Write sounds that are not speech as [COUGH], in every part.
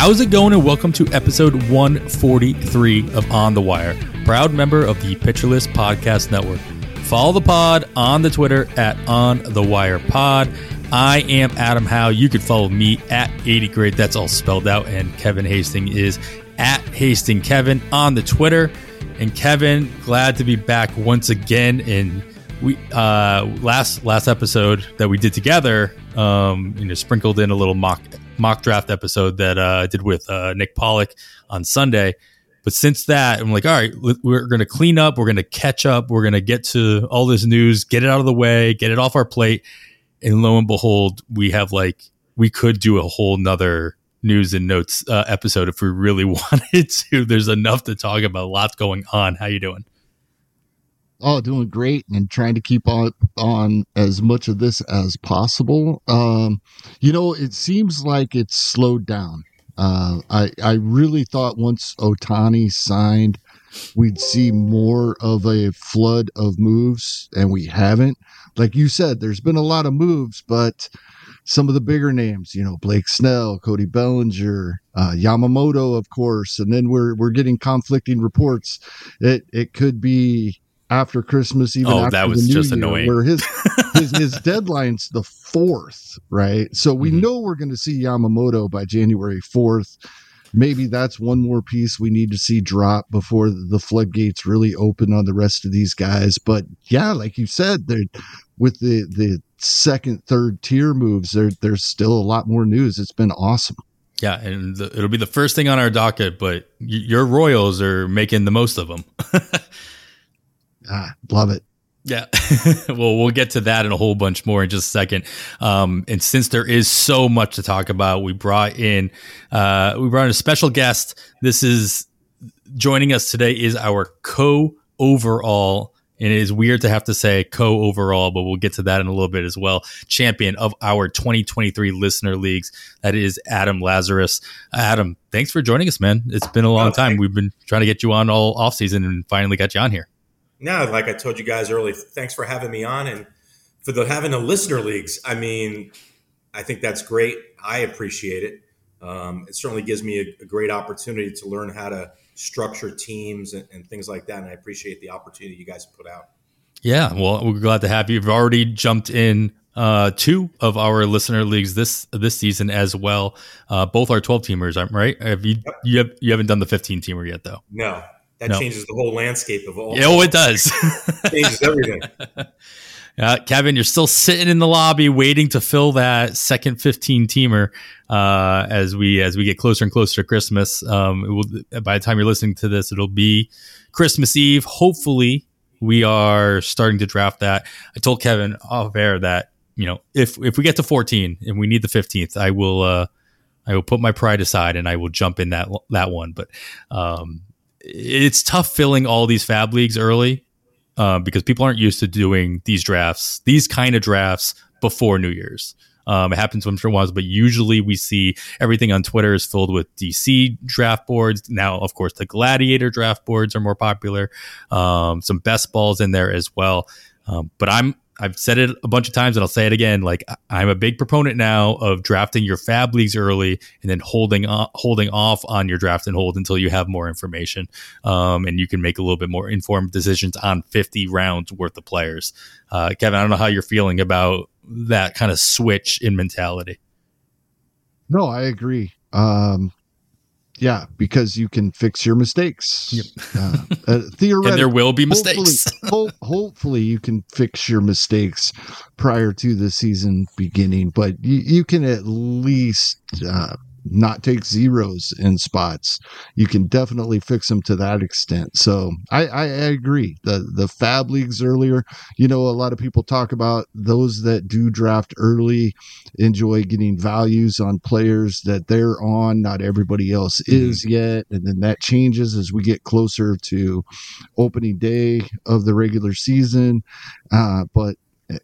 How's it going? And welcome to episode 143 of On the Wire, proud member of the Pitcher List Podcast Network. Follow the pod on the Twitter at On the Wire Pod. I am Adam Howe. You can follow me at 80 Grade. That's all spelled out. And Kevin Hasting is at Hasting Kevin on the Twitter. And Kevin, glad to be back once again. And we uh, last last episode that we did together, um, you know, sprinkled in a little mock mock draft episode that uh, I did with uh, Nick Pollock on Sunday. But since that, I'm like, all right, we're going to clean up. We're going to catch up. We're going to get to all this news, get it out of the way, get it off our plate. And lo and behold, we have like, we could do a whole nother news and notes uh, episode if we really [LAUGHS] wanted to. There's enough to talk about. Lots going on. How you doing? Oh, doing great and trying to keep on on as much of this as possible. Um, you know, it seems like it's slowed down. Uh, I I really thought once Ohtani signed, we'd see more of a flood of moves, and we haven't. Like you said, there's been a lot of moves, but some of the bigger names, you know, Blake Snell, Cody Bellinger, uh, Yamamoto, of course, and then we're we're getting conflicting reports. It it could be after Christmas, even oh, after that was the just New Year, annoying. Where his [LAUGHS] his, his deadline's the fourth, right? So we Mhm. know we're going to see Yamamoto by January fourth. Maybe that's one more piece we need to see drop before the floodgates really open on the rest of these guys. But yeah, like you said, there with the the second, third tier moves, there there's still a lot more news. It's been awesome. Yeah, and the, it'll be the first thing on our docket, but y- your Royals are making the most of them. [LAUGHS] Ah, love it. Yeah. [LAUGHS] well, we'll get to that and a whole bunch more in just a second. Um, and since there is so much to talk about, we brought in uh, we brought in a special guest. This is joining us today is our co overall. And it is weird to have to say co overall, but we'll get to that in a little bit as well. Champion of our 2023 listener leagues. That is Adam Lazarus. Adam, thanks for joining us, man. It's been a long Okay. time. We've been trying to get you on all off season and finally got you on here. No, like I told you guys earlier, thanks for having me on and for the having the listener leagues. I mean, I think that's great. I appreciate it. Um, it certainly gives me a, a great opportunity to learn how to structure teams and, and things like that. And I appreciate the opportunity you guys put out. Yeah, well, we're glad to have you. You've already jumped in uh, two of our listener leagues this this season as well. Uh, both are twelve teamers, right. Have you you have you haven't done the fifteen teamer yet though? No, that No. changes the whole landscape of all. Yeah, oh, it does. [LAUGHS] changes [LAUGHS] everything. Uh, Kevin, you're still sitting in the lobby waiting to fill that second 15 teamer uh, as we as we get closer and closer to Christmas. Um, it will, by the time you're listening to this, it'll be Christmas Eve. Hopefully, we are starting to draft that. I told Kevin off air that you know if if we get to 14 and we need the 15th, I will uh, I will put my pride aside and I will jump in that that one. But um, it's tough filling all these FAAB leagues early uh, because people aren't used to doing these drafts, these kind of drafts before New Year's. Um, it happens once a while, but usually we see everything on Twitter is filled with DC draft boards. Now, of course, the Gladiator draft boards are more popular. Um, some best balls in there as well. Um, but I'm I've said it a bunch of times, and I'll say it again. Like I'm a big proponent now of drafting your FAAB leagues early, and then holding o- holding off on your draft and hold until you have more information, um, and you can make a little bit more informed decisions on 50 rounds worth of players. Uh, Kevin, I don't know how you're feeling about that kind of switch in mentality. No, I agree. Um, yeah, because you can fix your mistakes. Yep. Uh, [LAUGHS] uh, theoretically, And there will be hopefully- mistakes. [LAUGHS] ho- hopefully, you can fix your mistakes prior to the season beginning, but you, you can at least uh, not take zeros in spots. You can definitely fix them to that extent. So I, I, I agree. The the FAAB leagues earlier, you know, a lot of people talk about those that do draft early enjoy getting values on players that they're on. Not everybody else is yet, and then that changes as we get closer to opening day of the regular season. Uh, but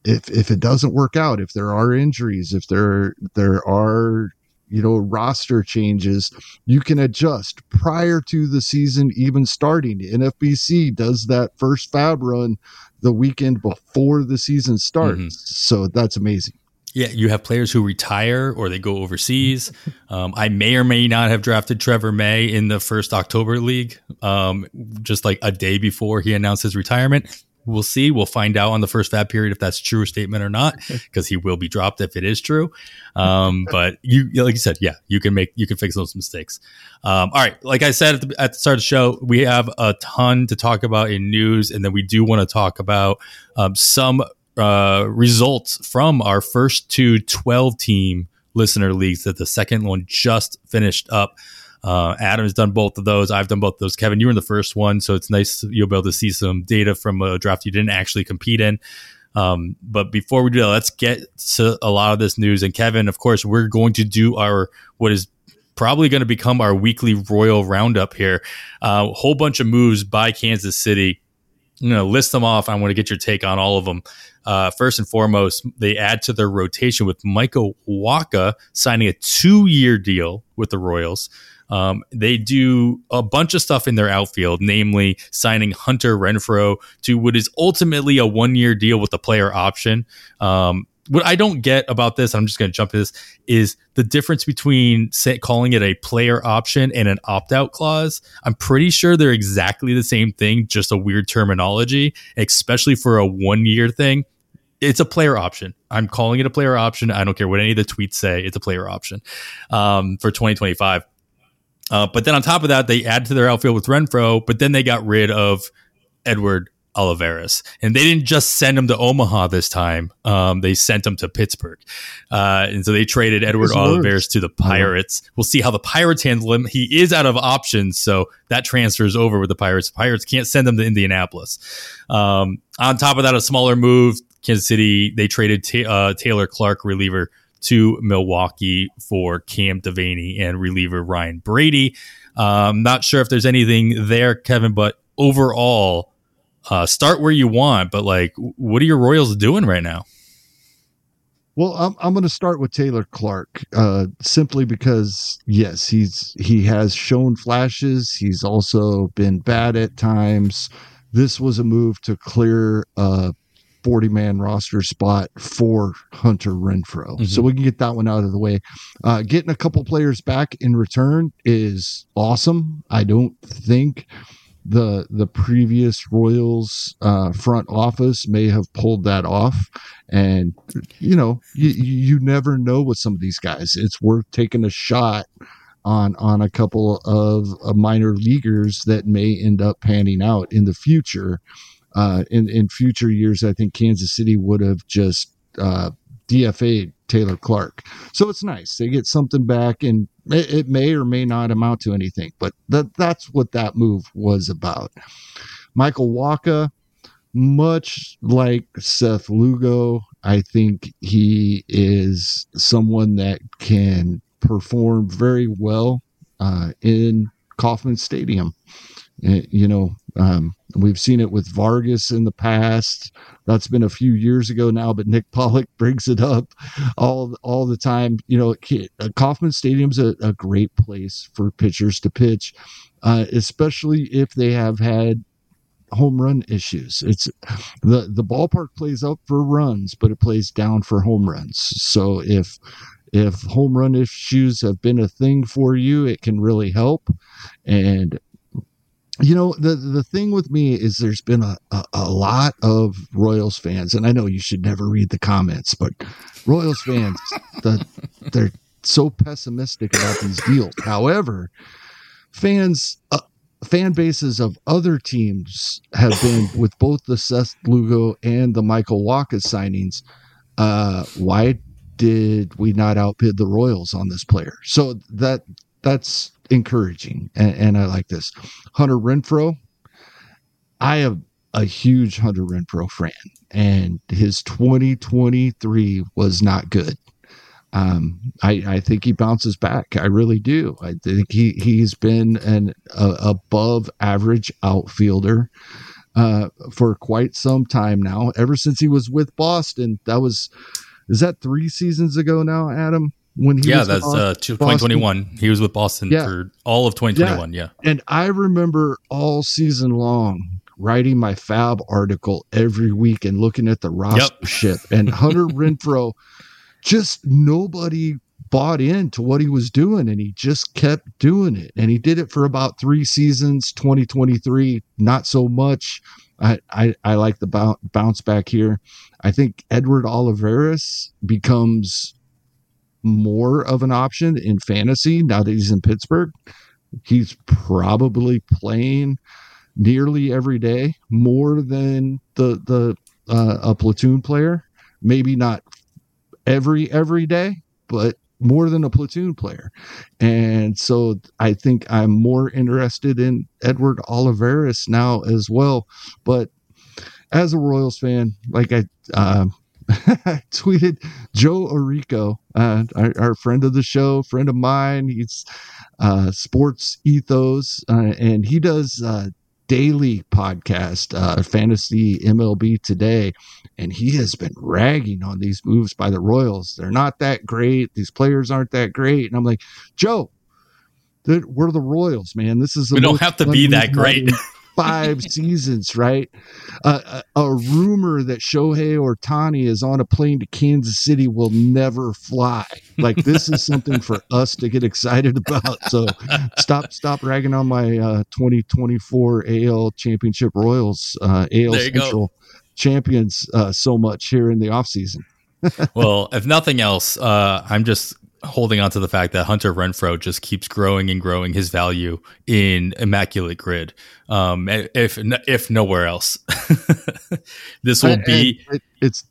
if if it doesn't work out, if there are injuries, if there there are you know roster changes, you can adjust prior to the season even starting. NFBC does that first FAAB run the weekend before the season starts, Mhm. so that's amazing. Yeah, you have players who retire or they go overseas. [LAUGHS] Um, I may or may not have drafted Trevor May in the first October league, um, just like a day before he announced his retirement. We'll see. We'll find out on the first FAAB period if that's true statement or not, [LAUGHS] because he will be dropped if it is true. Um, [LAUGHS] but you, like you said, yeah, you can make you can fix those mistakes. Um, all right, like I said at the, at the, start of the show, we have a ton to talk about in news, and then we do want to talk about um, some uh, results from our first two 12 team listener leagues that the second one just finished up. Uh, Adam's done both of those. I've done both of those. Kevin, you were in the first one, so it's nice you'll be able to see some data from a draft you didn't actually compete in. Um, but before we do that, let's get to a lot of this news. And Kevin, of course, we're going to do our what is probably going to become our weekly Royal Roundup here. A uh, whole bunch of moves by Kansas City. I'm going to list them off. I want to get your take on all of them. Uh, first and foremost, they add to their rotation with Michael Wacha signing a two year deal with the Royals. Um, they do a bunch of stuff in their outfield, namely signing Hunter Renfroe to what is ultimately a one year deal with the player option. Um, what I don't get about this, I'm just going to jump to this, is the difference between say, calling it a player option and an opt out clause. I'm pretty sure they're exactly the same thing, just a weird terminology, especially for a one year thing. It's a player option. I'm calling it a player option. I don't care what any of the tweets say. It's a player option um, for 2025. Uh, but then on top of that, they add to their outfield with Renfroe, but then they got rid of Edward Olivares. And they didn't just send him to Omaha this time. Um, they sent him to Pittsburgh. Uh, and so they traded Edward Olivares to the Pirates. We'll see how the Pirates handle him. He is out of options, so that transfers over with the Pirates. The Pirates can't send him to Indianapolis. Um, on top of that, a smaller move, Kansas City, they traded ta- uh, Taylor Clarke reliever to Milwaukee for Cam Devanney and reliever Ryan Brady. Um, not sure if there's anything there, Kevin, but overall, uh, start where you want. But like, what are your Royals doing right now? Well, I'm I'm going to start with Taylor Clarke, uh, simply because yes, he's he has shown flashes. He's also been bad at times. This was a move to clear uh, 40 man roster spot for Hunter Renfroe. Mm-hmm. So we can get that one out of the way. Uh, getting a couple players back in return is awesome. I don't think the the previous Royals uh, front office may have pulled that off, and you know you you never know with some of these guys. It's worth taking a shot on on a couple of, of minor leaguers that may end up panning out in the future uh, in in future years, I think Kansas City would have just uh, DFA'd Taylor Clarke. So it's nice they get something back, and it, it, may or may not amount to anything, but that that's what that move was about. Michael Wacha, much like Seth Lugo, I think he is someone that can perform very well uh, in Kauffman Stadium. Eh, you know, um, we've seen it with Vargas in the past. That's been a few years ago now, but Nick Pollock [LAUGHS] brings it up all all the time. You know, uh, Kauffman Stadium's a, a great place for pitchers to pitch, uh, especially if they have had home run issues. It's the the ballpark plays up for runs, but it plays down for home runs. So if if home run issues have been a thing for you, it can really help. And you know the the thing with me is there's been a, a, a, lot of royals fans and i know you should never read the comments but royals fans the, [LAUGHS] they're so pessimistic about these deals. However fans uh, fan bases of other teams have been [LAUGHS] with both the seth lugo and the michael wacha signings uh why did we not outbid the royals on this player? So that that's encouraging, and, and I like this. Hunter Renfroe, I am a huge Hunter Renfroe fan, and his 2023 was not good. Um, I, I think he bounces back. I really do. I think he he's been an above average outfielder uh, for quite some time now. Ever since he was with Boston, that was is that three seasons ago now, Adam? When he yeah, that's uh, 2021. He was with Boston yeah. for all of 2021. Yeah. yeah. And I remember all season long writing my FAAB article every week and looking at the roster yep. [LAUGHS] ship. And Hunter Renfroe. just nobody bought into what he was doing and he just kept doing it and he did it for about three seasons 2023 not so much i i, I like the bounce back here i think edward olivares becomes more of an option in fantasy now that he's in pittsburgh he's probably playing nearly every day more than the the uh, a platoon player maybe not every every day but more than a platoon player. And so I think I'm more interested in Edward Olivares now as well. But as a Royals fan, like I, uh, [LAUGHS] tweeted Joe Orrico, uh, our, our, friend of the show, friend of mine. He's uh, sports ethos, uh, and he does uh, daily podcast, uh, Fantasy MLB Today, and he has been ragging on these moves by the Royals. They're not that great. These players aren't that great. And I'm like, Joe, we're the Royals, man. This is we don't have to be that great. [LAUGHS] five [LAUGHS] seasons, right? Uh, a, a, rumor that Shohei Ohtani is on a plane to Kansas City will never fly. Like this is [LAUGHS] something for us to get excited about. So stop, stop ragging on my uh, 2024 AL Championship Royals, uh, AL Central go. champions uh, so much here in the off season. [LAUGHS] well, if nothing else, uh, I'm just holding on to the fact that Hunter Renfroe just keeps growing and growing his value in immaculate grid. Um, if if nowhere else, [LAUGHS] this will be. It, it's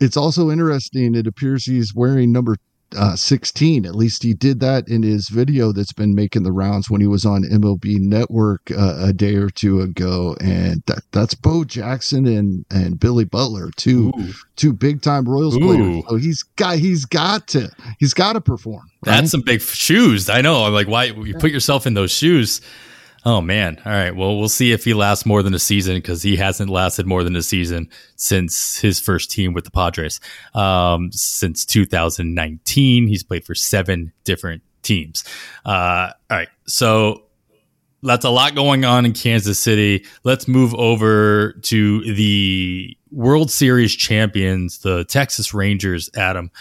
it's also interesting. It appears he's wearing number uh, 16. At least he did that in his video that's been making the rounds when he was on MLB Network uh, a day or two ago. And that, that's Bo Jackson and and Billy Butler, two Ooh. two big time Royals Ooh. players. So he's got he's got to he's got to perform. Right? That's some big shoes. I know. I'm like, why you put yourself in those shoes? Oh man. All right. Well, we'll see if he lasts more than a season because he hasn't lasted more than a season since his first team with the Padres. Um, since 2019, he's played for seven different teams. Uh, all right. So that's a lot going on in Kansas City. Let's move over to the World Series champions, the Texas Rangers. Adam,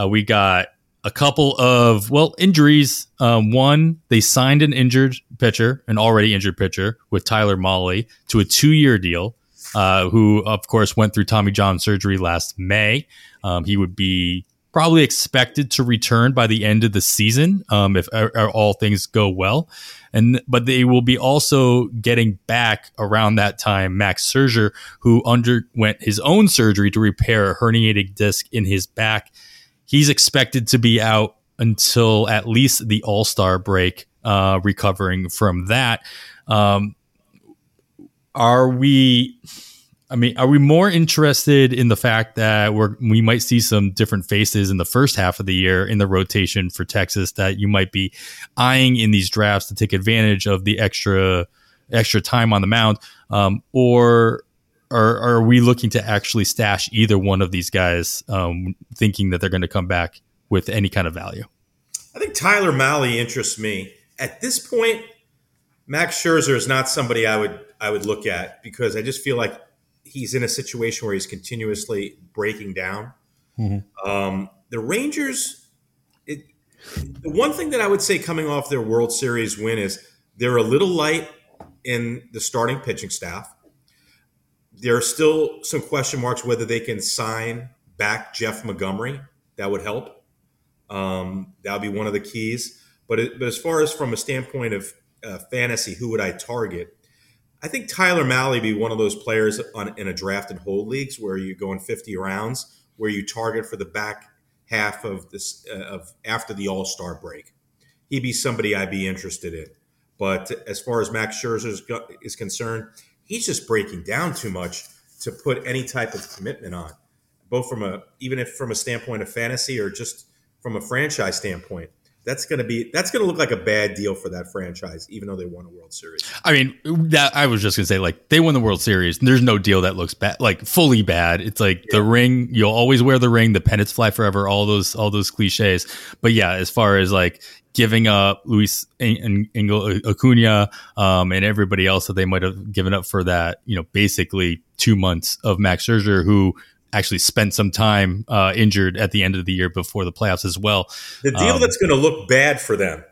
uh, we got a couple of well injuries. Um, one, they signed an injured pitcher, an already injured pitcher, with Tyler Mahle to a two-year deal. Uh, who of course went through Tommy John surgery last May. Um, he would be probably expected to return by the end of the season um, if all things go well. And but they will be also getting back around that time Max Scherzer, who underwent his own surgery to repair a herniated disc in his back he's expected to be out until at least the All Star break, uh, recovering from that. Um, are we? I mean, are we more interested in the fact that we're we might see some different faces in the first half of the year in the rotation for Texas that you might be eyeing in these drafts to take advantage of the extra extra time on the mound, um, or or, or, are we looking to actually stash either one of these guys, um, thinking that they're going to come back with any kind of value? I think Tyler Mahle interests me at this point. Max Scherzer is not somebody I would I would look at because I just feel like he's in a situation where he's continuously breaking down. Mm-hmm. Um, the Rangers, it, the one thing that I would say coming off their World Series win is they're a little light in the starting pitching staff there are still some question marks whether they can sign back Jeff Montgomery. That would help. Um, that would be one of the keys. But, it, but as far as from a standpoint of uh, fantasy, who would I target? I think Tyler Mahle be one of those players on, in a draft and hold leagues where you go in 50 rounds, where you target for the back half of this uh, of after the All Star break. He'd be somebody I'd be interested in. But as far as Max Scherzer is concerned, he's just breaking down too much to put any type of commitment on, both from a even if from a standpoint of fantasy or just from a franchise standpoint. That's gonna be that's gonna look like a bad deal for that franchise, even though they won a World Series. I mean, that I was just gonna say, like they won the World Series. There's no deal that looks bad, like fully bad. It's like yeah. the ring. You'll always wear the ring. The pennants fly forever. All those all those cliches. But yeah, as far as like giving up Luis Angel Acuna um, and everybody else that they might have given up for that, you know, basically two months of Max Scherzer, who actually spent some time uh, injured at the end of the year before the playoffs as well. The deal Um, that's going to look bad for them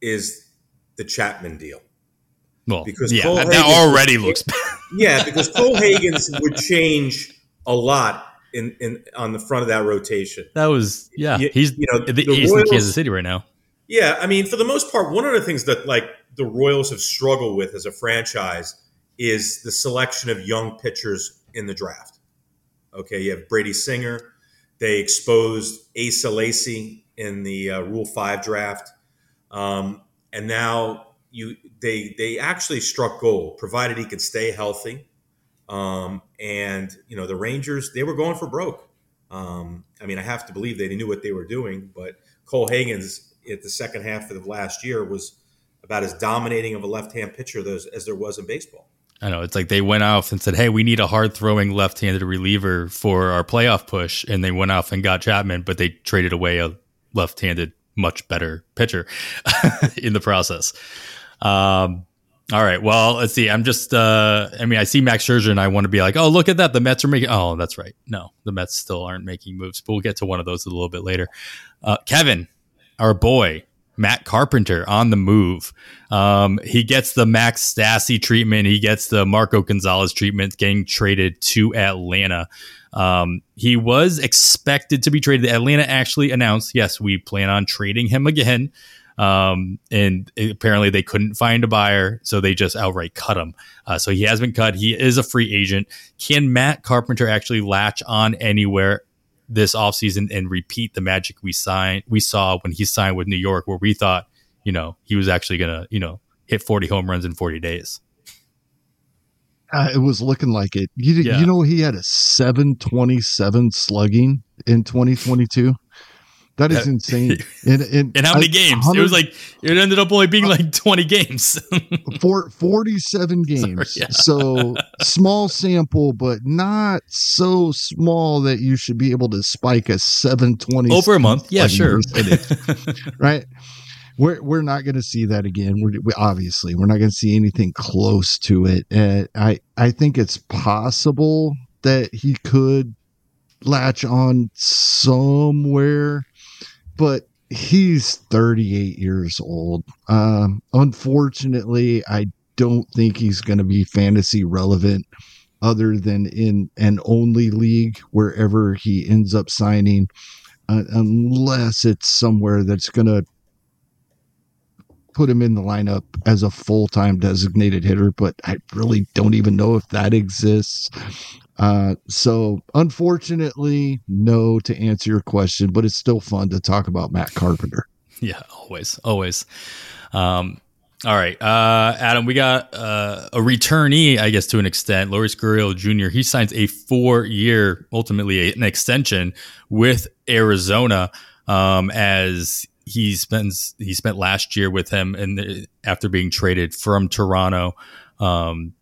is the Chapman deal. Well, because yeah, Cole that Hagen- already looks [LAUGHS] bad. Yeah, because Cole Ragans would change a lot in, in on the front of that rotation. That was yeah. You- he's you know, the, the ace Royals- in Kansas City right now. Yeah, I mean, for the most part, one of the things that like the Royals have struggled with as a franchise is the selection of young pitchers in the draft. Okay, you have Brady Singer. They exposed Asa Lacy in the uh, Rule Five draft, um, and now you they they actually struck gold, provided he could stay healthy. Um, and you know the Rangers they were going for broke. Um, I mean, I have to believe they knew what they were doing, but Cole Ragans at the second half of last year was about as dominating of a left-hand pitcher as, as there was in baseball. I know it's like they went off and said, "Hey, we need a hard-throwing left-handed reliever for our playoff push," and they went off and got Chapman, but they traded away a left-handed, much better pitcher [LAUGHS] in the process. Um, all right, well, let's see. I'm just, uh, I mean, I see Max Scherzer, and I want to be like, "Oh, look at that! The Mets are making." Oh, that's right. No, the Mets still aren't making moves, but we'll get to one of those a little bit later. Uh, Kevin, our boy. Matt Carpenter on the move. Um, he gets the Max Stassi treatment. He gets the Marco Gonzalez treatment, getting traded to Atlanta. Um, he was expected to be traded. Atlanta actually announced, yes, we plan on trading him again. Um, and apparently they couldn't find a buyer, so they just outright cut him. Uh, so he has been cut. He is a free agent. Can Matt Carpenter actually latch on anywhere this offseason and repeat the magic we signed we saw when he signed with New York, where we thought, you know, he was actually gonna, you know, hit 40 home runs in 40 days. Uh, it was looking like it. You, Yeah. you know, he had a 727 slugging in 2022. That is insane. [LAUGHS] And, and, And how many I- games? It was like it ended up only being uh, like 20 games. [LAUGHS] for 47 games. yeah. So small sample, but not so small that you should be able to spike a 720 Over a month. Yeah, sure. [LAUGHS] right? We're we're not going to see that again. We're we, obviously we're not going to see anything close to it. And I I think it's possible that he could latch on somewhere, but he's 38 years old. Um, unfortunately, I don't think he's going to be fantasy relevant other than in an only league wherever he ends up signing, uh, unless it's somewhere that's going to put him in the lineup as a full-time designated hitter but i really don't even know if that exists uh, so unfortunately no to answer your question but it's still fun to talk about matt carpenter [LAUGHS] Yeah, always, always. Um, all right, uh, Adam, we got uh, a returnee, I guess, to an extent. Lourdes Gurriel Jr. He signs a four-year, ultimately an extension with Arizona, um, as he spends he spent last year with him, and after being traded from Toronto, um,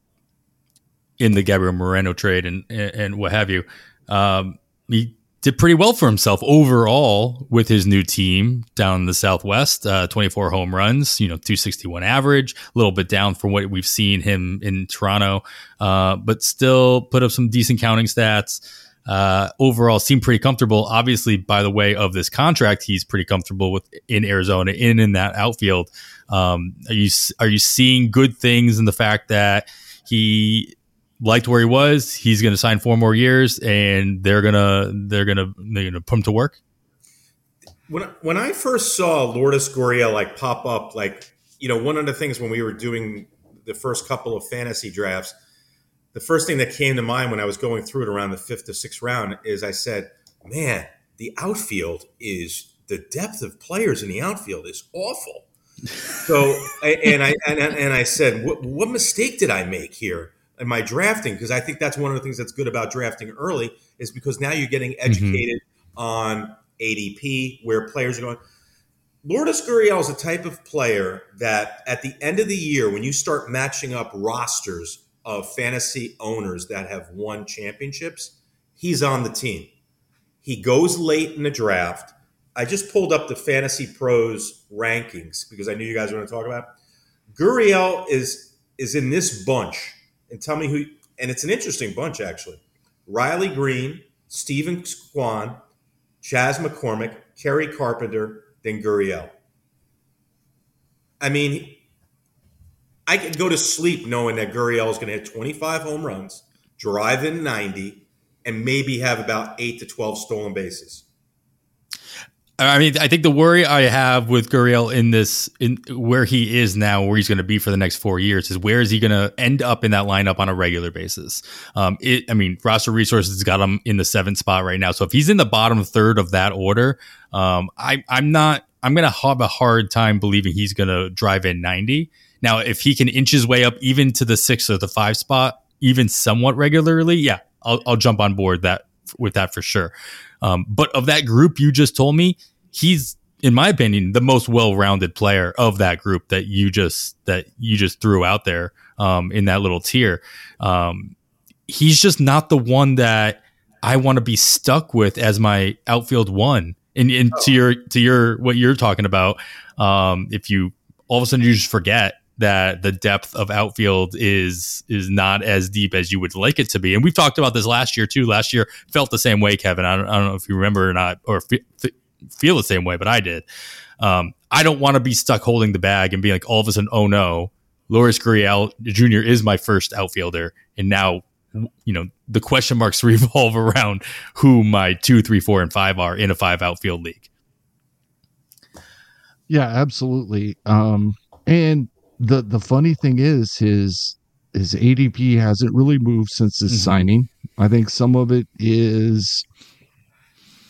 in the Gabriel Moreno trade and and what have you. Um, he did pretty well for himself overall with his new team down in the Southwest. Uh, 24 home runs, you know, 261 average, a little bit down from what we've seen him in Toronto, uh, but still put up some decent counting stats. Uh, overall, seemed pretty comfortable. Obviously, by the way of this contract, he's pretty comfortable with in Arizona, in in that outfield. Um, are you are you seeing good things in the fact that he liked where he was. He's going to sign four more years, and they're gonna they're gonna they're gonna put him to work. When when I first saw Lourdes Gurriel like pop up, like you know, one of the things when we were doing the first couple of fantasy drafts, the first thing that came to mind when I was going through it around the fifth or sixth round is I said, "Man, the outfield is the depth of players in the outfield is awful." So, and I and, and I said, what, "What mistake did I make here?" In my drafting because I think that's one of the things that's good about drafting early is because now you're getting mm-hmm. educated on ADP where players are going. Lourdes Gurriel is a type of player that at the end of the year, when you start matching up rosters of fantasy owners that have won championships, he's on the team. He goes late in the draft. I just pulled up the Fantasy Pros rankings because I knew you guys were going to talk about. It. Gurriel is is in this bunch and tell me who. And it's an interesting bunch, actually. Riley Greene, Steven Kwan, Chas McCormick, Kerry Carpenter, then Gurriel. I mean, I could go to sleep knowing that Gurriel is going to hit 25 home runs, drive in 90, and maybe have about eight to 12 stolen bases. I mean, I think the worry I have with Gurriel in this, in where he is now, where he's going to be for the next four years, is where is he going to end up in that lineup on a regular basis? Um, it, I mean, roster resources got him in the seventh spot right now. So if he's in the bottom third of that order, um, I, I'm not. I'm going to have a hard time believing he's going to drive in 90. Now, if he can inch his way up even to the six or the five spot, even somewhat regularly, yeah, I'll, I'll jump on board that with that for sure. Um, but of that group you just told me, he's in my opinion the most well-rounded player of that group that you just that you just threw out there um, in that little tier. Um, he's just not the one that I want to be stuck with as my outfield one. And, and oh. to your to your what you're talking about, um, if you all of a sudden you just forget that the depth of outfield is is not as deep as you would like it to be. And we've talked about this last year too. Last year felt the same way, Kevin. I don't, I don't know if you remember or not, or feel the same way, but I did. Um, I don't want to be stuck holding the bag and be like all of a sudden, oh no, Lourdes Gurriel Jr. is my first outfielder, and now you know the question marks [LAUGHS] revolve around who my two, three, four, and five are in a five outfield league. Yeah, absolutely. Um, and the the funny thing is his his ADP hasn't really moved since his mm-hmm. signing. I think some of it is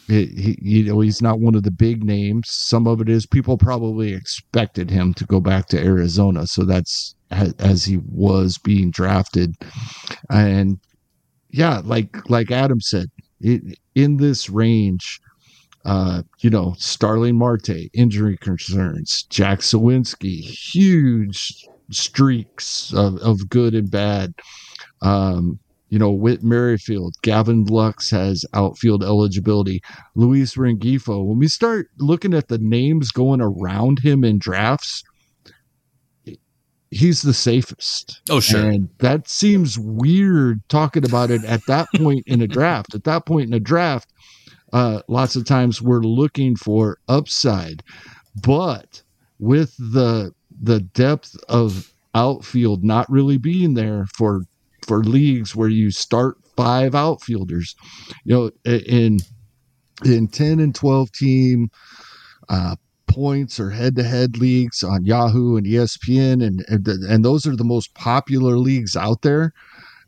he, you know, he's not one of the big names. Some of it is people probably expected him to go back to Arizona, so that's as he was being drafted. And yeah, like like Adam said, it, in this range, uh, you know, Starling Marte, injury concerns, Jack Suwinski, huge streaks of, of good and bad. Um, you know, Whit Merrifield, Gavin Lux has outfield eligibility. Luis Rengifo. When we start looking at the names going around him in drafts, he's the safest. Oh, sure. And that seems weird talking about it at that point in a draft. At that point in a draft, uh, lots of times we're looking for upside, but with the the depth of outfield not really being there for for leagues where you start five outfielders. You know, in in ten and twelve team uh, points or head to head leagues on Yahoo and ESPN, and, and and those are the most popular leagues out there.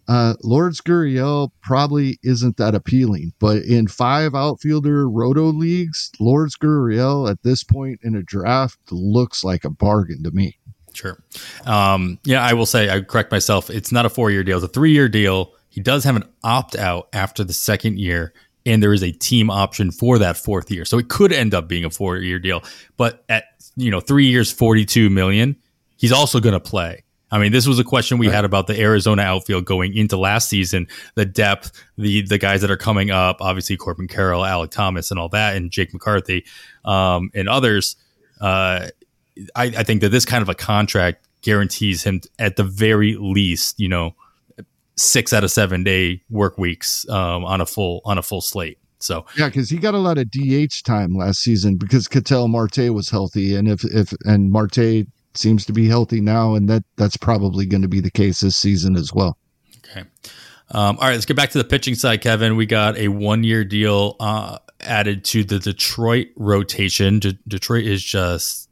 Uh, Lourdes Gurriel probably isn't that appealing, but in five outfielder roto leagues, Lourdes Gurriel at this point in a draft looks like a bargain to me. Sure. Um, yeah, I will say, I correct myself. It's not a four year deal, it's a three year deal. He does have an opt out after the second year, and there is a team option for that fourth year. So it could end up being a four year deal. But at, you know, three years, 42 million, he's also going to play. I mean, this was a question we right. had about the Arizona outfield going into last season, the depth, the the guys that are coming up, obviously Corbin Carroll, Alek Thomas, and all that, and Jake McCarthy, um, and others. Uh, I, I think that this kind of a contract guarantees him at the very least, you know, six out of seven day work weeks um, on a full on a full slate. So yeah, because he got a lot of DH time last season because Ketel Marte was healthy, and if if and Marte seems to be healthy now, and that that's probably going to be the case this season as well. Okay. Um, all right, let's get back to the pitching side, Kevin. We got a one year deal uh, added to the Detroit rotation. De- Detroit is just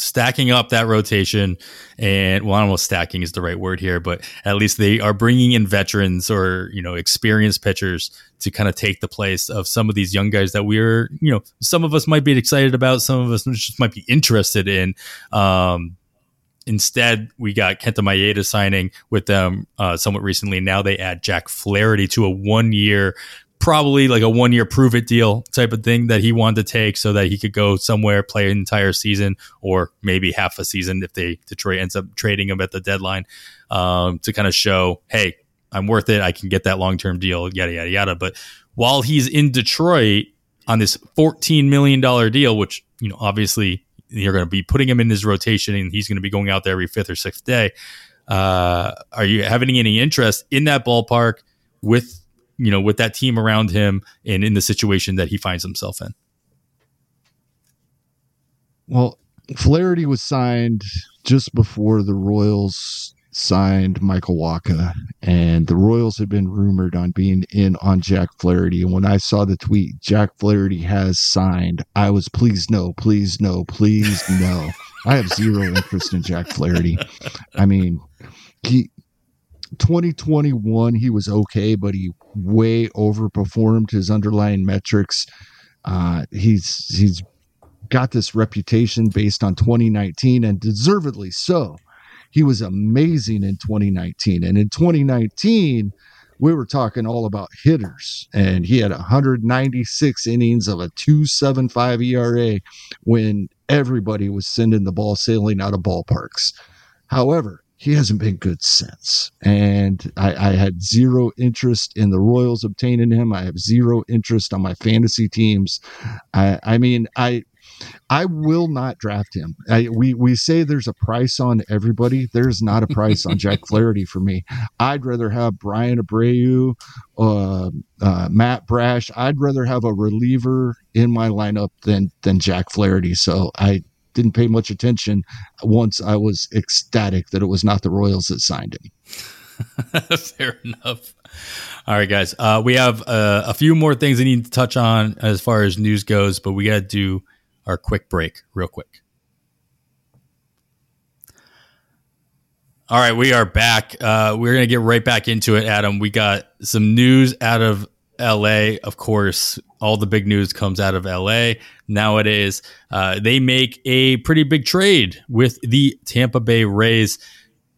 stacking up that rotation and well, almost stacking is the right word here, but at least they are bringing in veterans or, you know, experienced pitchers to kind of take the place of some of these young guys that we're, you know, some of us might be excited about, some of us just might be interested in. Um, instead, we got Kenta Maeda signing with them uh, somewhat recently. Now they add Jack Flaherty to a one year probably like a one year prove it deal type of thing that he wanted to take so that he could go somewhere, play an entire season or maybe half a season if they Detroit ends up trading him at the deadline um, to kind of show, hey, I'm worth it. I can get that long term deal, yada, yada, yada. But while he's in Detroit on this $14 million deal, which, you know, obviously you're going to be putting him in his rotation and he's going to be going out there every fifth or sixth day. Uh, are you having any interest in that ballpark with you know, with that team around him and in the situation that he finds himself in. Well, Flaherty was signed just before the Royals signed Michael Wacha, and the Royals had been rumored on being in on Jack Flaherty. And when I saw the tweet, Jack Flaherty has signed, I was please no, please no, please no. I have zero interest in Jack Flaherty. I mean, he 2021 he was okay, but he way overperformed his underlying metrics. Uh, he's he's got this reputation based on 2019 and deservedly so. He was amazing in 2019. And in 2019, we were talking all about hitters, and he had 196 innings of a 275 ERA when everybody was sending the ball sailing out of ballparks. However, he hasn't been good since. And I, I, had zero interest in the Royals obtaining him. I have zero interest on my fantasy teams. I, I mean, I I will not draft him. I, we we say there's a price on everybody. There's not a price on Jack [LAUGHS] Flaherty for me. I'd rather have Bryan Abreu, uh, uh, Matt Brash. I'd rather have a reliever in my lineup than than Jack Flaherty. So I didn't pay much attention once I was ecstatic that it was not the Royals that signed him. [LAUGHS] Fair enough. All right, guys. Uh, we have uh, a few more things we need to touch on as far as news goes, but we got to do our quick break real quick. All right, we are back. Uh, we're going to get right back into it, Adam. We got some news out of LA. Of course, all the big news comes out of LA nowadays. Uh, they make a pretty big trade with the Tampa Bay Rays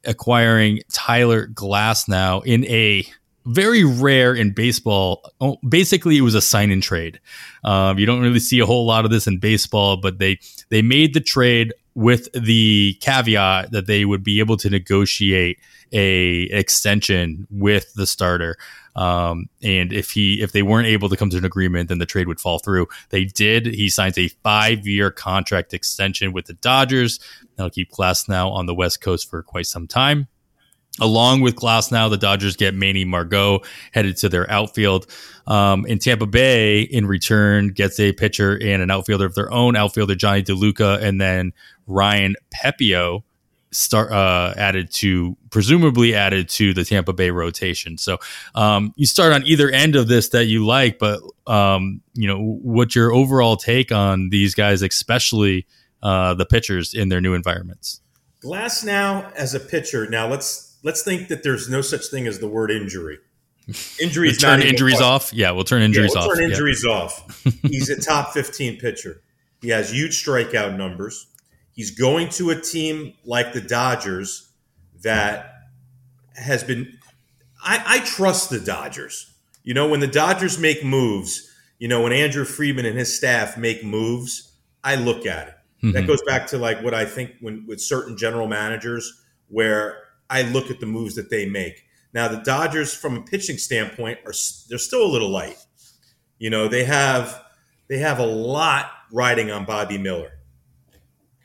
acquiring Tyler Glasnow in a very rare in baseball. Oh, basically, it was a sign and trade. Um, you don't really see a whole lot of this in baseball, but they they made the trade with the caveat that they would be able to negotiate a extension with the starter. Um, and if he if they weren't able to come to an agreement, then the trade would fall through. They did. He signs a five year contract extension with the Dodgers. That'll keep Glasnow on the West Coast for quite some time. Along with Glasnow, the Dodgers get Manny Margot headed to their outfield. Um, and Tampa Bay, in return, gets a pitcher and an outfielder of their own, outfielder Jonny DeLuca, and then Ryan Pepiot start uh, added to presumably added to the Tampa Bay rotation. So um, you start on either end of this that you like, but um, you know what's your overall take on these guys, especially uh, the pitchers in their new environments. Glasnow as a pitcher. Now let's let's think that there's no such thing as the word injury. [LAUGHS] Injuries turn injuries off. Yeah, we'll turn injuries yeah, we'll off. Turn injuries yeah. off. He's a top 15 pitcher. He has huge strikeout numbers. He's going to a team like the Dodgers that has been. I, I trust the Dodgers. You know, when the Dodgers make moves, you know, when Andrew Friedman and his staff make moves, I look at it. Mm-hmm. That goes back to like what I think when with certain general managers, where I look at the moves that they make. Now, the Dodgers, from a pitching standpoint, are they're still a little light. You know, they have they have a lot riding on Bobby Miller.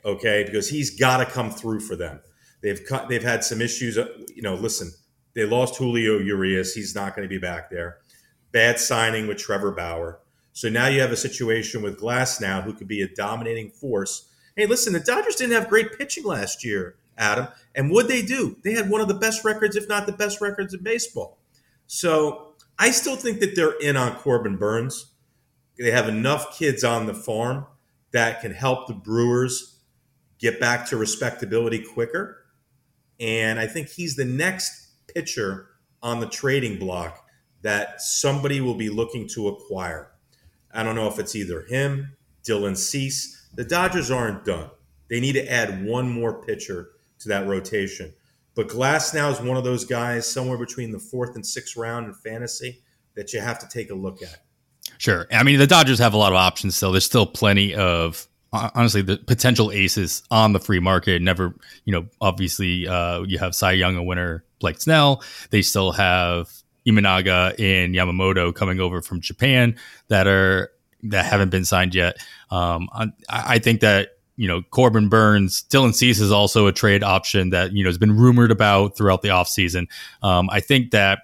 Okay, because he's got to come through for them. They've cut, they've had some issues. Uh, you know, listen, they lost Julio Urias. He's not going to be back there. Bad signing with Trevor Bauer. So now you have a situation with Glasnow, who could be a dominating force. Hey, listen, the Dodgers didn't have great pitching last year. Adam. And what they do, they had one of the best records, if not the best records in baseball. So I still think that they're in on Corbin Burnes. They have enough kids on the farm that can help the Brewers get back to respectability quicker. And I think he's the next pitcher on the trading block that somebody will be looking to acquire. I don't know if it's either him, Dylan Cease. The Dodgers aren't done. They need to add one more pitcher to that rotation. But Glasnow is one of those guys somewhere between the fourth and sixth round in fantasy that you have to take a look at. Sure. I mean, the Dodgers have a lot of options still. There's still plenty of honestly the potential aces on the free market. Never, you know, obviously uh, you have Cy Young a winner Blake Snell. They still have Imanaga and Yamamoto coming over from Japan that are that haven't been signed yet. Um, I, I think that you know, Corbin Burnes Dylan Cease is also a trade option that, you know, has been rumored about throughout the offseason. Um, I think that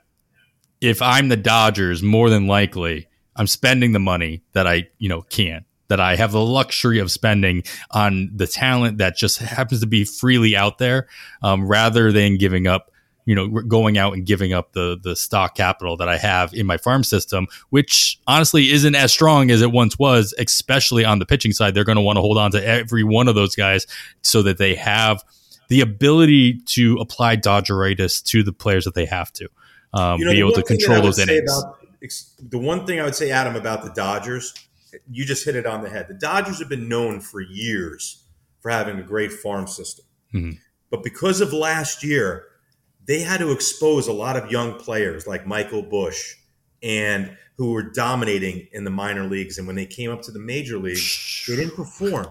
if I'm the Dodgers, more than likely I'm spending the money that I, you know, can that I have the luxury of spending on the talent that just happens to be freely out there, um, rather than giving up, you know, going out and giving up the the stock capital that I have in my farm system, which honestly isn't as strong as it once was, especially on the pitching side. They're going to want to hold on to every one of those guys so that they have the ability to apply Dodgeritis to the players that they have to. Um, you know, be able to control those innings. About, the one thing I would say, Adam, about the Dodgers you just hit it on the head. The Dodgers have been known for years for having a great farm system. Mm-hmm. But because of last year, they had to expose a lot of young players like Michael Busch and who were dominating in the minor leagues. And when they came up to the major leagues, they didn't perform.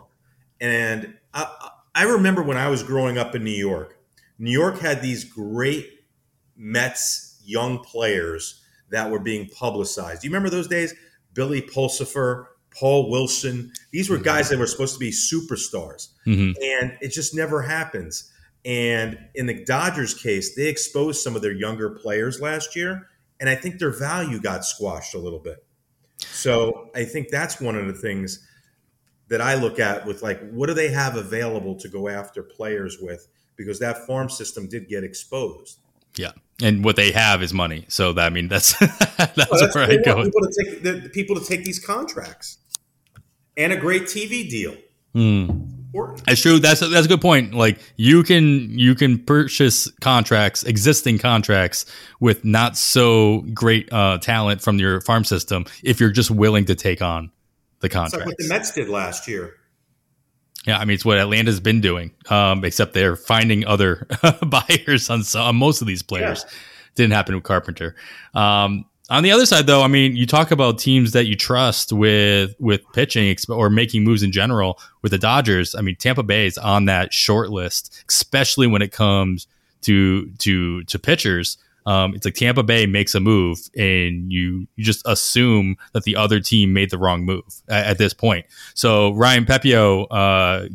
And I, I remember when I was growing up in New York, New York had these great Mets young players that were being publicized. Do you remember those days? Billy Pulsipher, Paul Wilson. These were guys that were supposed to be superstars, mm-hmm. and it just never happens. And in the Dodgers case, they exposed some of their younger players last year, and I think their value got squashed a little bit. So I think that's one of the things that I look at with like, what do they have available to go after players with? Because that farm system did get exposed. Yeah, and what they have is money. So that, I mean, that's [LAUGHS] that's, well, that's where I go. People to take the, people to take these contracts and a great TV deal. Mm. That's true. That's a, that's a good point. Like you can you can purchase contracts, existing contracts with not so great uh, talent from your farm system if you're just willing to take on the contract. Like what the Mets did last year. Yeah, I mean it's what Atlanta's been doing, um, except they're finding other [LAUGHS] buyers on, some, on most of these players. Yeah. Didn't happen with Carpenter. Um, on the other side, though, I mean, you talk about teams that you trust with with pitching or making moves in general. With the Dodgers, I mean, Tampa Bay is on that short list, especially when it comes to to to pitchers. Um, it's like Tampa Bay makes a move, and you you just assume that the other team made the wrong move at, at this point. So Ryan Pepiot, uh,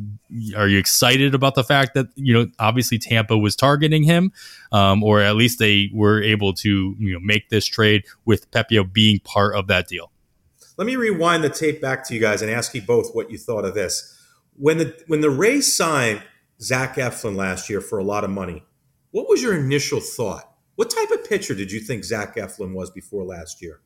are you excited about the fact that you know obviously Tampa was targeting him, um, or at least they were able to you know make this trade with Pepiot being part of that deal? Let me rewind the tape back to you guys and ask you both what you thought of this. When the when the Rays signed Zach Eflin last year for a lot of money, what was your initial thought? What type of pitcher did you think Zach Eflin was before last year?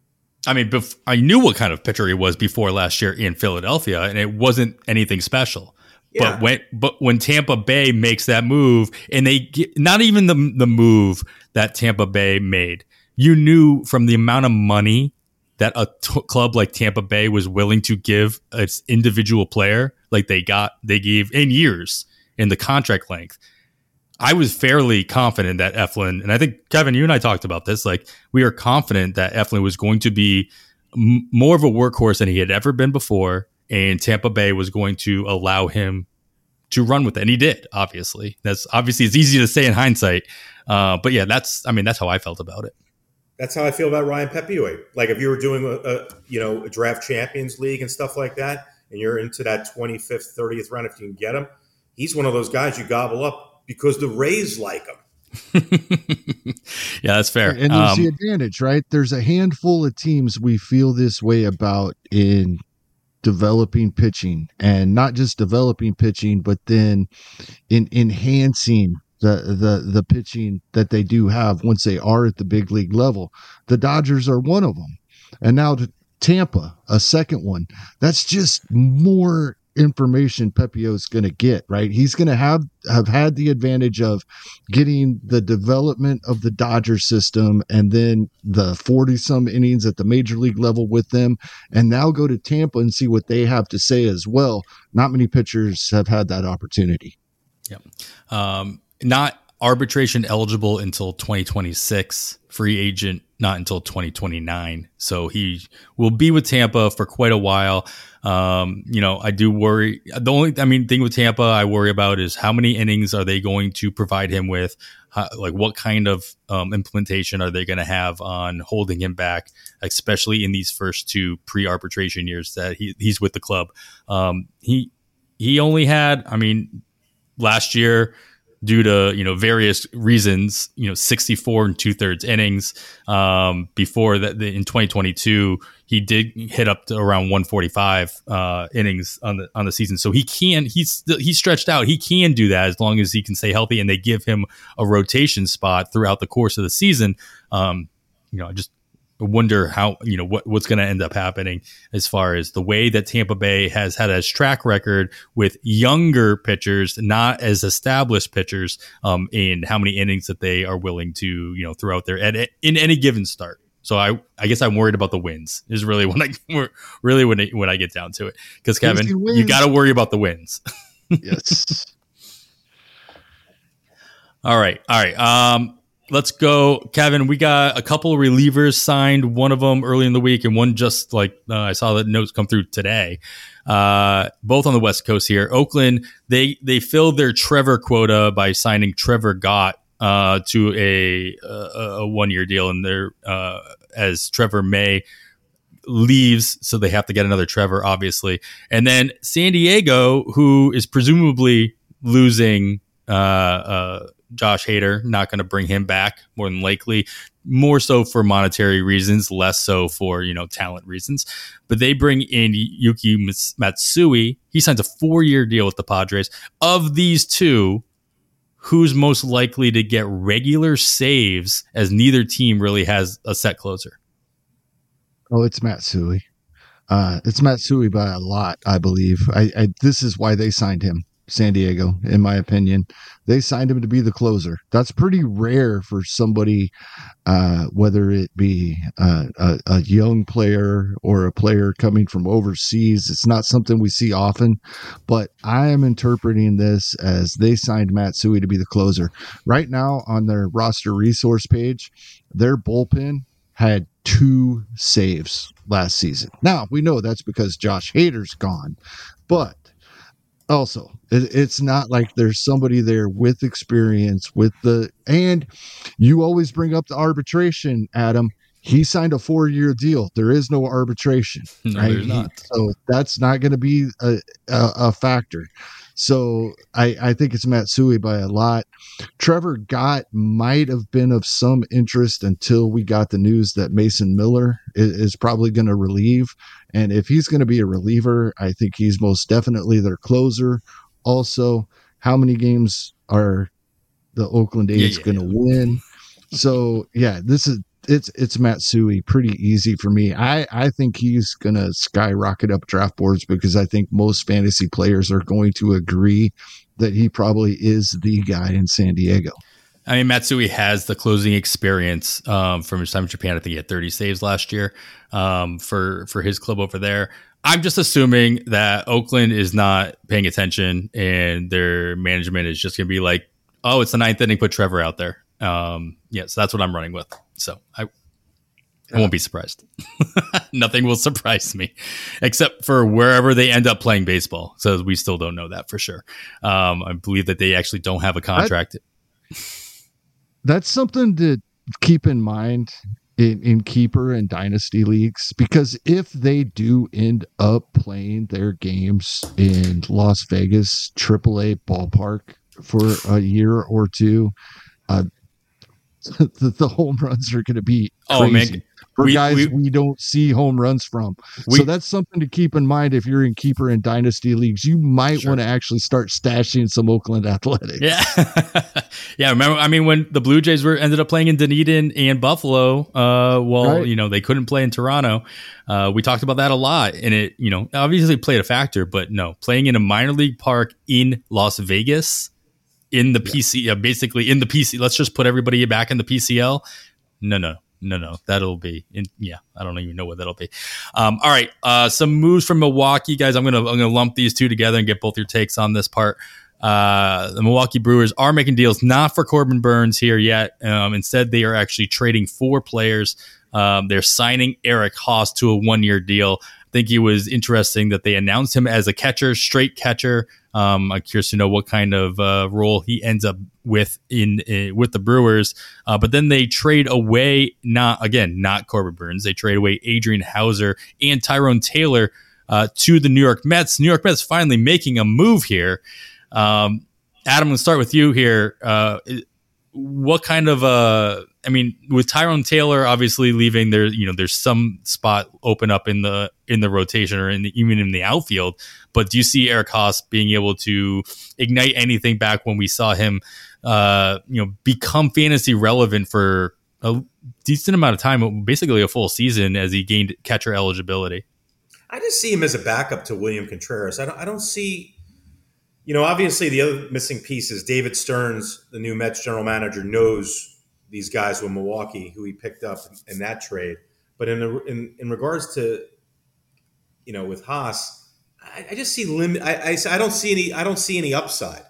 I mean, bef- I knew what kind of pitcher he was before last year in Philadelphia, and it wasn't anything special. Yeah. But when but when Tampa Bay makes that move, and they get, not even the the move that Tampa Bay made, you knew from the amount of money that a t- club like Tampa Bay was willing to give its individual player, like they got they gave in years in the contract length. I was fairly confident that Eflin, and I think Kevin, you and I talked about this. Like we are confident that Eflin was going to be m- more of a workhorse than he had ever been before, and Tampa Bay was going to allow him to run with it, and he did. Obviously, that's obviously it's easy to say in hindsight, uh, but yeah, that's I mean that's how I felt about it. That's how I feel about Ryan Pepiot. Like if you were doing a, a you know a draft Champions League and stuff like that, and you're into that 25th, 30th round, if you can get him, he's one of those guys you gobble up because the Rays like him. [LAUGHS] yeah, that's fair. And there's um, the advantage, right? There's a handful of teams we feel this way about in developing pitching and not just developing pitching, but then in enhancing the the the pitching that they do have once they are at the big league level. The Dodgers are one of them. And now to Tampa, a second one. That's just more information Pepiot's going to get, right? He's going to have have had the advantage of getting the development of the Dodger system and then the 40 some innings at the major league level with them and now go to Tampa and see what they have to say as well. Not many pitchers have had that opportunity. Yeah. Um, not arbitration eligible until 2026, free agent not until 2029. So he will be with Tampa for quite a while. Um, you know, I do worry. The only, I mean, thing with Tampa I worry about is how many innings are they going to provide him with? How, like, what kind of um, implementation are they going to have on holding him back, especially in these first two pre-arbitration years that he, he's with the club? Um, he he only had, I mean, last year due to you know various reasons. You know, 64 and two thirds innings. Um, before that, in 2022, he did hit up to around 145 uh, innings on the on the season. So he can he's he's stretched out. He can do that as long as he can stay healthy, and they give him a rotation spot throughout the course of the season. Um, you know, just wonder how you know what, what's going to end up happening as far as the way that Tampa Bay has had a track record with younger pitchers, not as established pitchers, um, in how many innings that they are willing to you know throw out there at, in any given start. So I, I guess I'm worried about the wins. Is really [LAUGHS] when I really when I, when I get down to it. Because Kevin, you got to worry about the wins. [LAUGHS] yes. All right, all right. Um, let's go, Kevin. We got a couple of relievers signed. One of them early in the week, and one just like uh, I saw the notes come through today. Uh, both on the West Coast here. Oakland they they filled their Trevor quota by signing Trevor Gott uh, to a a, a one year deal, and they're uh, as Trevor May leaves, so they have to get another Trevor, obviously. And then San Diego, who is presumably losing uh, uh, Josh Hader, not going to bring him back more than likely, more so for monetary reasons, less so for, you know, talent reasons. But they bring in Yuki Matsui. He signs a four year deal with the Padres. Of these two, who's most likely to get regular saves as neither team really has a set closer? Oh, it's Matsui. Uh, it's Matsui by a lot, I believe. I, I, this is why they signed him. San Diego, in my opinion. They signed him to be the closer. That's pretty rare for somebody, uh, whether it be uh, a, a, young player or a player coming from overseas. It's not something we see often, but I am interpreting this as they signed Matsui to be the closer. Right now, on their roster resource page, their bullpen had two saves last season. Now, we know that's because Josh Hader's gone, but also it, it's not like there's somebody there with experience with the and you always bring up the arbitration adam. He signed a four-year deal. There is no arbitration no, right? he, so that's not going to be a, a, a factor so I, I think it's Matsui by a lot. Trevor Gott might have been of some interest until we got the news that Mason Miller is, is probably going to relieve. And if he's going to be a reliever, I think he's most definitely their closer. Also, how many games are the Oakland A's yeah, yeah, going to yeah. win? So yeah, this is it's it's Matsui pretty easy for me. I I think he's gonna skyrocket up draft boards because I think most fantasy players are going to agree that he probably is the guy in San Diego. I mean, Matsui has the closing experience um, from his time in Japan. I think he had 30 saves last year um, for for his club over there. I'm just assuming that Oakland is not paying attention and their management is just going to be like, "Oh, it's the ninth inning. Put Trevor out there." Um, yeah, so that's what I'm running with. So I, I won't be surprised. [LAUGHS] Nothing will surprise me, except for wherever they end up playing baseball. So we still don't know that for sure. Um, I believe that they actually don't have a contract. That, that's something to keep in mind in, in keeper and dynasty leagues because if they do end up playing their games in Las Vegas AAA ballpark for a year or two, uh, [LAUGHS] the, the home runs are going to be crazy. Oh man, for we, guys we, we, don't see home runs from. We, so that's something to keep in mind if you're in keeper and dynasty leagues. You might sure. want to actually start stashing some Oakland [LAUGHS] Athletics. Yeah, [LAUGHS] yeah. Remember, I mean, when the Blue Jays were ended up playing in Dunedin and Buffalo, uh, well, right. you know, they couldn't play in Toronto. Uh, we talked about that a lot, and it, you know, obviously played a factor. But no, playing in a minor league park in Las Vegas in the yeah. PC, uh, basically in the PC. Let's just put everybody back in the PCL. No, no, no, no. That'll be in, yeah. I don't even know what that'll be. Um, all right, uh, some moves from Milwaukee, guys. I'm gonna I'm gonna lump these two together and get both your takes on this part. Uh, the Milwaukee Brewers are making deals not for Corbin Burnes here yet. Um, instead, they are actually trading four players. Um, they're signing Eric Haase to a one year deal. I think it was interesting that they announced him as a catcher, straight catcher. Um, I'm curious to know what kind of uh, role he ends up with in, in with the Brewers. Uh, but then they trade away not again not Corbin Burnes. They trade away Adrian Houser and Tyrone Taylor uh, to the New York Mets. New York Mets finally making a move here. Um, Adam, let's start with you here. Uh, what kind of uh I mean, with Tyrone Taylor obviously leaving there, you know, there's some spot open up in the in the rotation or in the even in the outfield. But do you see Eric Haase being able to ignite anything back when we saw him, uh, you know, become fantasy relevant for a decent amount of time, basically a full season, as he gained catcher eligibility? I just see him as a backup to William Contreras. I don't, I don't see you know, obviously the other missing piece is David Stearns, the new Mets general manager, knows these guys with Milwaukee who he picked up in, that trade. But in, the, in in regards to, you know, with Haase, I, I just see limit. I, I, I don't see any. I don't see any upside.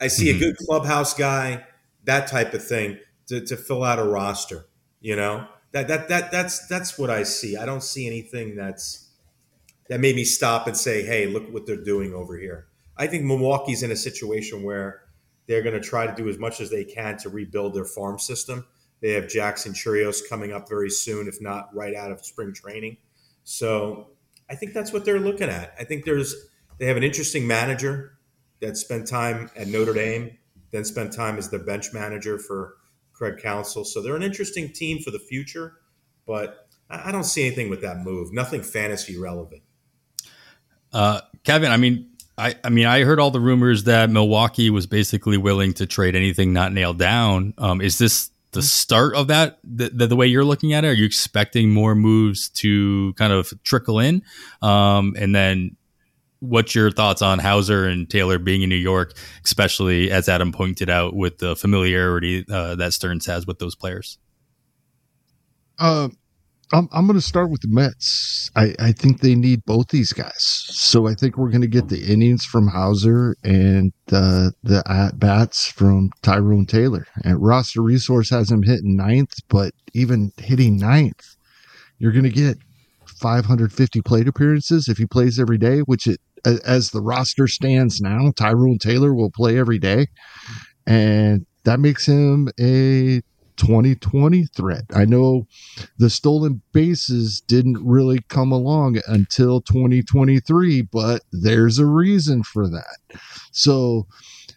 I see mm-hmm. a good clubhouse guy, that type of thing, to, to fill out a roster. You know, that that that that's that's what I see. I don't see anything that's that made me stop and say, "Hey, look what they're doing over here." I think Milwaukee's in a situation where they're going to try to do as much as they can to rebuild their farm system. They have Jackson Chourio coming up very soon, if not right out of spring training. So I think that's what they're looking at. I think there's they have an interesting manager that spent time at Notre Dame, then spent time as the bench manager for Craig Counsell. So they're an interesting team for the future, but I don't see anything with that move. Nothing fantasy relevant. Uh, Kevin, I mean, I, I mean, I heard all the rumors that Milwaukee was basically willing to trade anything not nailed down. Um, is this the start of that? The, the, the, way you're looking at it, are you expecting more moves to kind of trickle in? Um, and then, what's your thoughts on Houser and Taylor being in New York, especially as Adam pointed out with the familiarity uh, that Stearns has with those players? Um, I'm, I'm going to start with the Mets. I, I think they need both these guys. So I think we're going to get the innings from Houser and uh, the at bats from Tyrone Taylor. And roster resource has him hitting ninth, but even hitting ninth, you're going to get 550 plate appearances if he plays every day, which it, as the roster stands now, Tyrone Taylor will play every day. And that makes him a 2020 threat. I know the stolen bases didn't really come along until 2023, but there's a reason for that. So,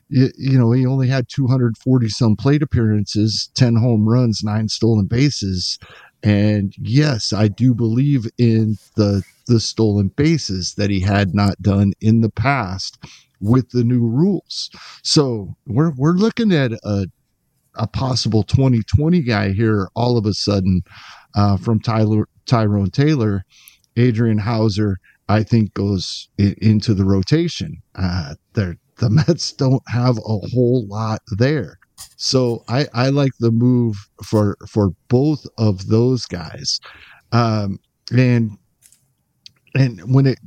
you, you know, he only had 240 some plate appearances, 10 home runs, nine stolen bases. And yes, I do believe in the the stolen bases that he had not done in the past with the new rules. So we're we're looking at a a possible 2020 guy here all of a sudden uh, from Tyler Tyrone Taylor, Adrian Houser, I think goes in, into the rotation. Uh, the [LAUGHS] Mets don't have a whole lot there. So I, I like the move for for both of those guys. Um, and and when it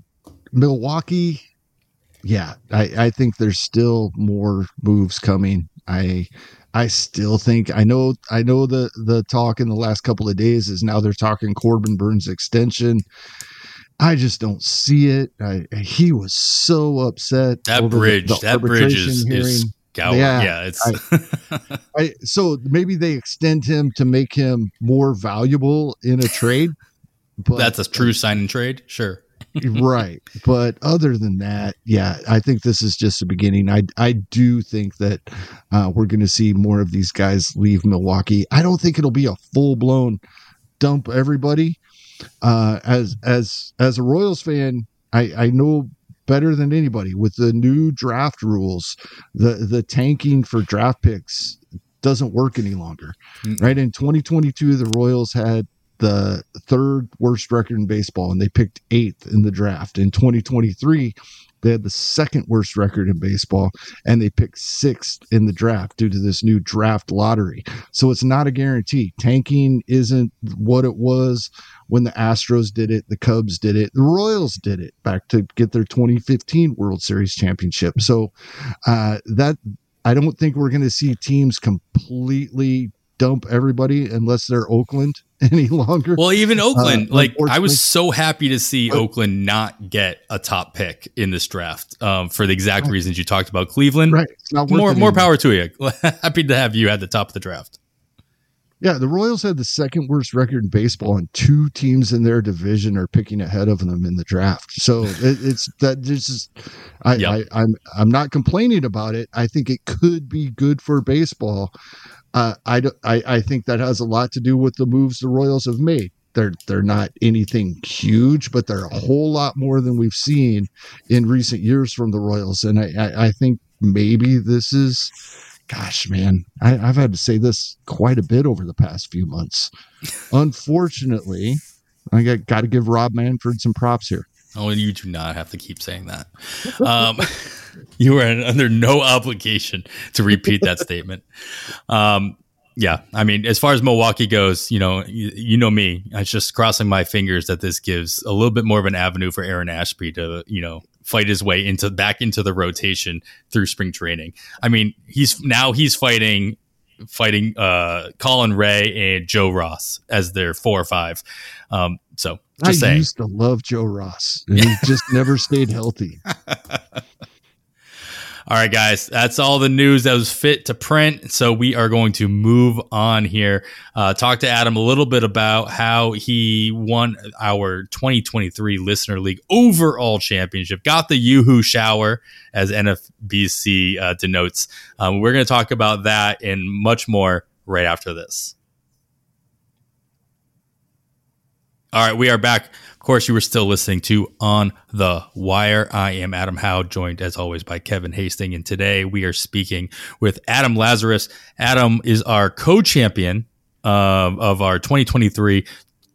Milwaukee, yeah, I, I think there's still more moves coming. I I still think I know I know the the talk in the last couple of days is now they're talking Corbin Burnes extension. I just don't see it. I, he was so upset. That bridge, the, the that bridge is, is yeah, yeah, it's I, [LAUGHS] I, so maybe they extend him to make him more valuable in a trade. But that's a true sign and trade, sure right. But other than that, yeah, I think this is just the beginning. I I do think that uh, we're going to see more of these guys leave Milwaukee. I don't think it'll be a full blown dump everybody. Uh, as as as a Royals fan, I I know better than anybody with the new draft rules, the the tanking for draft picks doesn't work any longer. Mm-hmm. Right in 2022, the Royals had the third worst record in baseball and they picked eighth in the draft. In 2023, they had the second worst record in baseball and they picked sixth in the draft due to this new draft lottery. So it's not a guarantee. Tanking isn't what it was when the Astros did it, the Cubs did it, the Royals did it back to get their 2015 World Series championship. So uh, that I don't think we're going to see teams completely dump everybody unless they're Oakland [LAUGHS] any longer. Well, even uh, Oakland, uh, like I was so happy to see but, Oakland not get a top pick in this draft um, for the exact right. reasons you talked about. Cleveland, right? more more power to you. [LAUGHS] happy to have you at the top of the draft. Yeah, the Royals had the second worst record in baseball, and two teams in their division are picking ahead of them in the draft. So [LAUGHS] it, it's that this is, I, Yep. I, I'm I'm not complaining about it. I think it could be good for baseball. Uh, I, I I think that has a lot to do with the moves the Royals have made. They're they're not anything huge, but they're a whole lot more than we've seen in recent years from the Royals, and I I, I think maybe this is gosh, man, I, I've had to say this quite a bit over the past few months. Unfortunately, I got, got to give Rob Manfred some props here. Oh, you do not have to keep saying that. Um, [LAUGHS] you are under no obligation to repeat that statement. Um, yeah, I mean, as far as Milwaukee goes, you know, you, you know me. I'm just crossing my fingers that this gives a little bit more of an avenue for Aaron Ashby to, you know, fight his way into back into the rotation through spring training. I mean, he's now he's fighting fighting uh Colin Rea and Joe Ross as their four or five. Um, so just I saying. used to love Joe Ross, and he [LAUGHS] just never stayed healthy. All right, guys, that's all the news that was fit to print. So we are going to move on here. Uh, talk to Adam a little bit about how he won our 2023 Listener League overall championship, got the Yoo-Hoo shower, as NFBC uh, denotes. Um, we're going to talk about that and much more right after this. All right, we are back. Of course, you were still listening to On the Wire. I am Adam Howe, joined as always by Kevin Hasting. And today we are speaking with Adam Lazarus. Adam is our co champion um, of our 2023.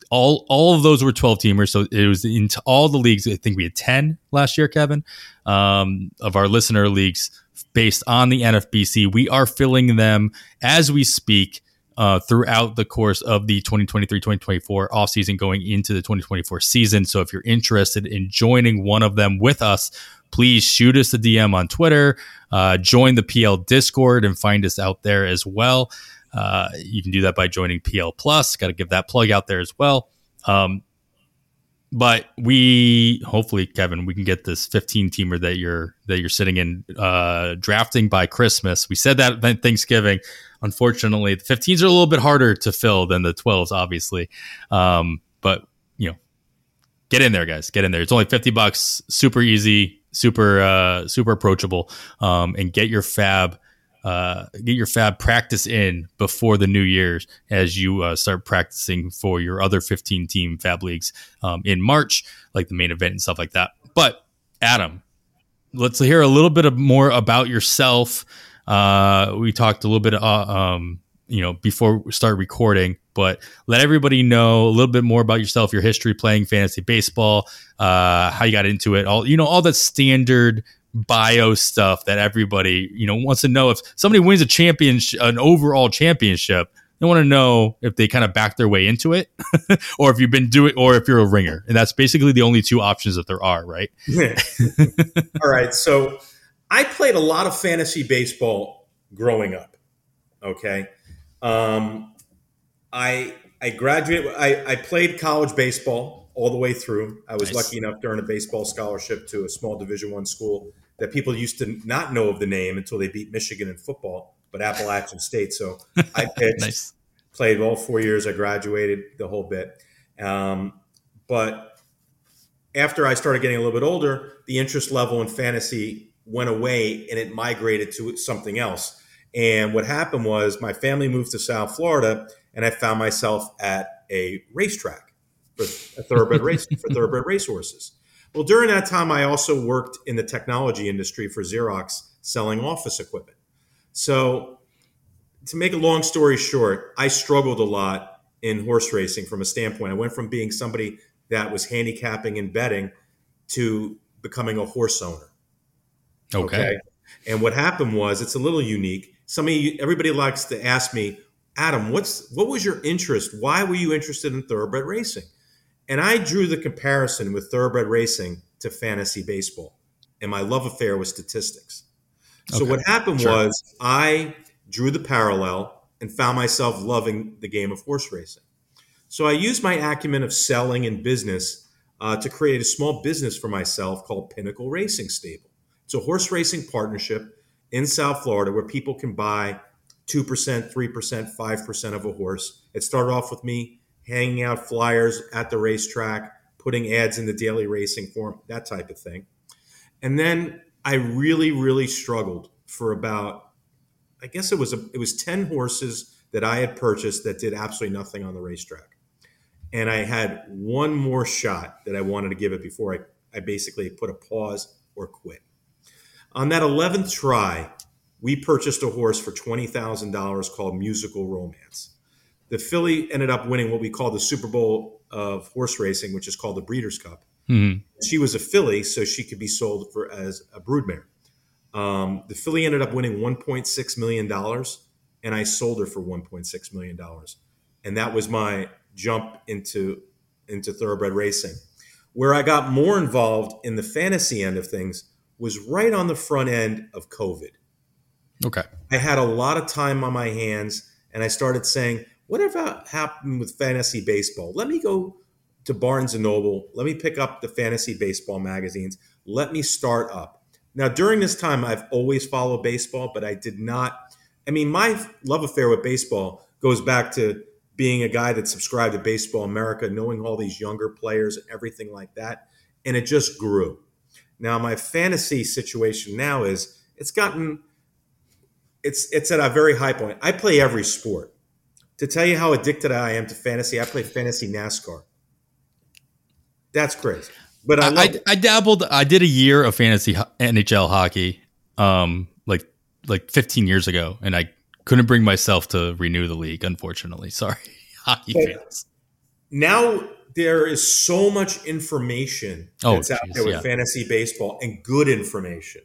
All, all of those were 12 teamers. So it was into all the leagues. I think we had 10 last year, Kevin, um, of our listener leagues based on the NFBC. We are filling them as we speak uh, throughout the course of the 2023-2024 offseason going into the 2024 season. So if you're interested in joining one of them with us, please shoot us a DM on Twitter, uh, join the PL Discord, and find us out there as well. Uh, you can do that by joining PL Plus. Got to give that plug out there as well. Um, but we hopefully, Kevin, we can get this 15 teamer that you're that you're sitting in uh, drafting by Christmas. We said that at Thanksgiving. Unfortunately, the 15s are a little bit harder to fill than the 12s, obviously. Um, but you know, get in there, guys. Get in there. It's only 50 bucks. Super easy. Super uh, super approachable. Um, and get your FAAB uh, get your FAAB practice in before the new year's as you uh, start practicing for your other 15 team FAAB leagues um, in March, like the main event and stuff like that. But Adam, let's hear a little bit of more about yourself. Uh, we talked a little bit, uh, um, you know, before we start recording, but let everybody know a little bit more about yourself, your history playing fantasy baseball, uh, how you got into it, all you know, all that standard bio stuff that everybody you know wants to know if somebody wins a championship an overall championship they want to know if they kind of back their way into it [LAUGHS] or if you've been doing or if you're a ringer and that's basically the only two options that there are right [LAUGHS] All right. So I played a lot of fantasy baseball growing up. Okay. Um, I I graduated. I, I played college baseball all the way through. I was Nice. lucky enough to earn a baseball scholarship to a small Division One school that people used to not know of the name until they beat Michigan in football, but Appalachian State. So I [LAUGHS] pitched, nice played all four years. I graduated the whole bit. Um, but after I started getting a little bit older, the interest level in fantasy went away and it migrated to something else. And what happened was my family moved to South Florida and I found myself at a racetrack for a thoroughbred race [LAUGHS] for thoroughbred racehorses. Well, during that time, I also worked in the technology industry for Xerox selling office equipment. So, to make a long story short, I struggled a lot in horse racing from a standpoint. I went from being somebody that was handicapping and betting to becoming a horse owner. Okay, And what happened was it's a little unique. Some of you, everybody likes to ask me, Adam, what's what was your interest? Why were you interested in thoroughbred racing? And I drew the comparison with thoroughbred racing to fantasy baseball. And my love affair was statistics. So Okay. what happened Sure. was I drew the parallel and found myself loving the game of horse racing. So I used my acumen of selling and business uh, to create a small business for myself called Pinnacle Racing Stable. It's a horse racing partnership in South Florida where people can buy 2%, 3%, 5% of a horse. It started off with me hanging out flyers at the racetrack, putting ads in the daily racing form, that type of thing. And then I really, really struggled for about, I guess it was a, it was 10 horses that I had purchased that did absolutely nothing on the racetrack. And I had one more shot that I wanted to give it before I, I basically put a pause or quit. On that 11th try, we purchased a horse for $20,000 called Musical Romance. The filly ended up winning what we call the Super Bowl of horse racing, which is called the Breeders' Cup. Mm-hmm. She was a filly, so she could be sold for as a broodmare. Um, the filly ended up winning 1.6 million dollars, and I sold her for 1.6 million dollars, and that was my jump into into thoroughbred racing. Where I got more involved in the fantasy end of things was right on the front end of COVID. Okay. I had a lot of time on my hands and I started saying, whatever happened with fantasy baseball? Let me go to Barnes and Noble. Let me pick up the fantasy baseball magazines. Let me start up. Now, during this time, I've always followed baseball, but I did not. I mean, my love affair with baseball goes back to being a guy that subscribed to Baseball America, knowing all these younger players and everything like that. And it just grew. Now, my fantasy situation now is it's gotten it's it's at a very high point. I play every sport. To tell you how addicted I am to fantasy, I play fantasy NASCAR. That's crazy. But I, I, I, dabbled. I did a year of fantasy NHL hockey, um, like like 15 years ago, and I couldn't bring myself to renew the league. Unfortunately, [LAUGHS] sorry, hockey but fans. Now there is so much information oh, that's out there with yeah. fantasy baseball and good information.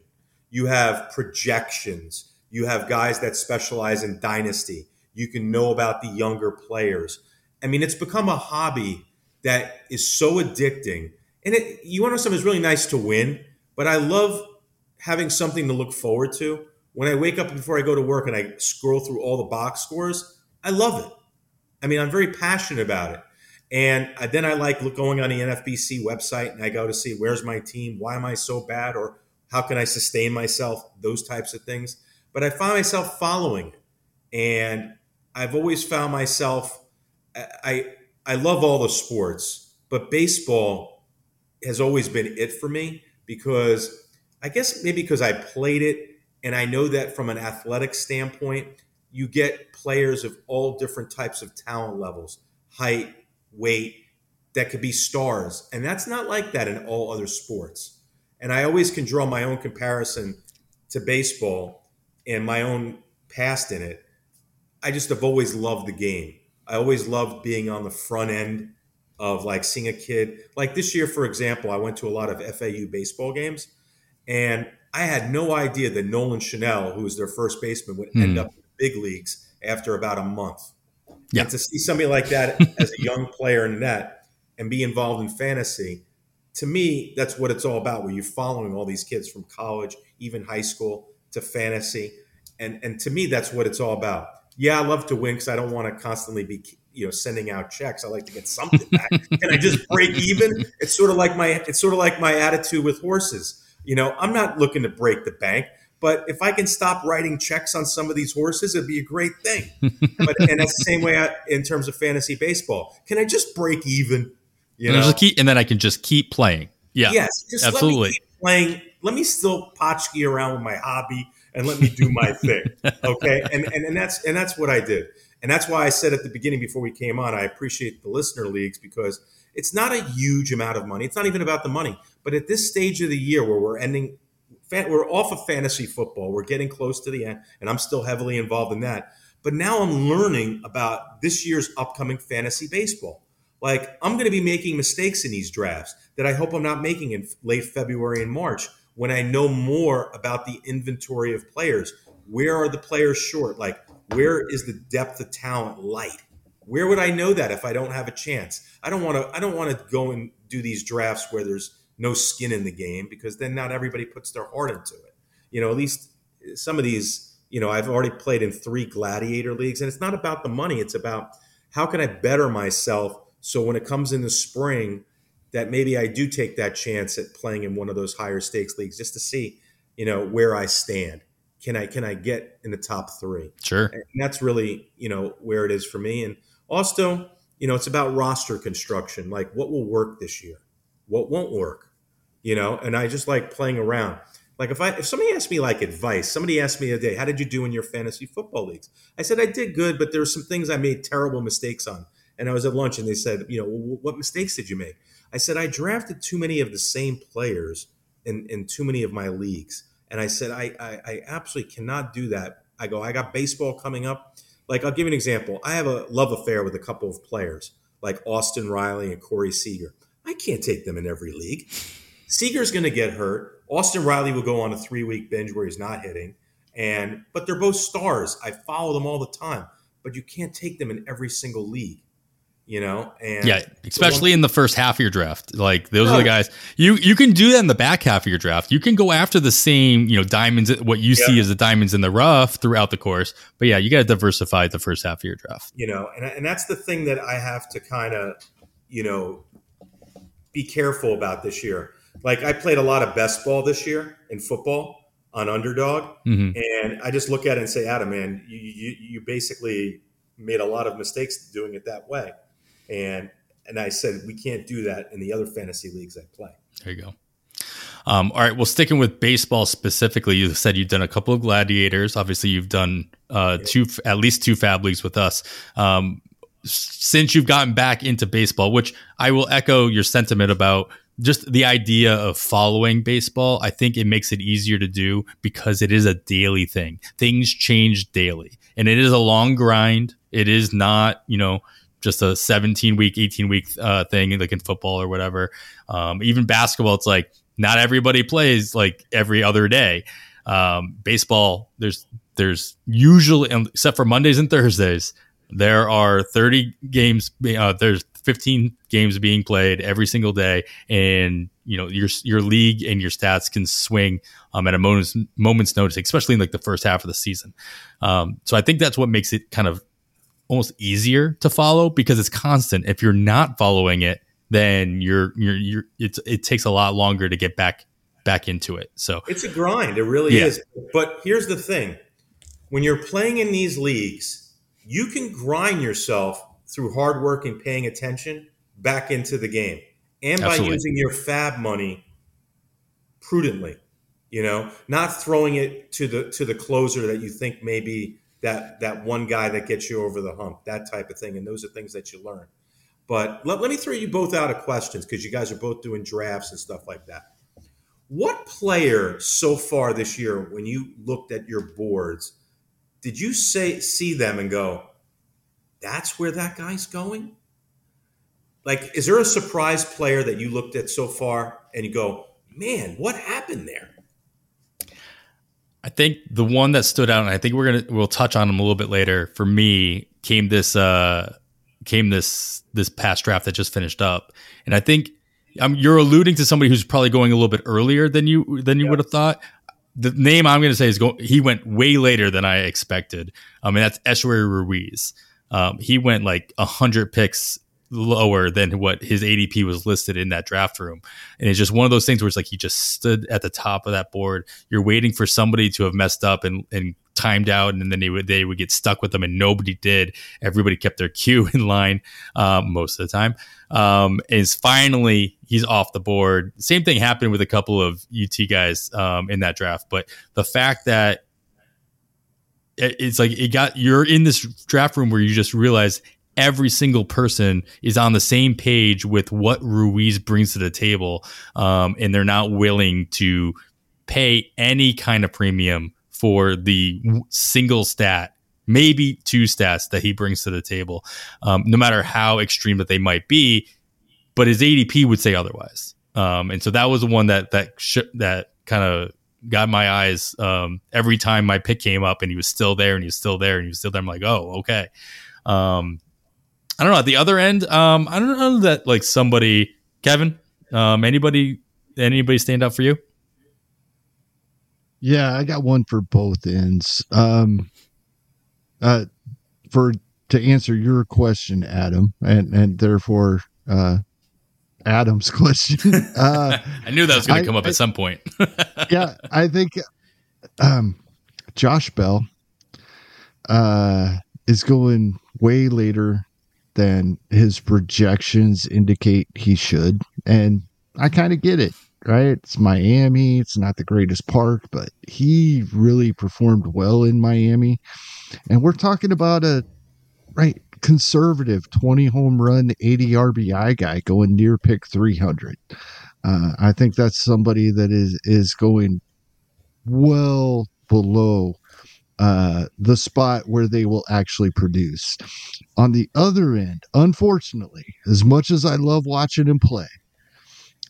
You have projections you have guys that specialize in dynasty. You can know about the younger players. I mean, it's become a hobby that is so addicting. And it, you want to know something that's really nice to win, but I love having something to look forward to. When I wake up before I go to work and I scroll through all the box scores, I love it. I mean, I'm very passionate about it. And uh, then I like going on the NFBC website and I go to see where's my team, why am I so bad, or how can I sustain myself, those types of things but I find myself following it. And I've always found myself, I, I love all the sports, but baseball has always been it for me because I guess maybe because I played it and I know that from an athletic standpoint, you get players of all different types of talent levels, height, weight, that could be stars. And that's not like that in all other sports. And I always can draw my own comparison to baseball and my own past in it, I just have always loved the game. I always loved being on the front end of like seeing a kid. Like this year, for example, I went to a lot of FAU baseball games, and I had no idea that Nolan Schanuel, who was their first baseman, would end hmm. up in the big leagues after about a month. Yeah. And to see somebody like that [LAUGHS] as a young player in that and be involved in fantasy, to me, that's what it's all about. Where you're following all these kids from college, even high school, to fantasy. And, and to me, that's what it's all about. Yeah, I love to win because I don't want to constantly be you know sending out checks. I like to get something back. Can I just break even? It's sort of like my it's sort of like my attitude with horses. You know, I'm not looking to break the bank, but if I can stop writing checks on some of these horses, it'd be a great thing. [LAUGHS] But and that's the same way I, in terms of fantasy baseball. Can I just break even? You know, keep, and then I can just keep playing. Yeah, yes, just absolutely playing let me still potchkey around with my hobby and let me do my thing. [LAUGHS] Okay. And, and, and that's, and that's what I did. And that's why I said at the beginning before we came on, I appreciate the listener leagues because it's not a huge amount of money. It's not even about the money, but at this stage of the year where we're ending, we're off of fantasy football, we're getting close to the end, and I'm still heavily involved in that. But now I'm learning about this year's upcoming fantasy baseball. Like I'm going to be making mistakes in these drafts that I hope I'm not making in late February and March when I know more about the inventory of players. Where are the players short? Like, where is the depth of talent light? Where would I know that if I don't have a chance? I don't want to. I don't want to go and do these drafts where there's no skin in the game because then not everybody puts their heart into it. You know, at least some of these. You know, I've already played in three gladiator leagues, and it's not about the money. It's about how can I better myself so when it comes in the spring, that maybe I do take that chance at playing in one of those higher stakes leagues just to see, you know, where I stand. can I can I get in the top three? Sure. And that's really you know where it is for me. And also, you know, it's about roster construction. Like what will work this year, what won't work. You know, and I just like playing around. Like if I if somebody asked me like advice, somebody asked me a day, how did you do in your fantasy football leagues? I said I did good, but there were some things I made terrible mistakes on. And I was at lunch and they said, you know, what mistakes did you make? I said I drafted too many of the same players in in too many of my leagues. And I said, I, I, I absolutely cannot do that. I go, I got baseball coming up. Like, I'll give you an example. I have a love affair with a couple of players, like Austin Riley and Corey Seager. I can't take them in every league. Seager's going to get hurt. Austin Riley will go on a three week binge where he's not hitting. And but they're both stars. I follow them all the time, but you can't take them in every single league you know and yeah especially in the first half of your draft like those no. are the guys you you can do that in the back half of your draft you can go after the same you know diamonds what you yeah. see as the diamonds in the rough throughout the course but yeah you got to diversify the first half of your draft you know and, and that's the thing that i have to kind of you know be careful about this year like i played a lot of best ball this year in football on underdog mm-hmm. and i just look at it and say adam man you, you, you basically made a lot of mistakes doing it that way and and I said we can't do that in the other fantasy leagues I play. There you go. Um, all right. Well, sticking with baseball specifically, you said you've done a couple of gladiators. Obviously, you've done uh, yeah. two, at least two FAAB leagues with us. Um, since you've gotten back into baseball, which I will echo your sentiment about just the idea of following baseball, I think it makes it easier to do because it is a daily thing. Things change daily and it is a long grind. It is not, you know, just a 17 week, 18 week uh, thing, like in football or whatever. Um, even basketball, it's like not everybody plays like every other day. Um, baseball, there's there's usually, except for Mondays and Thursdays, there are 30 games. Uh, there's 15 games being played every single day, and you know your your league and your stats can swing um, at a moment's moment's notice, especially in like the first half of the season. Um, so I think that's what makes it kind of almost easier to follow because it's constant. If you're not following it, then you're you're you're it's it takes a lot longer to get back back into it. So it's a grind. It really yeah. is. But here's the thing: when you're playing in these leagues, you can grind yourself through hard work and paying attention back into the game, and Absolutely. by using your FAAB money prudently. You know, not throwing it to the to the closer that you think maybe that that one guy that gets you over the hump, that type of thing. And those are things that you learn. But let, let me throw you both out of questions because you guys are both doing drafts and stuff like that. What player so far this year, when you looked at your boards, did you say see them and go, "That's where that guy's going"? Like, is there a surprise player that you looked at so far and you go, "Man, what happened there"? I think the one that stood out, and I think we're gonna we'll touch on them a little bit later. For me, came this uh came this this past draft that just finished up, and I think um, you're alluding to somebody who's probably going a little bit earlier than you than you would have thought. The name I'm going to say is going. He went way later than I expected. I um, mean, that's Esteury Ruiz. Um, he went like hundred picks lower than what his ADP was listed in that draft room. And it's just one of those things where it's like he just stood at the top of that board. You're waiting for somebody to have messed up and, and timed out, and then they would they would get stuck with them, and nobody did. Everybody kept their [LAUGHS] queue in line um, most of the time. Um, is finally he's off the board. Same thing happened with a couple of UT guys um, in that draft, but the fact that it's like it got you're in this draft room where you just realize every single person is on the same page with what Ruiz brings to the table, um, and they're not willing to pay any kind of premium for the single stat, maybe two stats that he brings to the table, um, no matter how extreme that they might be. But his ADP would say otherwise, um, and so that was the one that that sh- that kind of got my eyes um, every time my pick came up, and he was still there, and he was still there, and he was still there. I'm like, oh, okay. Um, I don't know. At the other end, um, I don't know that like somebody, Kevin, um, anybody, anybody stand out for you? Yeah, I got one for both ends. Um, uh, for to answer your question, Adam, and and therefore, uh, Adam's [LAUGHS] question. Uh, [LAUGHS] I knew that was going to come up I, at some point. [LAUGHS] yeah, I think, um, Josh Bell uh, is going way later than his projections indicate he should. And I kind of get it, right? It's Miami. It's not the greatest park, but he really performed well in Miami. And we're talking about a, right, conservative 20 home run, 80 RBI guy going near pick 300. Uh, I think that's somebody that is is going well below uh, the spot where they will actually produce. On the other end, unfortunately, as much as I love watching him play,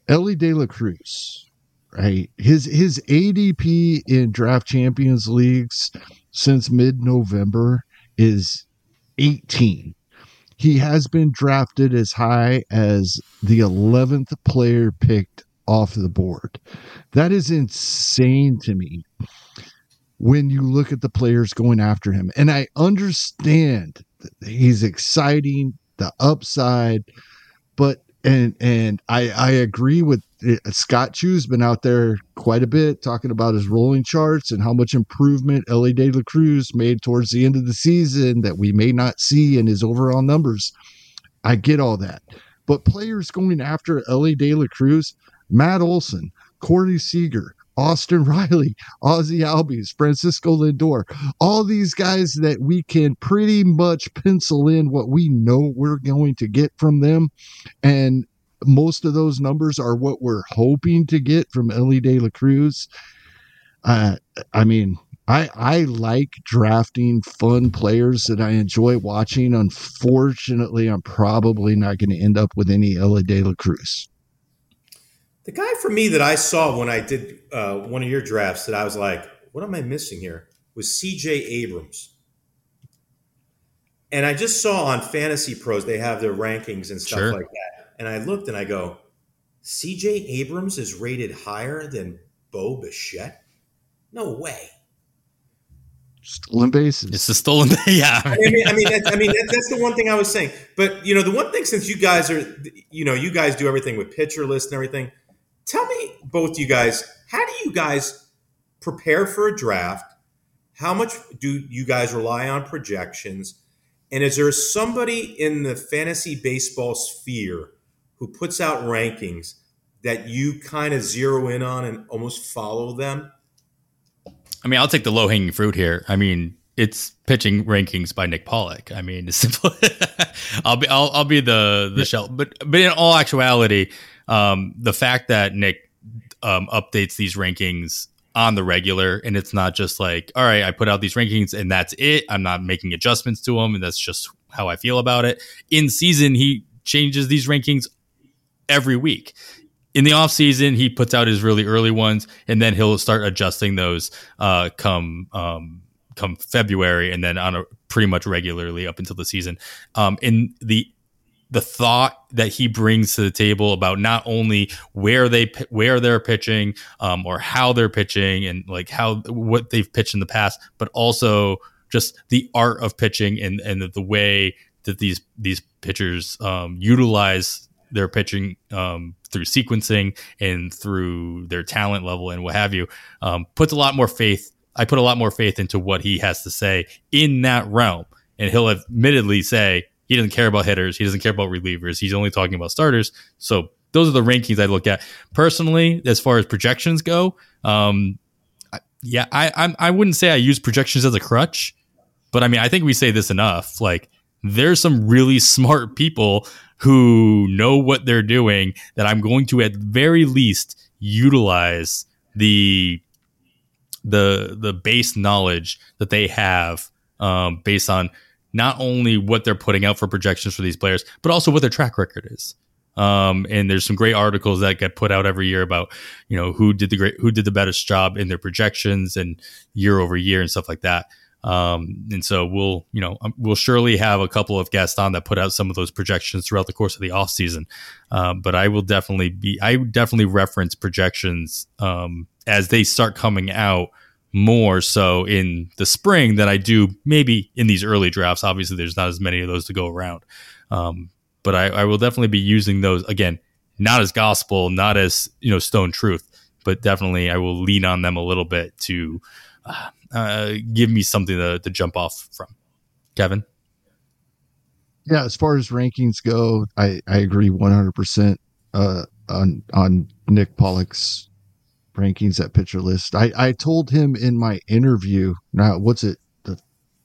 Elly De La Cruz, right? His his ADP in draft champions leagues since mid November is 18. He has been drafted as high as the 11th player picked off the board. That is insane to me when you look at the players going after him. And I understand he's exciting, the upside, but and and I I agree with Uh, Scott Chu's been out there quite a bit talking about his rolling charts and how much improvement Elly De La Cruz made towards the end of the season that we may not see in his overall numbers. I get all that. But players going after Elly De La Cruz, Matt Olson, Corey Seager, Austin [LAUGHS] Riley, Ozzie Albies, Francisco Lindor, all these guys that we can pretty much pencil in what we know we're going to get from them. And most of those numbers are what we're hoping to get from Elly De La Cruz. Uh, I mean, I I like drafting fun players that I enjoy watching. Unfortunately, I'm probably not going to end up with any Elly De La Cruz. The guy for me that I saw when I did uh, one of your drafts that I was like, what am I missing here? Was CJ Abrams. And I just saw on Fantasy Pros, they have their rankings and stuff sure. like that. And I looked and I go, CJ Abrams is rated higher than Bo Bichette? No way. Stolen bases. It's the stolen. Base. [LAUGHS] Yeah. I mean, I mean, that's, I mean, that's the one thing I was saying. But you know, the one thing since you guys are, you know, you guys do everything with pitcher list and everything. Tell me, both you guys, how do you guys prepare for a draft? How much do you guys rely on projections? And is there somebody in the fantasy baseball sphere who puts out rankings that you kind of zero in on and almost follow them? I mean, I'll take the low hanging fruit here. I mean, it's pitching rankings by Nick Pollack. I mean, it's simple. [LAUGHS] I'll be I'll, I'll be the the shell, but but in all actuality, um, the fact that Nick um, updates these rankings on the regular and it's not just like all right i put out these rankings and that's it i'm not making adjustments to them and that's just how i feel about it in season he changes these rankings every week. In the off season he puts out his really early ones and then he'll start adjusting those uh, come um, come february and then on a pretty much regularly up until the season. Um, in the the thought that he brings to the table about not only where they where they're pitching um, or how they're pitching and like how what they've pitched in the past, but also just the art of pitching and and the way that these these pitchers um, utilize their pitching um, through sequencing and through their talent level and what have you um, puts a lot more faith. I put a lot more faith into what he has to say in that realm, and he'll admittedly say he doesn't care about hitters. He doesn't care about relievers. He's only talking about starters. So those are the rankings I look at personally. As far as projections go, um, yeah, I I'm, I wouldn't say I use projections as a crutch, but I mean I think we say this enough. Like there's some really [LAUGHS] smart people who know what they're doing that I'm going to at very least utilize the the the base knowledge that they have um, based on not only what they're putting out for projections for these players, but also what their track record is. Um, and there's some great articles that get put out every year about, you know, who did the great, who did the best job in their projections and year over year and stuff like that. Um, and so we'll, you know, um, we'll surely have a couple of guests on that put out some of those projections throughout the course of the off season. Um, but I will definitely be, I definitely reference projections, um, as they start coming out more so in the spring than I do maybe in these early drafts. Obviously, there's not as many of those to go around. Um, but I, I, will definitely be using those again, not as gospel, not as you know stone truth, but definitely I will lean on them a little bit to uh, uh, give me something to, to jump off from. Kevin? Yeah, as far as rankings go, I, I agree 100% uh, on, on Nick Pollack's rankings at pitcher list. I, I told him in my interview, now what's it, the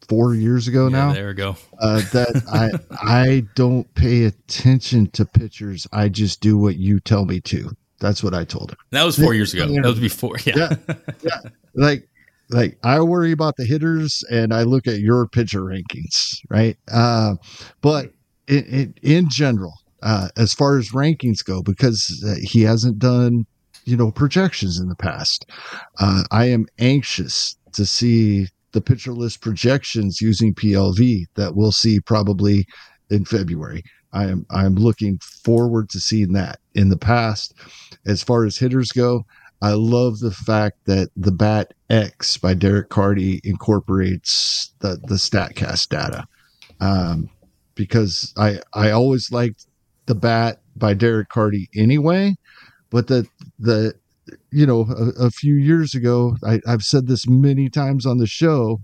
four years ago yeah, now? There we go. Uh, that I [LAUGHS] I don't pay attention to pitchers. I just do what you tell me to. That's what I told him. That was four years ago. That was before. [LAUGHS] Yeah. Yeah. yeah. Like like I worry about the hitters and I look at your pitcher rankings, right? Uh, but in, general, uh, as far as rankings go, because uh, he hasn't done, you know, projections in the past, uh, I am anxious to see the pitcher list projections using PLV that we'll see probably in February. I am I'm looking forward to seeing that. In the past, as far as hitters go, I love the fact that the Bat X by Derek Carty incorporates the the Statcast data, um, because I I always liked the Bat by Derek Carty anyway, but the the you know a, a few years ago I, have said this many times on the show.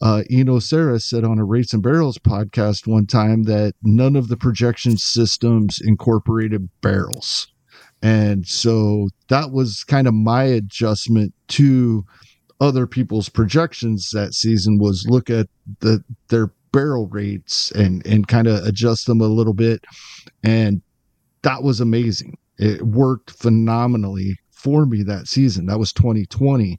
Uh, Eno Sarris said on a Rates and Barrels podcast one time that none of the projection systems incorporated barrels. And so that was kind of my adjustment to other people's projections that season was look at the their barrel rates and and kind of adjust them a little bit. And that was amazing. It worked phenomenally for me that season. That was 2020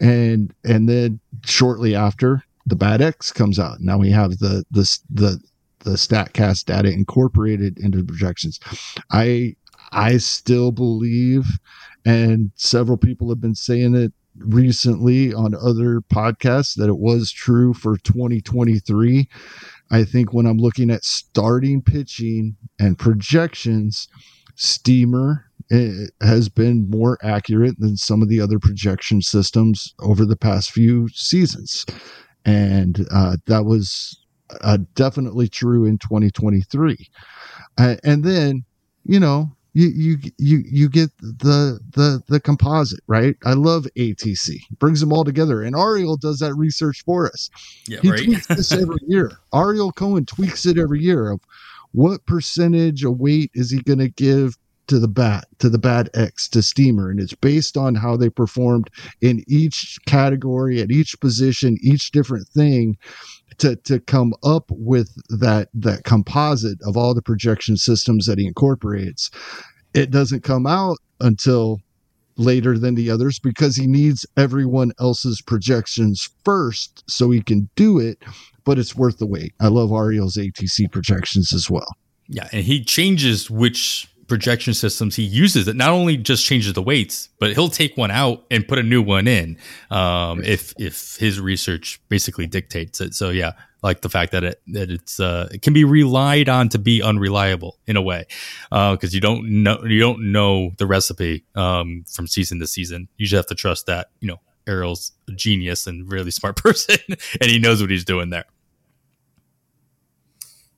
and and then shortly after the Bat X comes out. Now we have the the the the statcast data incorporated into the projections. I I still believe, and several people have been saying it recently on other podcasts, that it was true for 2023. I think when I'm looking at starting pitching and projections, Steamer eh, has been more accurate than some of the other projection systems over the past few seasons. And uh, that was uh, definitely true in 2023. Uh, and then, you know, you you you you get the the the composite right? I love atc brings them all together and ariel does that research for us. Yeah he right. tweaks this every [LAUGHS] year. Ariel cohen tweaks it every year of what percentage of weight is he going to give to the bat to the Bat X to steamer and it's based on how they performed in each category at each position each different thing to to come up with that that composite of all the projection systems that he incorporates it doesn't come out until later than the others because he needs everyone else's projections first so he can do it but it's worth the wait. I love ariel's atc projections as well. Yeah and he changes which projection systems he uses it. Not only just changes the weights but he'll take one out and put a new one in um, if if his research basically dictates it. So yeah like the fact that it that it's uh, it can be relied on to be unreliable in a way because uh, you don't know you don't know the recipe um, from season to season. You just have to trust that you know Ariel's a genius and really smart [LAUGHS] person and he knows what he's doing there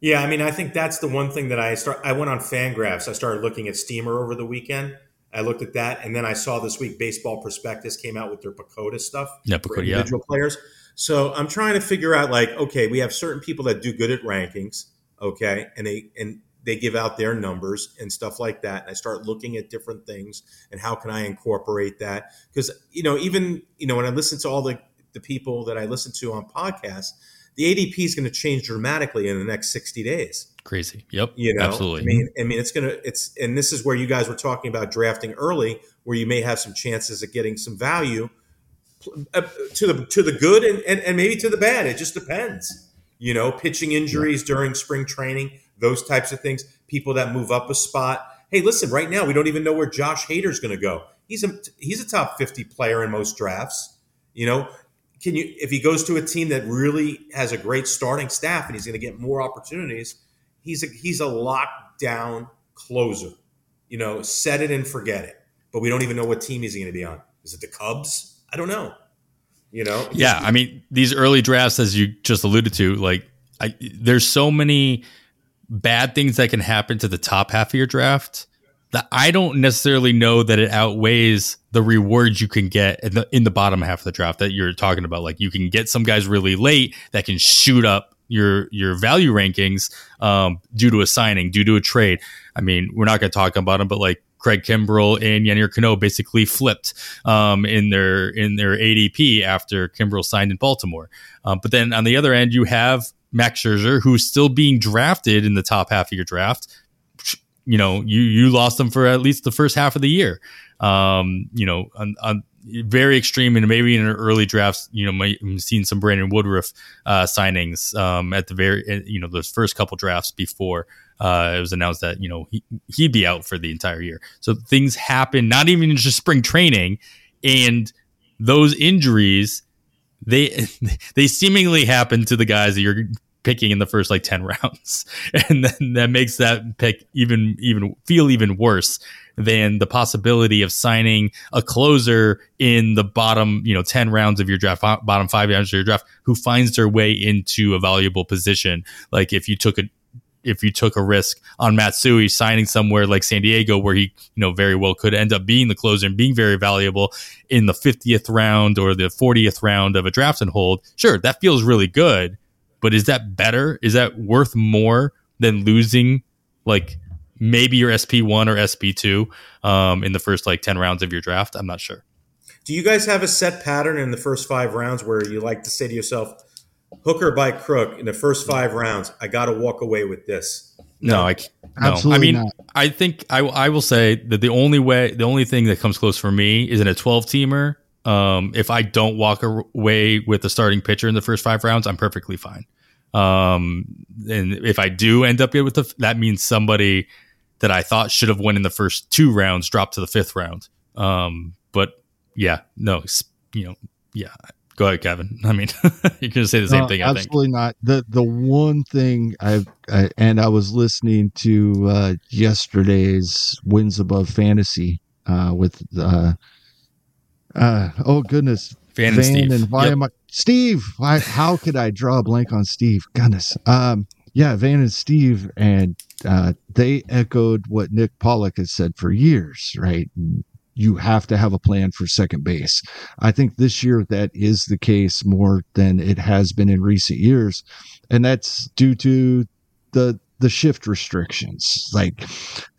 yeah, I mean, I think that's the one thing that I start. I went on Fangraphs. I started looking at Steamer over the weekend. I looked at that, and then I saw this week Baseball Prospectus came out with their PECOTA stuff yeah, for PECOTA, individual yeah. players. So I'm trying to figure out, like, okay, we have certain people that do good at rankings, okay, and they and they give out their numbers and stuff like that. And I start looking at different things and how can I incorporate that? Because you know, even you know, when I listen to all the the people that I listen to on podcasts the ADP is going to change dramatically in the next 60 days. Crazy. Yep. You know, absolutely. I mean, I mean, it's going to, it's, and this is where you guys were talking about drafting early, where you may have some chances of getting some value uh, to the, to the good and, and, and maybe to the bad. It just depends, you know, pitching injuries yeah. during spring training, those types of things, people that move up a spot. Hey, listen, right now, we don't even know where Josh Hader's going to go. He's a, he's a top 50 player in most drafts. You know, can you if he goes to a team that really has a great starting staff and he's going to get more opportunities he's a he's a lockdown closer. You know set it and forget it. But we don't even know what team he's going to be on. Is it the cubs? I don't know. You know? Yeah i mean these early drafts as you just alluded to like I, there's so many bad things that can happen to the top half of your draft that I don't necessarily know that it outweighs the rewards you can get in the, in the bottom half of the draft that you're talking about. Like you can get some guys really late that can shoot up your your value rankings um, due to a signing, due to a trade. I mean, we're not going to talk about them, but like Craig Kimbrel and Yennier Cano basically flipped um, in their in their ADP after Kimbrel signed in Baltimore. Um, but then on the other end, you have Max Scherzer, who's still being drafted in the top half of your draft. You know, you you lost them for at least the first half of the year. Um, you know, on, on very extreme and maybe in early drafts, you know, have seen some Brandon Woodruff uh, signings um, at the very, you know, those first couple drafts before uh, it was announced that you know he, he'd be out for the entire year. So things happen, not even just spring training, and those injuries they [LAUGHS] they seemingly happen to the guys that you're picking in the first like 10 [LAUGHS] rounds and then that makes that pick even even feel even worse than the possibility of signing a closer in the bottom, you know, 10 rounds of your draft, bottom five rounds of your draft, who finds their way into a valuable position. Like if you took a, if you took a risk on Matsui signing somewhere like San Diego, where he, you know, very well could end up being the closer and being very valuable in the 50th round or the 40th round of a draft and hold, sure, that feels really good. But is that better? Is that worth more than losing like maybe your SP1 or SP2 um, in the first like 10 rounds of your draft. I'm not sure. Do you guys have a set pattern in the first five rounds where you like to say to yourself, hooker by crook in the first five rounds, I got to walk away with this? No, no I no. Absolutely I mean, not. I think I, I will say that the only way, the only thing that comes close for me is in a 12 teamer. Um, if I don't walk away with the starting pitcher in the first five rounds, I'm perfectly fine. Um, and if I do end up with the, that means somebody that I thought should have won in the first two rounds dropped to the fifth round. Um, but yeah, no, you know, yeah. Go ahead, Kevin. [LAUGHS] I mean, [LAUGHS] you're going to say the same thing. I absolutely think. not. The the one thing I, I and I was listening to uh, yesterday's wins above fantasy uh, with uh, uh, oh goodness, Van, Van and, and Steve. Yep. Steve. I, how could I draw a blank on Steve? Goodness. Um, yeah, Van and Steve, and uh, they echoed what Nick Pollack has said for years, right? You have to have a plan for second base. I think this year that is the case more than it has been in recent years, and that's due to the the shift restrictions. Like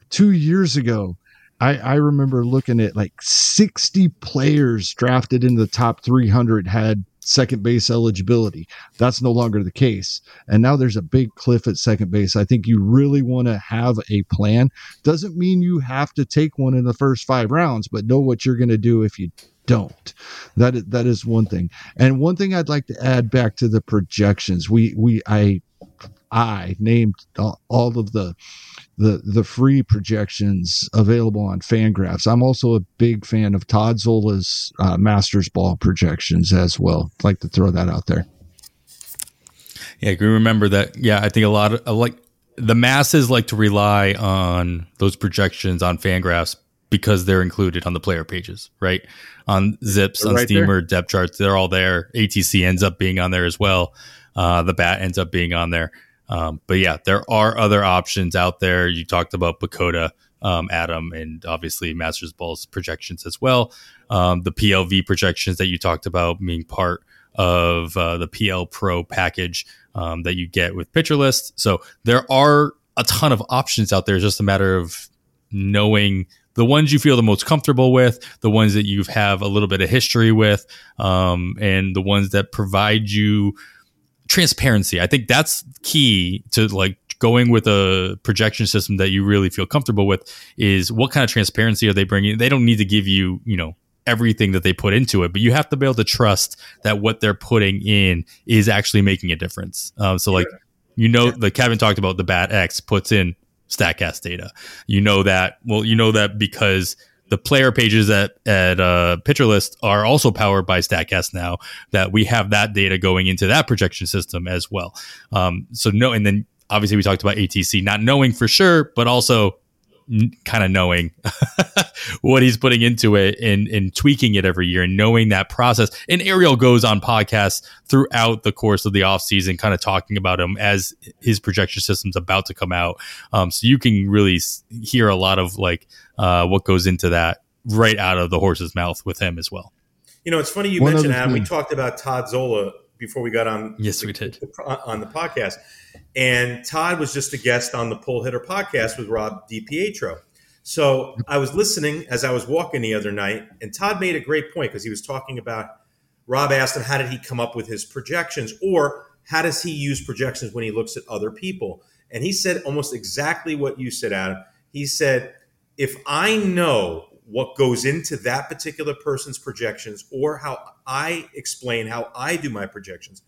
two years ago, I, I remember looking at like 60 players drafted in the top 300 had second base eligibility. That's no longer the case. And now there's a big cliff at second base. I think you really want to have a plan. Doesn't mean you have to take one in the first five rounds, but know what you're going to do if you don't. That is, that is one thing. And one thing I'd like to add back to the projections. We we I I named all of the the the free projections available on Fangraphs. I'm also a big fan of Todd Zola's uh, Masters Ball projections as well. I'd like to throw that out there. Yeah, can remember that. Yeah, I think a lot of like the masses like to rely on those projections on Fangraphs because they're included on the player pages, right? On Zips, they're on right Steamer, there. depth charts, they're all there. ATC ends up being on there as well. Uh, the bat ends up being on there. Um, but yeah, there are other options out there. You talked about PECOTA, um, Adam, and obviously Masters Balls projections as well. Um, the PLV projections that you talked about being part of uh, the PL Pro package um, that you get with Pitcher List. So there are a ton of options out there. It's just a matter of knowing the ones you feel the most comfortable with, the ones that you have a little bit of history with, um, and the ones that provide you transparency. I think that's key to like going with a projection system that you really feel comfortable with is what kind of transparency are they bringing? They don't need to give you, you know, everything that they put into it, but you have to be able to trust that what they're putting in is actually making a difference. Um, so like, you know, the Kevin talked about the Bat X puts in Statcast data. You know that, well, you know that because the player pages at at uh, Pitcher List are also powered by Statcast now. That we have that data going into that projection system as well. Um, so no, and then obviously we talked about ATC not knowing for sure, but also kind of knowing [LAUGHS] what he's putting into it and, and tweaking it every year and knowing that process. And Ariel goes on podcasts throughout the course of the offseason, kind of talking about him as his projection system's about to come out. Um, so you can really hear a lot of like uh, what goes into that right out of the horse's mouth with him as well. You know, it's funny you One mentioned that. We talked about Todd Zola before we got on. Yes, the, we did uh, on the podcast. And Todd was just a guest on the Pull Hitter podcast with Rob DiPietro. So I was listening as I was walking the other night, and Todd made a great point because he was talking about Rob asked him how did he come up with his projections, or how does he use projections when he looks at other people? And he said almost exactly what you said, Adam. He said, if I know what goes into that particular person's projections or how I explain how I do my projections,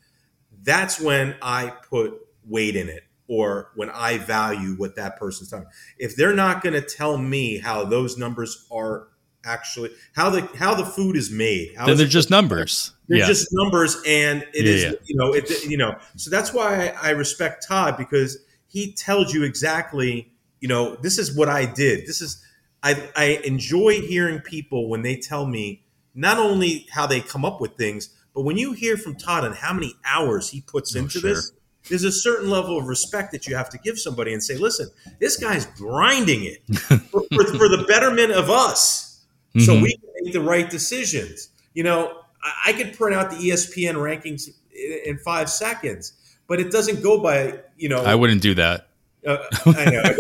that's when I put weight in it or when I value what that person's talking. If they're not going to tell me how those numbers are actually how the how the food is made, then they're just numbers. They're yeah. just numbers, and it yeah, is yeah. you know it you know. So that's why I, I respect Todd because he tells you exactly you know this is what I did. This is I, I enjoy hearing people when they tell me not only how they come up with things, but when you hear from Todd and how many hours he puts oh, into sure. this, there's a certain level of respect that you have to give somebody and say, listen, this guy's grinding it [LAUGHS] for, for, for, the betterment of us mm-hmm. so we can make the right decisions. You know, I, I could print out the ESPN rankings in, in five seconds, but it doesn't go by, you know. I wouldn't do that. Uh, I know, [LAUGHS]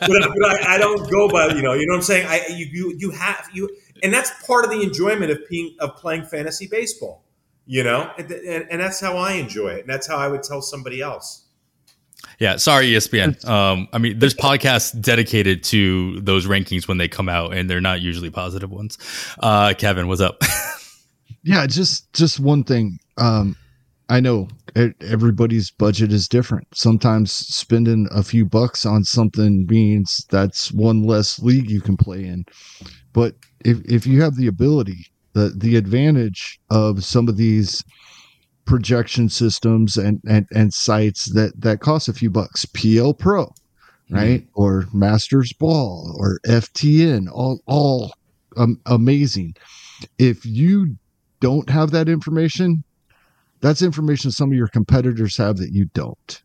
but, but I, I, don't go by you know. You know what I'm saying? I you you you have you, and that's part of the enjoyment of being of playing fantasy baseball. You know, and, and, and that's how I enjoy it, and that's how I would tell somebody else. Yeah, sorry, ESPN. Um, I mean, there's podcasts dedicated to those rankings when they come out, and they're not usually positive ones. Uh, Kevin, what's up? [LAUGHS] yeah, just just one thing. Um, I know everybody's budget is different. Sometimes spending a few bucks on something means that's one less league you can play in. But if if you have the ability, the the advantage of some of these projection systems and and, and sites that that cost a few bucks, PL Pro, right, mm-hmm. or Masters Ball or FTN, all all um, amazing. If you don't have that information, that's information some of your competitors have that you don't,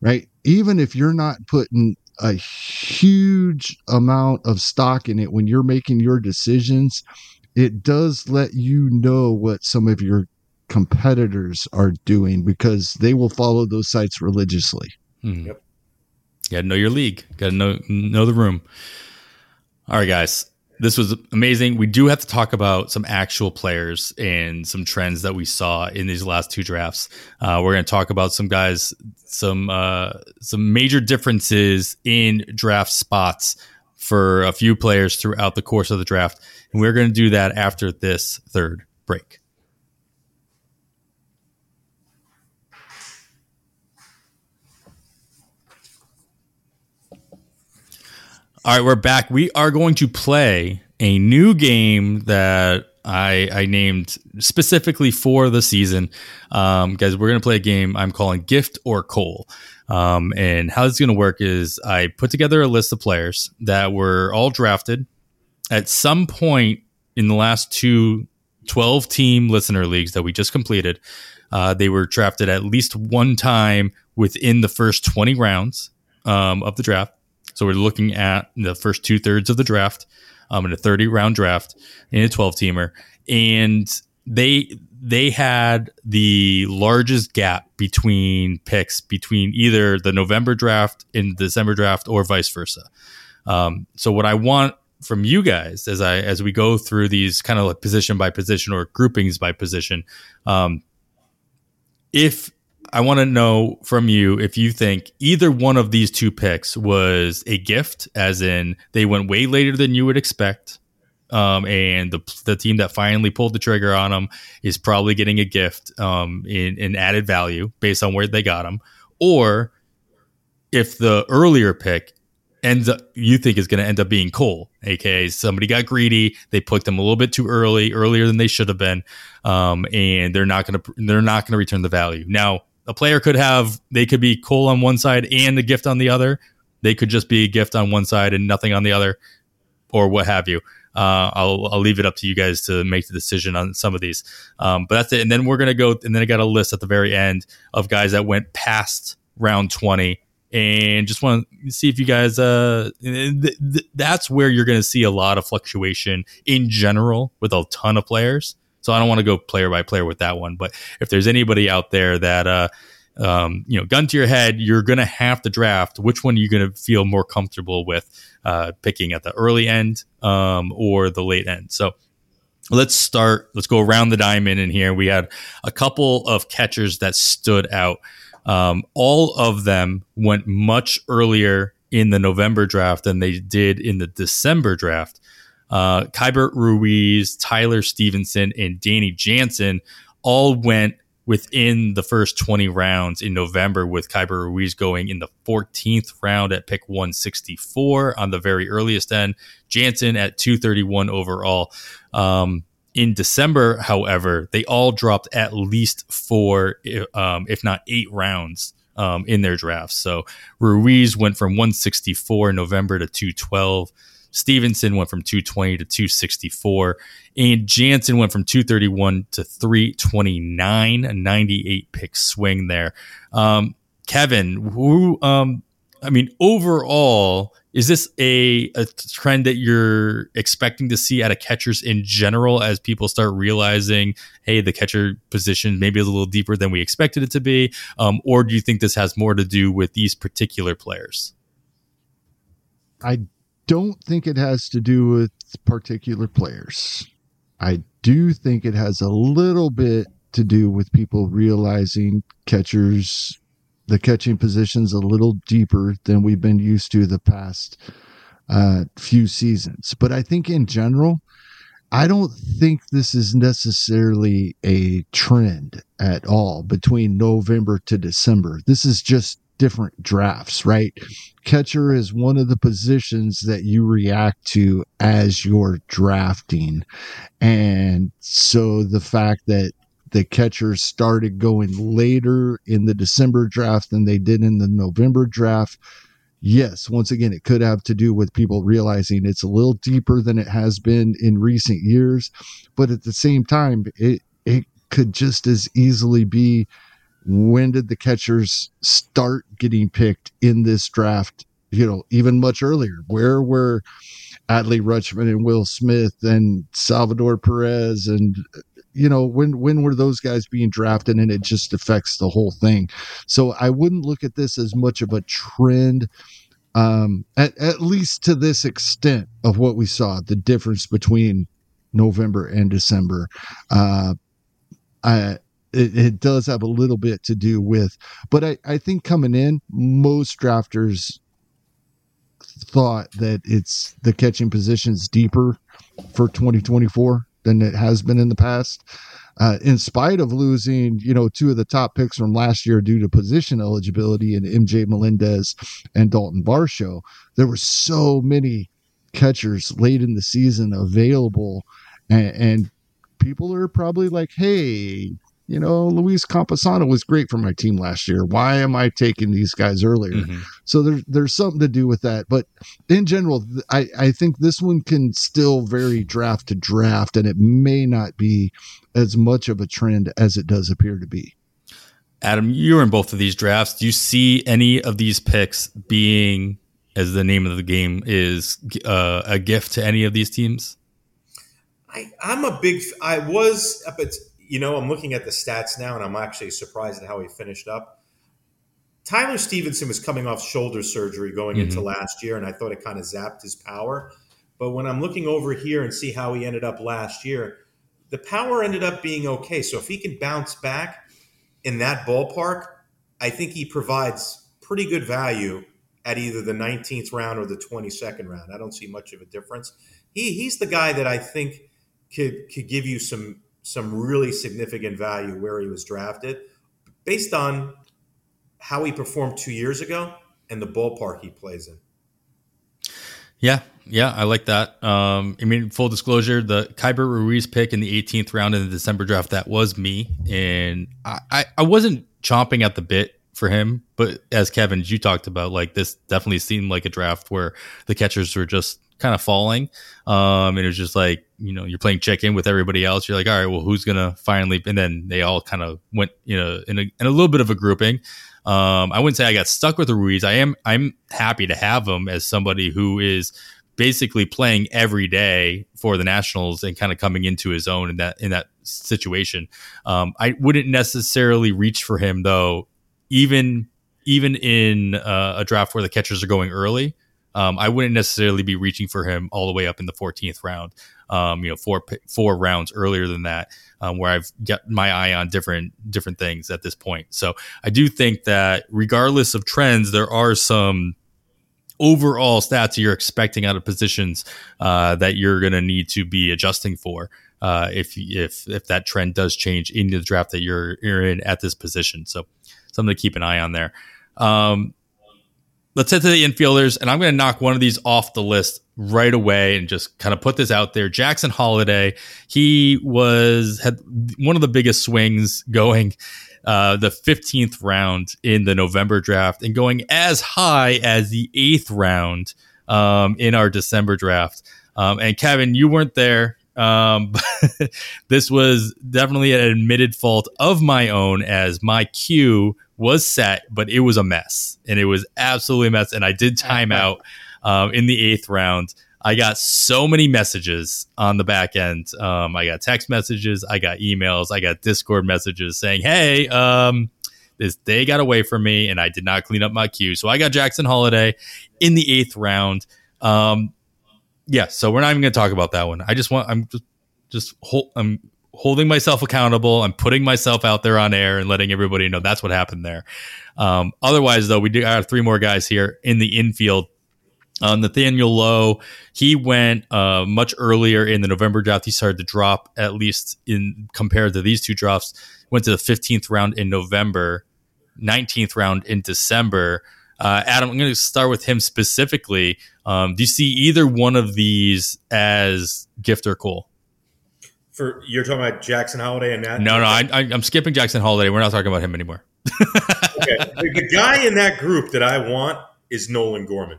right? Even if you're not putting a huge amount of stock in it when you're making your decisions, it does let you know what some of your competitors are doing because they will follow those sites religiously. Hmm. Yep. Got to know your league. Got to know know the room. All right, guys this was amazing. We do have to talk about some actual players and some trends that we saw in these last two drafts. Uh, we're going to talk about some guys, some uh, some major differences in draft spots for a few players throughout the course of the draft, and we're going to do that after this third break. All right, we're back. We are going to play a new game that I, I named specifically for the season. Um, guys, we're going to play a game I'm calling Gift or Coal. Um, and how it's going to work is I put together a list of players that were all drafted at some point in the last two 12 team listener leagues that we just completed. Uh, they were drafted at least one time within the first 20 rounds um, of the draft. So we're looking at the first two thirds of the draft um, in a 30 round draft in a 12 teamer. And they they had the largest gap between picks between either the November draft and December draft or vice versa. Um, so what I want from you guys as I as we go through these kind of like position by position or groupings by position, um, if I want to know from you if you think either one of these two picks was a gift, as in they went way later than you would expect, um, and the the team that finally pulled the trigger on them is probably getting a gift um, in, in added value based on where they got them, or if the earlier pick ends up you think is going to end up being coal, aka somebody got greedy, they picked them a little bit too early, earlier than they should have been, um, and they're not going to they're not going to return the value. Now a player could have they could be coal on one side and a gift on the other. they could just be a gift on one side and nothing on the other, or what have you. Uh, I'll I'll leave it up to you guys to make the decision on some of these. Um, but that's it. And then we're gonna go. And then I got a list at the very end of guys that went past round twenty. And just want to see if you guys. Uh, th- th- that's where you're going to see a lot of fluctuation in general with a ton of players. So I don't want to go player by player with that one. But if there's anybody out there that uh, um, you know, gun to your head, you're going to have to draft. Which one are you going to feel more comfortable with uh, picking at the early end um, or the late end? So let's start. Let's go around the diamond in here. We had a couple of catchers that stood out. Um, all of them went much earlier in the November draft than they did in the December draft. Uh, Keibert Ruiz, Tyler Stephenson, and Danny Jansen all went within the first 20 rounds in November, with Keibert Ruiz going in the 14th round at pick 164 on the very earliest end, Jansen at 231 overall. Um, in December, however, they all dropped at least four, um, if not eight rounds. Um, in their drafts. So Ruiz went from 164 in November to 212. Stephenson went from 220 to 264, and Jansen went from 231 to 329, a 98 pick swing there. Um, Kevin, who, um, I mean, overall, is this a, a trend that you're expecting to see out of catchers in general as people start realizing, hey, the catcher position maybe is a little deeper than we expected it to be? Um, or do you think this has more to do with these particular players? I don't think it has to do with particular players. I do think it has a little bit to do with people realizing catchers, the catching positions a little deeper than we've been used to the past uh, few seasons. But I think in general, I don't think this is necessarily a trend at all between November to December. This is just different drafts, right? Catcher is one of the positions that you react to as you're drafting. And so the fact that the catchers started going later in the December draft than they did in the November draft. Yes, once again, it could have to do with people realizing it's a little deeper than it has been in recent years. But at the same time, it, it could just as easily be when did the catchers start getting picked in this draft? You know, even much earlier. Where were Adley Rutschman and Will Smith and Salvador Perez and you know when when were those guys being drafted and it just affects the whole thing so i wouldn't look at this as much of a trend um at, at least to this extent of what we saw the difference between november and december uh I, it, it, does have a little bit to do with, but I, I think coming in, most drafters thought that it's the catching positions deeper for 2024 than it has been in the past. Uh, in spite of losing, you know, two of the top picks from last year due to position eligibility in MJ Melendez and Dalton Varsho, there were so many catchers late in the season available, and, and people are probably like, "Hey, you know, Luis Campusano was great for my team last year. Why am I taking these guys earlier? Mm-hmm. So there's there's something to do with that. But in general, I, I think this one can still vary draft to draft, and it may not be as much of a trend as it does appear to be. Adam, you're in both of these drafts. Do you see any of these picks being, as the name of the game is, uh, a gift to any of these teams? I, I'm a big. I was up at you know, I'm looking at the stats now, and I'm actually surprised at how he finished up. Tyler Stephenson was coming off shoulder surgery going mm-hmm. into last year, and I thought it kind of zapped his power. But when I'm looking over here and see how he ended up last year, the power ended up being okay. So if he can bounce back in that ballpark, I think he provides pretty good value at either the 19th round or the 22nd round. I don't see much of a difference. He he's the guy that I think could could give you some some really significant value where he was drafted based on how he performed two years ago and the ballpark he plays in. Yeah, yeah, I like that. Um, I mean, full disclosure, the Keibert Ruiz pick in the 18th round in the December draft, that was me. And I, I, I wasn't chomping at the bit for him. But as Kevin, you talked about, like this definitely seemed like a draft where the catchers were just kind of falling. Um, and it was just like, you know, you're playing check in with everybody else. You're like, all right, well, who's going to finally, and then they all kind of went, you know, in a, in a little bit of a grouping. Um, I wouldn't say I got stuck with Ruiz. I am, I'm happy to have him as somebody who is basically playing every day for the Nationals and kind of coming into his own in that, in that situation. Um, I wouldn't necessarily reach for him though, even, even in uh, a draft where the catchers are going early um, I wouldn't necessarily be reaching for him all the way up in the 14th round. Um, you know, four four rounds earlier than that, um, where I've got my eye on different different things at this point. So I do think that regardless of trends, there are some overall stats you're expecting out of positions uh, that you're going to need to be adjusting for. Uh, if if if that trend does change into the draft that you're you're in at this position, so something to keep an eye on there. Um, let's head to the infielders, and I'm going to knock one of these off the list right away and just kind of put this out there. Jackson Holliday, he was had one of the biggest swings going uh, the 15th round in the November draft and going as high as the eighth round um, in our December draft. Um, and Kevin, you weren't there. Um, [LAUGHS] this was definitely an admitted fault of my own as my cue was set, but it was a mess and it was absolutely a mess. And I did time [LAUGHS] out um, in the eighth round. I got so many messages on the back end. Um, I got text messages, I got emails, I got Discord messages saying, "Hey, um, this day got away from me, and I did not clean up my queue." So I got Jackson Holliday in the eighth round. Um, yeah, so we're not even going to talk about that one. I just want I'm just just hold, I'm holding myself accountable. I'm putting myself out there on air and letting everybody know that's what happened there. Um, otherwise, though, we do have three more guys here in the infield. Uh, Nathaniel Lowe, he went uh, much earlier in the November draft. He started to drop at least in compared to these two drafts. Went to the 15th round in November, 19th round in December. Uh, Adam, I'm going to start with him specifically. Um, do you see either one of these as gift or coal? For you're talking about Jackson Holliday and that? No, no, I, am skipping Jackson Holliday. We're not talking about him anymore. okay, the, the, guy in that group that I want is Nolan Gorman.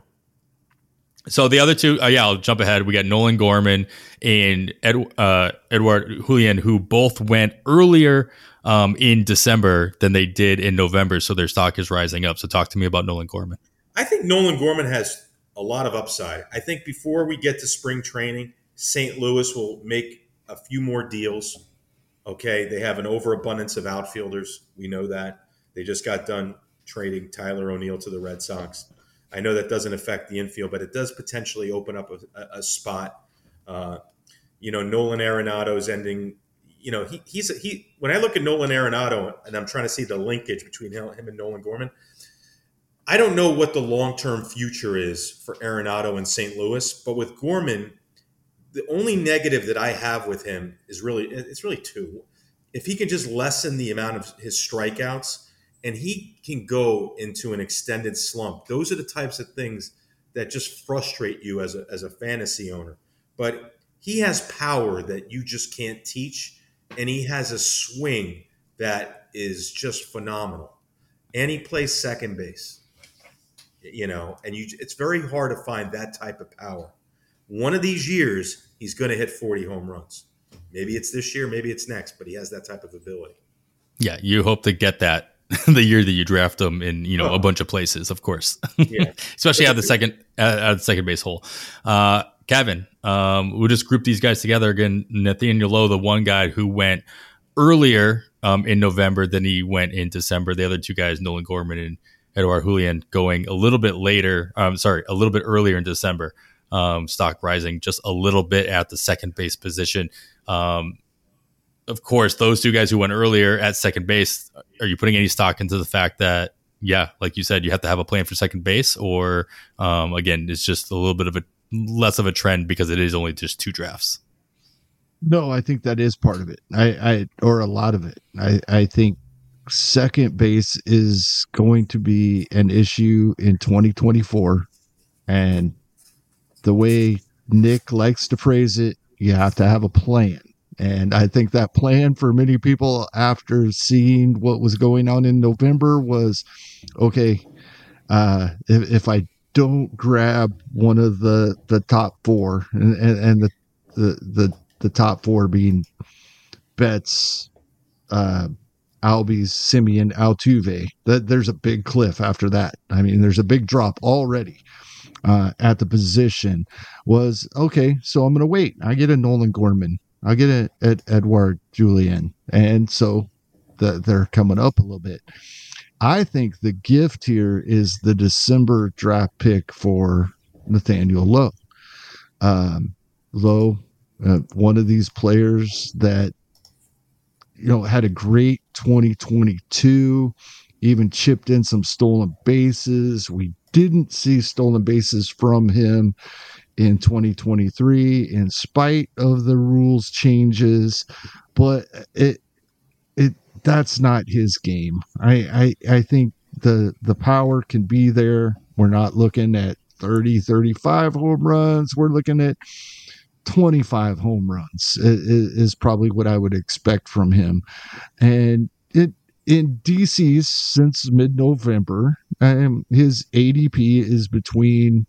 So the other two, uh, yeah, I'll jump ahead. We got Nolan Gorman and Ed, uh, Edouard Julien, who both went earlier um, in December than they did in November. So their stock is rising up. So talk to me about Nolan Gorman. I think Nolan Gorman has a lot of upside. I think before we get to spring training, St. Louis will make a few more deals. Okay, they have an overabundance of outfielders. We know that. They just got done trading Tyler O'Neill to the Red Sox. I know that doesn't affect the infield, but it does potentially open up a, a spot. Uh, you know, Nolan Arenado's ending. You know, he, he's he. When I look at Nolan Arenado and I'm trying to see the linkage between him, and Nolan Gorman, I don't know what the long term future is for Arenado in St. Louis, but with Gorman, the only negative that I have with him is really it's really two. If he can just lessen the amount of his strikeouts and he can go into an extended slump, those are the types of things that just frustrate you as a as a fantasy owner. But he has power that you just can't teach, and he has a swing that is just phenomenal. And he plays second base, you know, and you it's very hard to find that type of power. One of these years, he's going to hit 40 home runs. Maybe it's this year, maybe it's next, but he has that type of ability. Yeah, you hope to get that [LAUGHS] the year that you draft him in you know oh. a bunch of places, of course. [LAUGHS] Yeah. Especially at the second at the second base hole. Uh, Kevin, um, we'll just group these guys together again. Nathaniel Lowe, the one guy who went earlier um, in November than he went in December. The other two guys, Nolan Gorman and Edouard Julien, going a little bit later. I'm um, sorry, a little bit earlier in December um, stock rising just a little bit at the second base position. Um, of course, those two guys who went earlier at second base, are you putting any stock into the fact that, yeah, like you said, you have to have a plan for second base, or um, again, it's just a little bit of a less of a trend because it is only just two drafts? No, I think that is part of it. I, I or a lot of it. I, I think second base is going to be an issue in 2024, and the way Nick likes to phrase it, you have to have a plan. And I think that plan for many people after seeing what was going on in November was okay, uh, if, if I don't grab one of the, the top four and, and, and the, the, the, the top four being Betts, uh, Albies, Semien, Altuve, that there's a big cliff after that. I mean, there's a big drop already uh, at the position. Was okay, so I'm going to wait. I get a Nolan Gorman. I get a, Ed, Edouard Julien, and so the, they're coming up a little bit. I think the gift here is the December draft pick for Nathaniel Lowe. Um, Lowe, uh, one of these players that you know had a great 2022, even chipped in some stolen bases. We didn't see stolen bases from him in 2023 in spite of the rules changes, but it it that's not his game. I, I I think the the power can be there. We're not looking at 30 35 home runs. We're looking at 25 home runs is, probably what I would expect from him. And it in DC's since mid-November, um, his ADP is between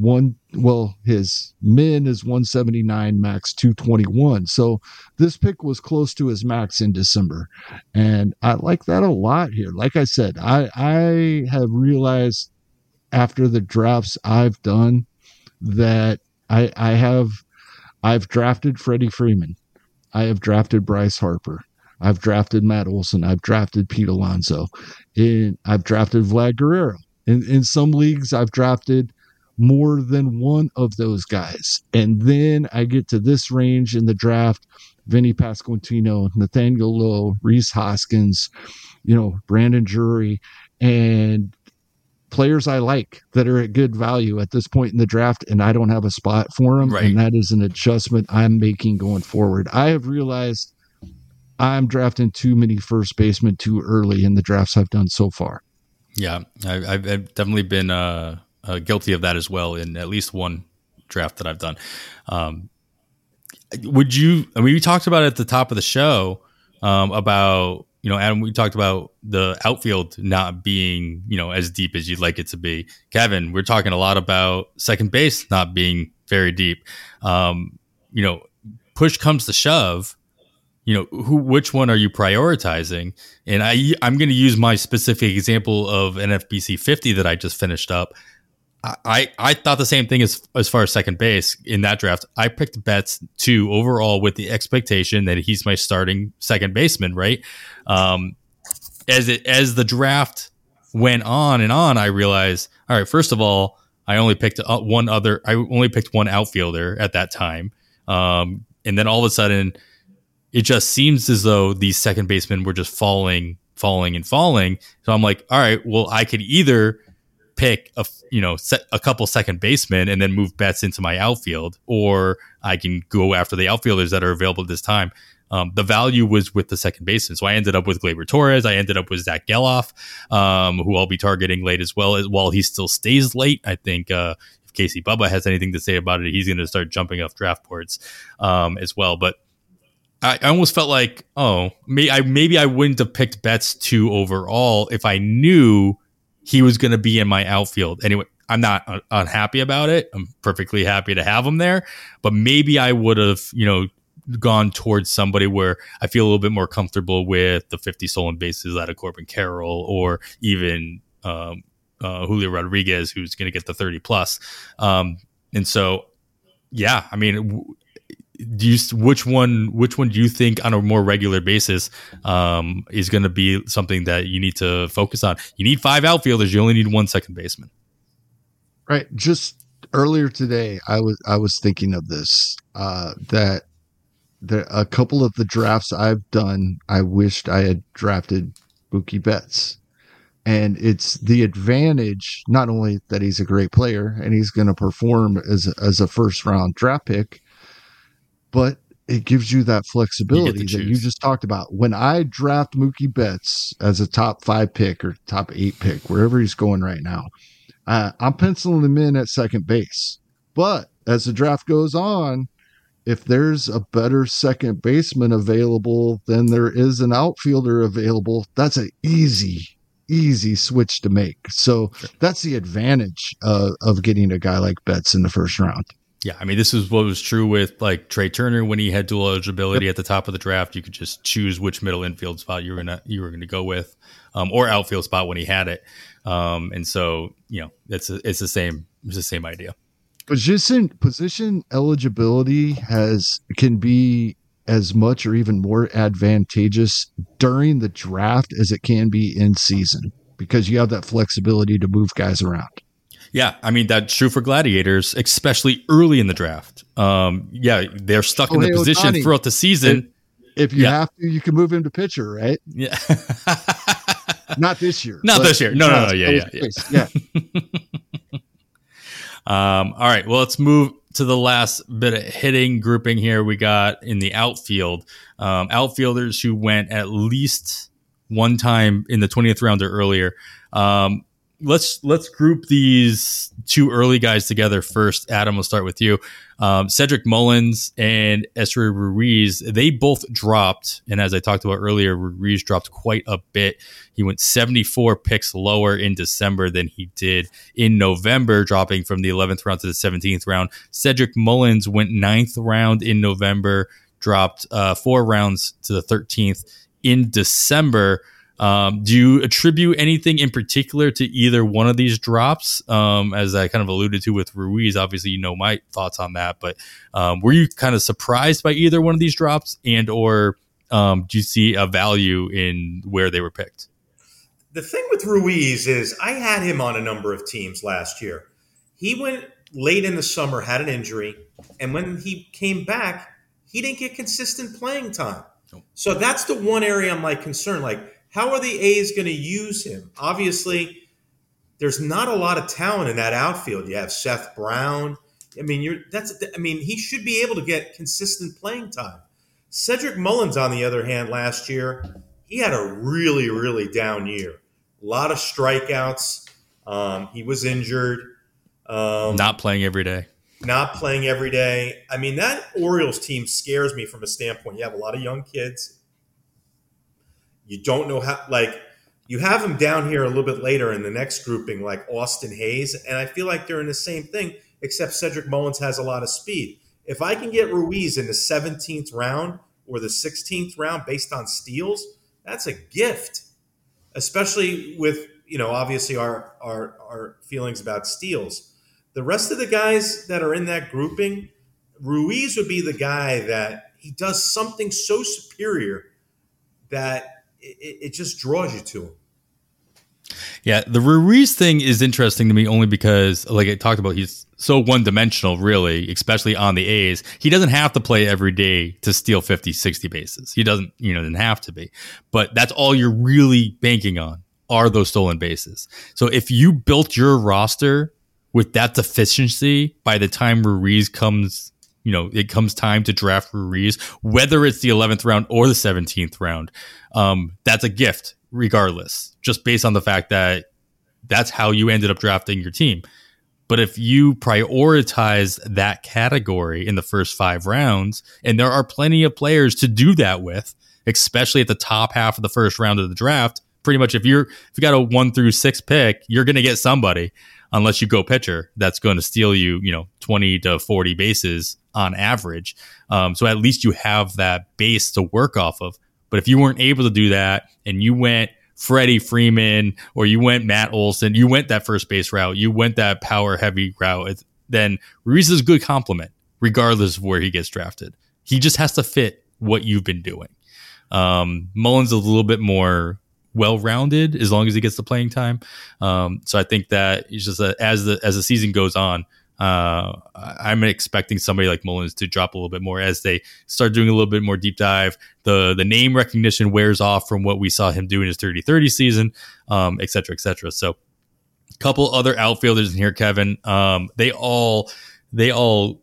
one well his min is 179 max 221 so this pick was close to his max in december. And i like that a lot here. Like i said i i have realized after the drafts i've done that i i have i've drafted freddie freeman. I have drafted bryce harper I've drafted Matt Olson. I've drafted Pete Alonso. In, I've drafted Vlad Guerrero. In, in some leagues, I've drafted more than one of those guys. And then I get to this range in the draft Vinnie Pasquantino, Nathaniel Lowe, Rhys Hoskins, you know, Brandon Drury, and players I like that are at good value at this point in the draft, and I don't have a spot for them. Right. And that is an adjustment I'm making going forward. I have realized I'm drafting too many first basemen too early in the drafts I've done so far. Yeah, I, have definitely been uh, uh, guilty of that as well in at least one draft that I've done. Um, would you? I mean, we talked about at the top of the show um, about you know, Adam. We talked about the outfield not being you know as deep as you'd like it to be. Kevin, we're talking a lot about second base not being very deep. Um, you know, push comes to shove you know who which one are you prioritizing and i i'm going to use my specific example of nfbc 50 that i just finished up I, I thought the same thing as as far as second base in that draft. I picked Betts two overall with the expectation that he's my starting second baseman. Right. Um, as it as the draft went on and on, I realized, all right. First of all, I only picked uh, one other. I only picked one outfielder at that time. Um, and then all of a sudden, it just seems as though these second basemen were just falling, falling, and falling. So I'm like, all right, well, I could either pick a you know a couple second basemen and then move Betts into my outfield, or I can go after the outfielders that are available at this time. Um, the value was with the second baseman, so I ended up with Gleyber Torres. I ended up with Zach Gelof, um, who I'll be targeting late as well. As while he still stays late, I think uh, if Casey Bubba has anything to say about it, he's going to start jumping off draft boards um, as well. But I, almost felt like, oh, may, I, maybe I wouldn't have picked Betts two overall if I knew he was going to be in my outfield. Anyway, I'm not unhappy about it. I'm perfectly happy to have him there, but maybe I would have, you know, gone towards somebody where I feel a little bit more comfortable with the 50 stolen bases out of Corbin Carroll or even um, uh, Julio Rodriguez, who's going to get the 30 plus. Um, and so, yeah, I mean, do you which one which one do you think on a more regular basis um, is going to be something that you need to focus on? You need five outfielders. You only need one second baseman. Right. Just earlier today, I was I was thinking of this uh, that there a couple of the drafts I've done, I wished I had drafted Mookie Betts. And it's the advantage, not only that he's a great player and he's going to perform as, as a first round draft pick, but it gives you that flexibility you that you just talked about. When I draft Mookie Betts as a top five pick or top eight pick, wherever he's going right now, uh, I'm penciling him in at second base. But as the draft goes on, if there's a better second baseman available than there is an outfielder available, that's an easy, easy switch to make. So that's the advantage uh, of getting a guy like Betts in the first round. Yeah, I mean, this is what was true with like Trea Turner when he had dual eligibility yep. at the top of the draft. You could just choose which middle infield spot you were gonna you were gonna go with, um, or outfield spot when he had it. Um, and so you know, it's a, it's the same it's the same idea. Position position eligibility has can be as much or even more advantageous during the draft as it can be in season because you have that flexibility to move guys around. Yeah, I mean that's true for gladiators, especially early in the draft. Um, yeah, they're stuck oh, in the position throughout the season. If, if you yeah. have to, you can move him to pitcher, right? Yeah. [LAUGHS] Not this year. Not this year. No, no, no. Yeah, yeah, yeah. yeah. [LAUGHS] um, all right. Well, let's move to the last bit of hitting grouping here. We got in the outfield um, outfielders who went at least one time in the 20th round or earlier. Um, let's let's group these two early guys together first. Adam, we'll start with you. Um, Cedric Mullins and Esteury Ruiz, they both dropped, and as I talked about earlier, Ruiz dropped quite a bit. He went 74 picks lower in December than he did in November, dropping from the 11th round to the 17th round. Cedric Mullins went ninth round in November, dropped uh, four rounds to the 13th in December. Um, do you attribute anything in particular to either one of these drops? Um, as I kind of alluded to with Ruiz, obviously you know my thoughts on that, but um, were you kind of surprised by either one of these drops, and or um, do you see a value in where they were picked? The thing with Ruiz is I had him on a number of teams last year. He went late in the summer, had an injury, and when he came back, he didn't get consistent playing time. So that's the one area I'm like concerned. Like how are the A's going to use him? Obviously, there's not a lot of talent in that outfield. You have Seth Brown. I mean, you're that's. I mean, he should be able to get consistent playing time. Cedric Mullins, on the other hand, last year he had a really, really down year. A lot of strikeouts. Um, he was injured. Um, not playing every day. Not playing every day. I mean, that Orioles team scares me from a standpoint. You have a lot of young kids you don't know how, like, you have them down here a little bit later in the next grouping, like Austin Hays. And I feel like they're in the same thing, except Cedric Mullins has a lot of speed. If I can get Ruiz in the 17th round or the 16th round based on steals, that's a gift, especially with, you know, obviously our, our, our feelings about steals. The rest of the guys that are in that grouping, Ruiz would be the guy that he does something so superior that it, it just draws you to him. Yeah, the Ruiz thing is interesting to me only because, like I talked about, he's so one dimensional, really, especially on the A's. He doesn't have to play every day to steal 50, 60 bases. He doesn't, you know, doesn't have to be. But that's all you're really banking on are those stolen bases. So if you built your roster with that deficiency by the time Ruiz comes you know, it comes time to draft Ruiz, whether it's the 11th round or the 17th round, um, that's a gift regardless, just based on the fact that that's how you ended up drafting your team. But if you prioritize that category in the first five rounds, and there are plenty of players to do that with, especially at the top half of the first round of the draft, pretty much if you're if you got a one through six pick, you're going to get somebody unless you go pitcher that's going to steal you, you know, 20 to 40 bases on average. Um, so at least you have that base to work off of. But if you weren't able to do that and you went Freddie Freeman or you went Matt Olson, you went that first base route, you went that power heavy route, then Ruiz is a good compliment, regardless of where he gets drafted. He just has to fit what you've been doing. Um, Mullins is a little bit more well rounded as long as he gets the playing time. Um, so I think that it's just a, as the as the season goes on, uh, I'm expecting somebody like Mullins to drop a little bit more as they start doing a little bit more deep dive. The the name recognition wears off from what we saw him do in his 30-30 season, um, et cetera, et cetera. So a couple other outfielders in here, Kevin. Um, they all they all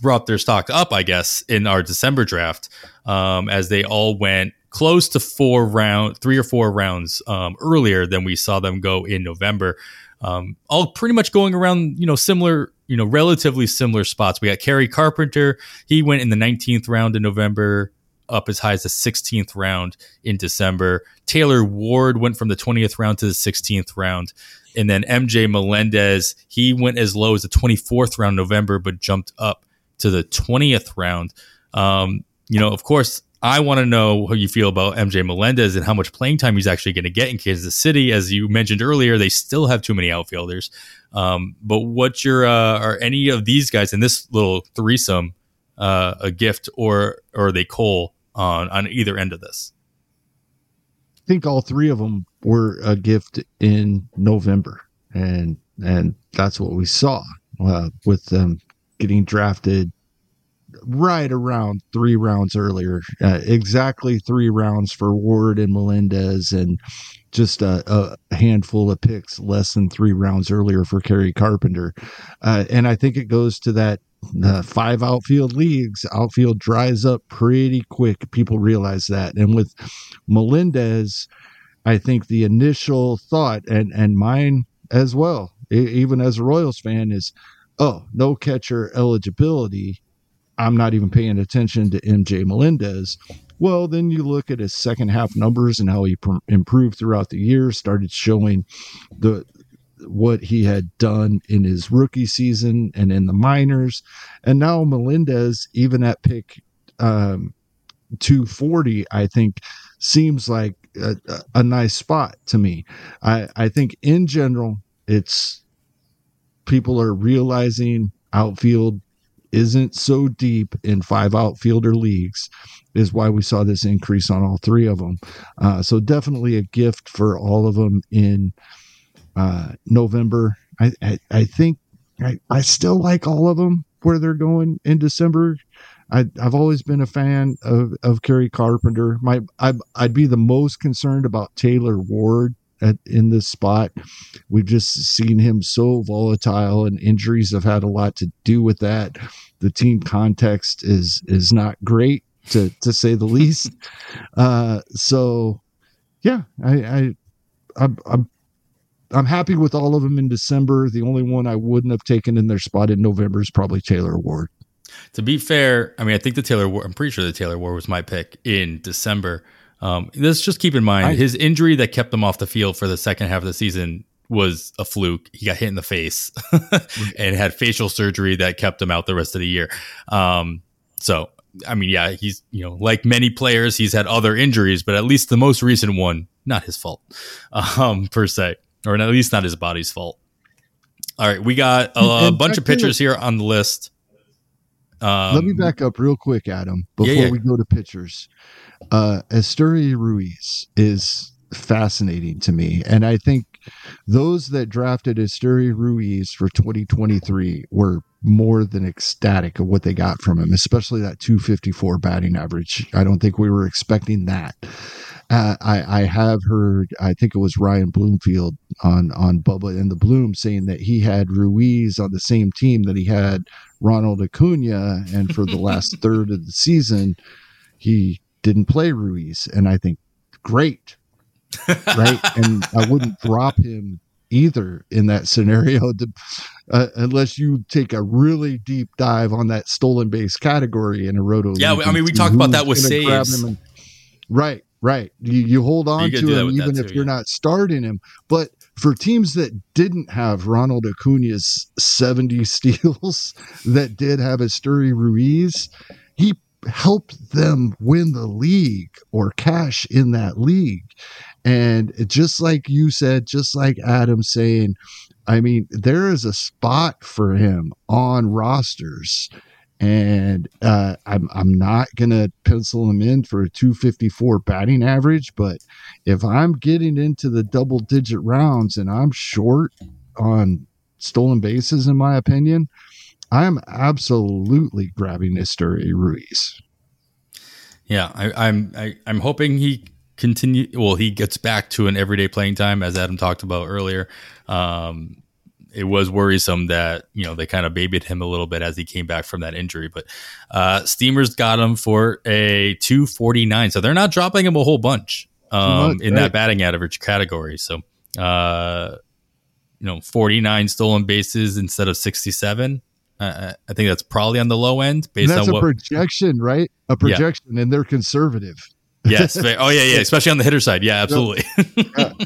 brought their stock up, I guess, in our December draft, um, as they all went close to four round, three or four rounds um, earlier than we saw them go in November. Um, all pretty much going around, you know, similar you know relatively similar spots. We got Kerry Carpenter. He went in the 19th round in November, up as high as the 16th round in December. Taylor Ward went from the 20th round to the 16th round. And then MJ Melendez, he went as low as the 24th round November, but jumped up to the 20th round. Um, you know, of course, I want to know how you feel about MJ Melendez and how much playing time he's actually going to get in Kansas City. As you mentioned earlier, they still have too many outfielders. Um, but what's your uh, are any of these guys in this little threesome uh, a gift or or are they coal on on either end of this? I think all three of them were a gift in November, and and that's what we saw uh, with them getting drafted right around three rounds earlier, uh, exactly three rounds for Ward and Melendez, and just a, a, handful of picks less than three rounds earlier for Kerry Carpenter. Uh, and I think it goes to that uh, five outfield leagues, outfield dries up pretty quick. People realize that. And with Melendez, I think the initial thought, and, and mine as well, even as a Royals fan, is oh, no catcher eligibility. I'm not even paying attention to MJ Melendez. Well, then you look at his second half numbers and how he pr- improved throughout the year, started showing the what he had done in his rookie season and in the minors. And now Melendez, even at pick um, 240, I think seems like a, a, nice spot to me. I, I think in general, it's people are realizing outfield isn't so deep in five outfielder leagues is why we saw this increase on all three of them. Uh, so definitely a gift for all of them in uh, November. I, I, I think I, I still like all of them where they're going in December. I, have always been a fan of, of Kerry Carpenter. My I, I'd be the most concerned about Taylor Ward at, in this spot. We've just seen him so volatile, and injuries have had a lot to do with that. The team context is is not great to to say the [LAUGHS] least. Uh, so, yeah, I, I I'm, I'm I'm happy with all of them in December. The only one I wouldn't have taken in their spot in November is probably Taylor Ward. To be fair, I mean, I think the Taylor Ward, I'm pretty sure the Taylor Ward was my pick in December. Um, let's just keep in mind I, his injury that kept him off the field for the second half of the season was a fluke. He got hit in the face [LAUGHS] and had facial surgery that kept him out the rest of the year. Um, so, I mean, yeah, he's, you know, like many players, he's had other injuries, but at least the most recent one, not his fault, [LAUGHS] um, per se or at least not his body's fault. All right, we got a, a bunch of pitchers here on the list. Um, Let me back up real quick, Adam, before yeah, yeah. we go to pitchers. Uh, Ruiz is fascinating to me, and I think those that drafted Esteury Ruiz for 2023 were more than ecstatic of what they got from him, especially that 254 batting average. I don't think we were expecting that. Uh, I, I have heard, I think it was Ryan Bloomfield on on Bubba and the Bloom saying that he had Ruiz on the same team that he had Ronald Acuna, and for the last [LAUGHS] third of the season, he didn't play Ruiz, and I think great, [LAUGHS] right? and I wouldn't drop him either in that scenario [LAUGHS] to, uh, unless you take a really deep dive on that stolen base category in a roto. Yeah, I mean we talked about that with saves. And, right, Right. You, you hold on you to him even if too, you're yeah. not starting him. But for teams that didn't have Ronald Acuna's 70 [LAUGHS] steals, that did have a Esteury Ruiz, he helped them win the league or cash in that league. And just like you said, just like Adam saying, I mean, there is a spot for him on rosters and uh, I'm I'm not gonna pencil him in for a 254 batting average, but if I'm getting into the double digit rounds and I'm short on stolen bases, in my opinion, I'm absolutely grabbing Esteury Ruiz. Yeah, I, I'm I, I'm hoping he continue. Well, he gets back to an everyday playing time, as Adam talked about earlier. Um, it was worrisome that you know they kind of babied him a little bit as he came back from that injury. But uh, Steamers got him for a 249, so they're not dropping him a whole bunch um, in that batting average category. So uh, you know 49 stolen bases instead of 67. Uh, I think that's probably on the low end based that's on a what. projection, right? A projection, and they're conservative. [LAUGHS] yes. Oh yeah, yeah. Especially on the hitter side. Yeah, absolutely. [LAUGHS] Yeah. [LAUGHS]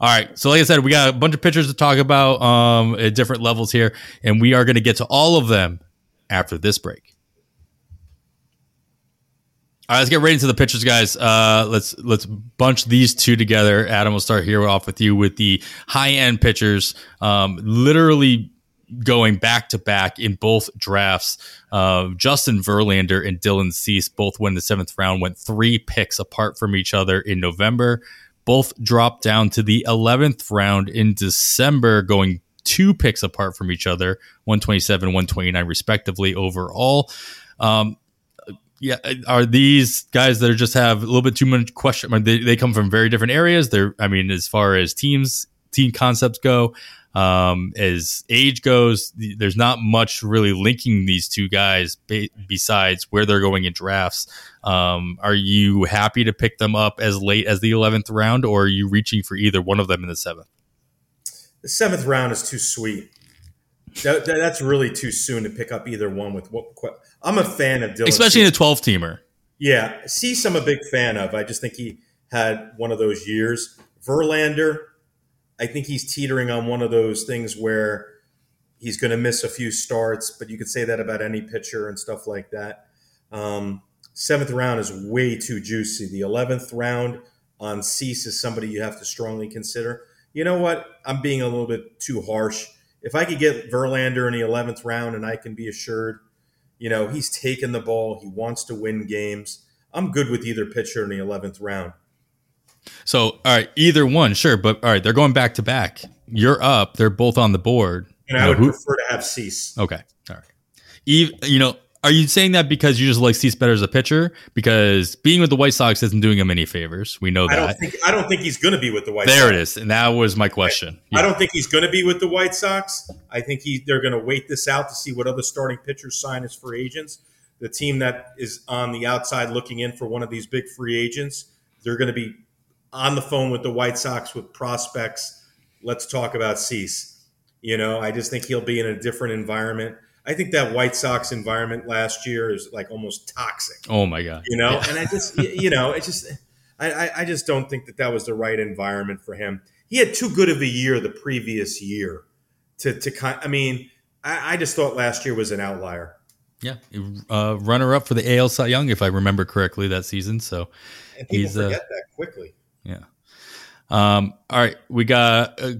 All right. So, like I said, we got a bunch of pitchers to talk about um, at different levels here, and we are going to get to all of them after this break. All right, let's get right into the pitchers, guys. Uh, let's let's bunch these two together. Adam, we'll start here off with you with the high end pitchers. Um, literally going back to back in both drafts. Uh, Justin Verlander and Dylan Cease both went in the seventh round, went three picks apart from each other in November. Both dropped down to the 11th round in December, going two picks apart from each other, 127, 129, respectively, overall. Um, yeah, are these guys that are just have a little bit too much question? They, they come from very different areas. They're, I mean, as far as teams, team concepts go, um, as age goes, there's not much really linking these two guys be- besides where they're going in drafts. Um, are you happy to pick them up as late as the 11th round, or are you reaching for either one of them in the seventh? The seventh round is too sweet. That, that, that's really too soon to pick up either one with what. I'm a fan of Dylan, especially in a 12 teamer. Yeah, Cease, I'm a big fan of. I just think he had one of those years. Verlander, I think he's teetering on one of those things where he's going to miss a few starts, but you could say that about any pitcher and stuff like that. Um, seventh round is way too juicy. The 11th round on Cease is somebody you have to strongly consider. You know what? I'm being a little bit too harsh. If I could get Verlander in the 11th round and I can be assured, you know, he's taken the ball, he wants to win games, I'm good with either pitcher in the 11th round. So, all right, either one, sure, but all right, they're going back to back. You're up. They're both on the board. And I would who, prefer to have Cease. Okay, all right. Eve, you know, are you saying that because you just like Cease better as a pitcher? Because being with the White Sox isn't doing him any favors. We know that. I don't think, I don't think he's going to be with the White there Sox. There it is, and that was my question. I, yeah. I don't think he's going to be with the White Sox. I think he they're going to wait this out to see what other starting pitchers sign as free agents. The team that is on the outside looking in for one of these big free agents, they're going to be on the phone with the White Sox with prospects. Let's talk about Cease. You know, I just think he'll be in a different environment. I think that White Sox environment last year is like almost toxic. Oh my god! You know, yeah. and I just, you know, it just, I, I just don't think that that was the right environment for him. He had too good of a year the previous year to, to kind. I mean, I, I just thought last year was an outlier. Yeah, uh, runner up for the AL Cy Young, if I remember correctly, that season. So he's, forget uh, that quickly. Um, all right, we got uh,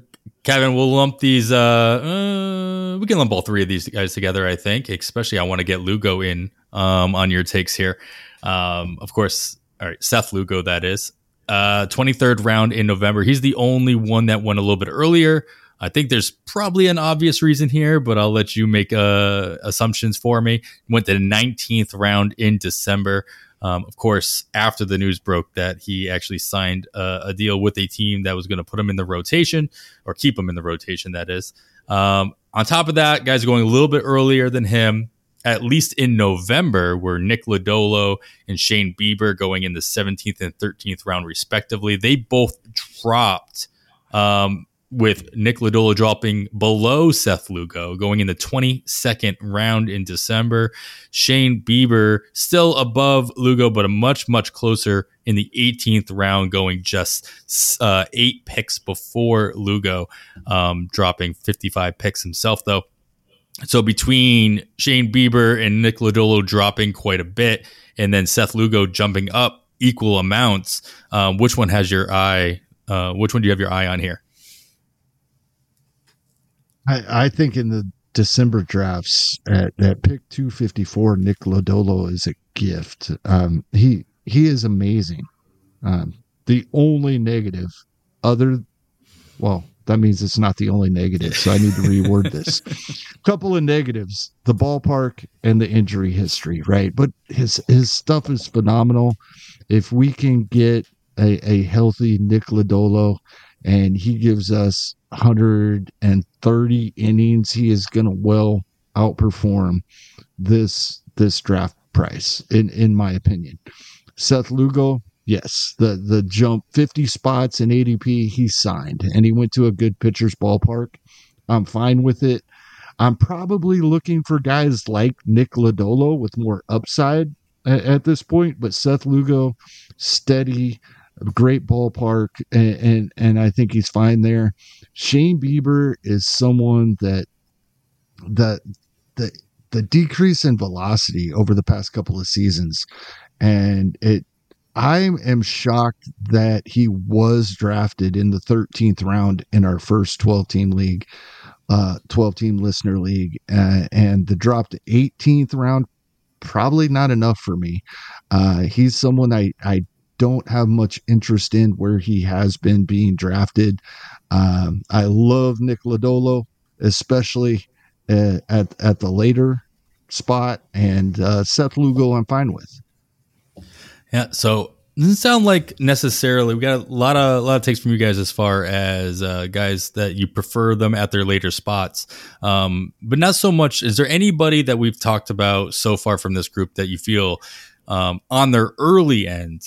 Kevin. We'll lump these. Uh, uh, we can lump all three of these guys together. I think, especially I want to get Lugo in um, on your takes here. Um, of course, all right, Seth Lugo. That is uh, 23rd round in November. He's the only one that went a little bit earlier. I think there's probably an obvious reason here, but I'll let you make uh, assumptions for me. Went to the 19th round in December. Um, of course, after the news broke that he actually signed a, a deal with a team that was going to put him in the rotation or keep him in the rotation, that is. Um, on top of that, guys are going a little bit earlier than him, at least in November, were Nick Lodolo and Shane Bieber going in the 17th and 13th round, respectively. They both dropped um, with Nick Lodolo dropping below Seth Lugo, going in the 22nd round in December. Shane Bieber still above Lugo, but a much, much closer in the 18th round, going just uh, eight picks before Lugo, um, dropping 55 picks himself, though. So between Shane Bieber and Nick Lodolo dropping quite a bit, and then Seth Lugo jumping up equal amounts, um, which one has your eye? Uh, which one do you have your eye on here? I, I think in the December drafts at, at pick 254, Nick Lodolo is a gift. Um, he he is amazing. Um, the only negative, other, well, that means it's not the only negative. So I need to reword this. [LAUGHS] Couple of negatives: the ballpark and the injury history, right? But his his stuff is phenomenal. If we can get a, a healthy Nick Lodolo, and he gives us 130 innings, he is going to well outperform this this draft price, in in my opinion. Seth Lugo, Yes, the the jump 50 spots in ADP, he signed and he went to a good pitcher's ballpark. I'm fine with it. I'm probably looking for guys like Nick Lodolo with more upside at, at this point, but Seth Lugo, steady, great ballpark, and, and and I think he's fine there. Shane Bieber is someone that that the the decrease in velocity over the past couple of seasons, and it I am shocked that he was drafted in the 13th round in our first 12 team league, uh, 12 team listener league, uh, and the drop to 18th round probably not enough for me. Uh, he's someone I I don't have much interest in where he has been being drafted. Um, I love Nick Lodolo, especially uh, at at the later spot, and uh, Seth Lugo I'm fine with. Yeah. So doesn't sound like necessarily we got a lot of a lot of takes from you guys as far as uh, guys that you prefer them at their later spots um, but not so much is there anybody that we've talked about so far from this group that you feel um, on their early end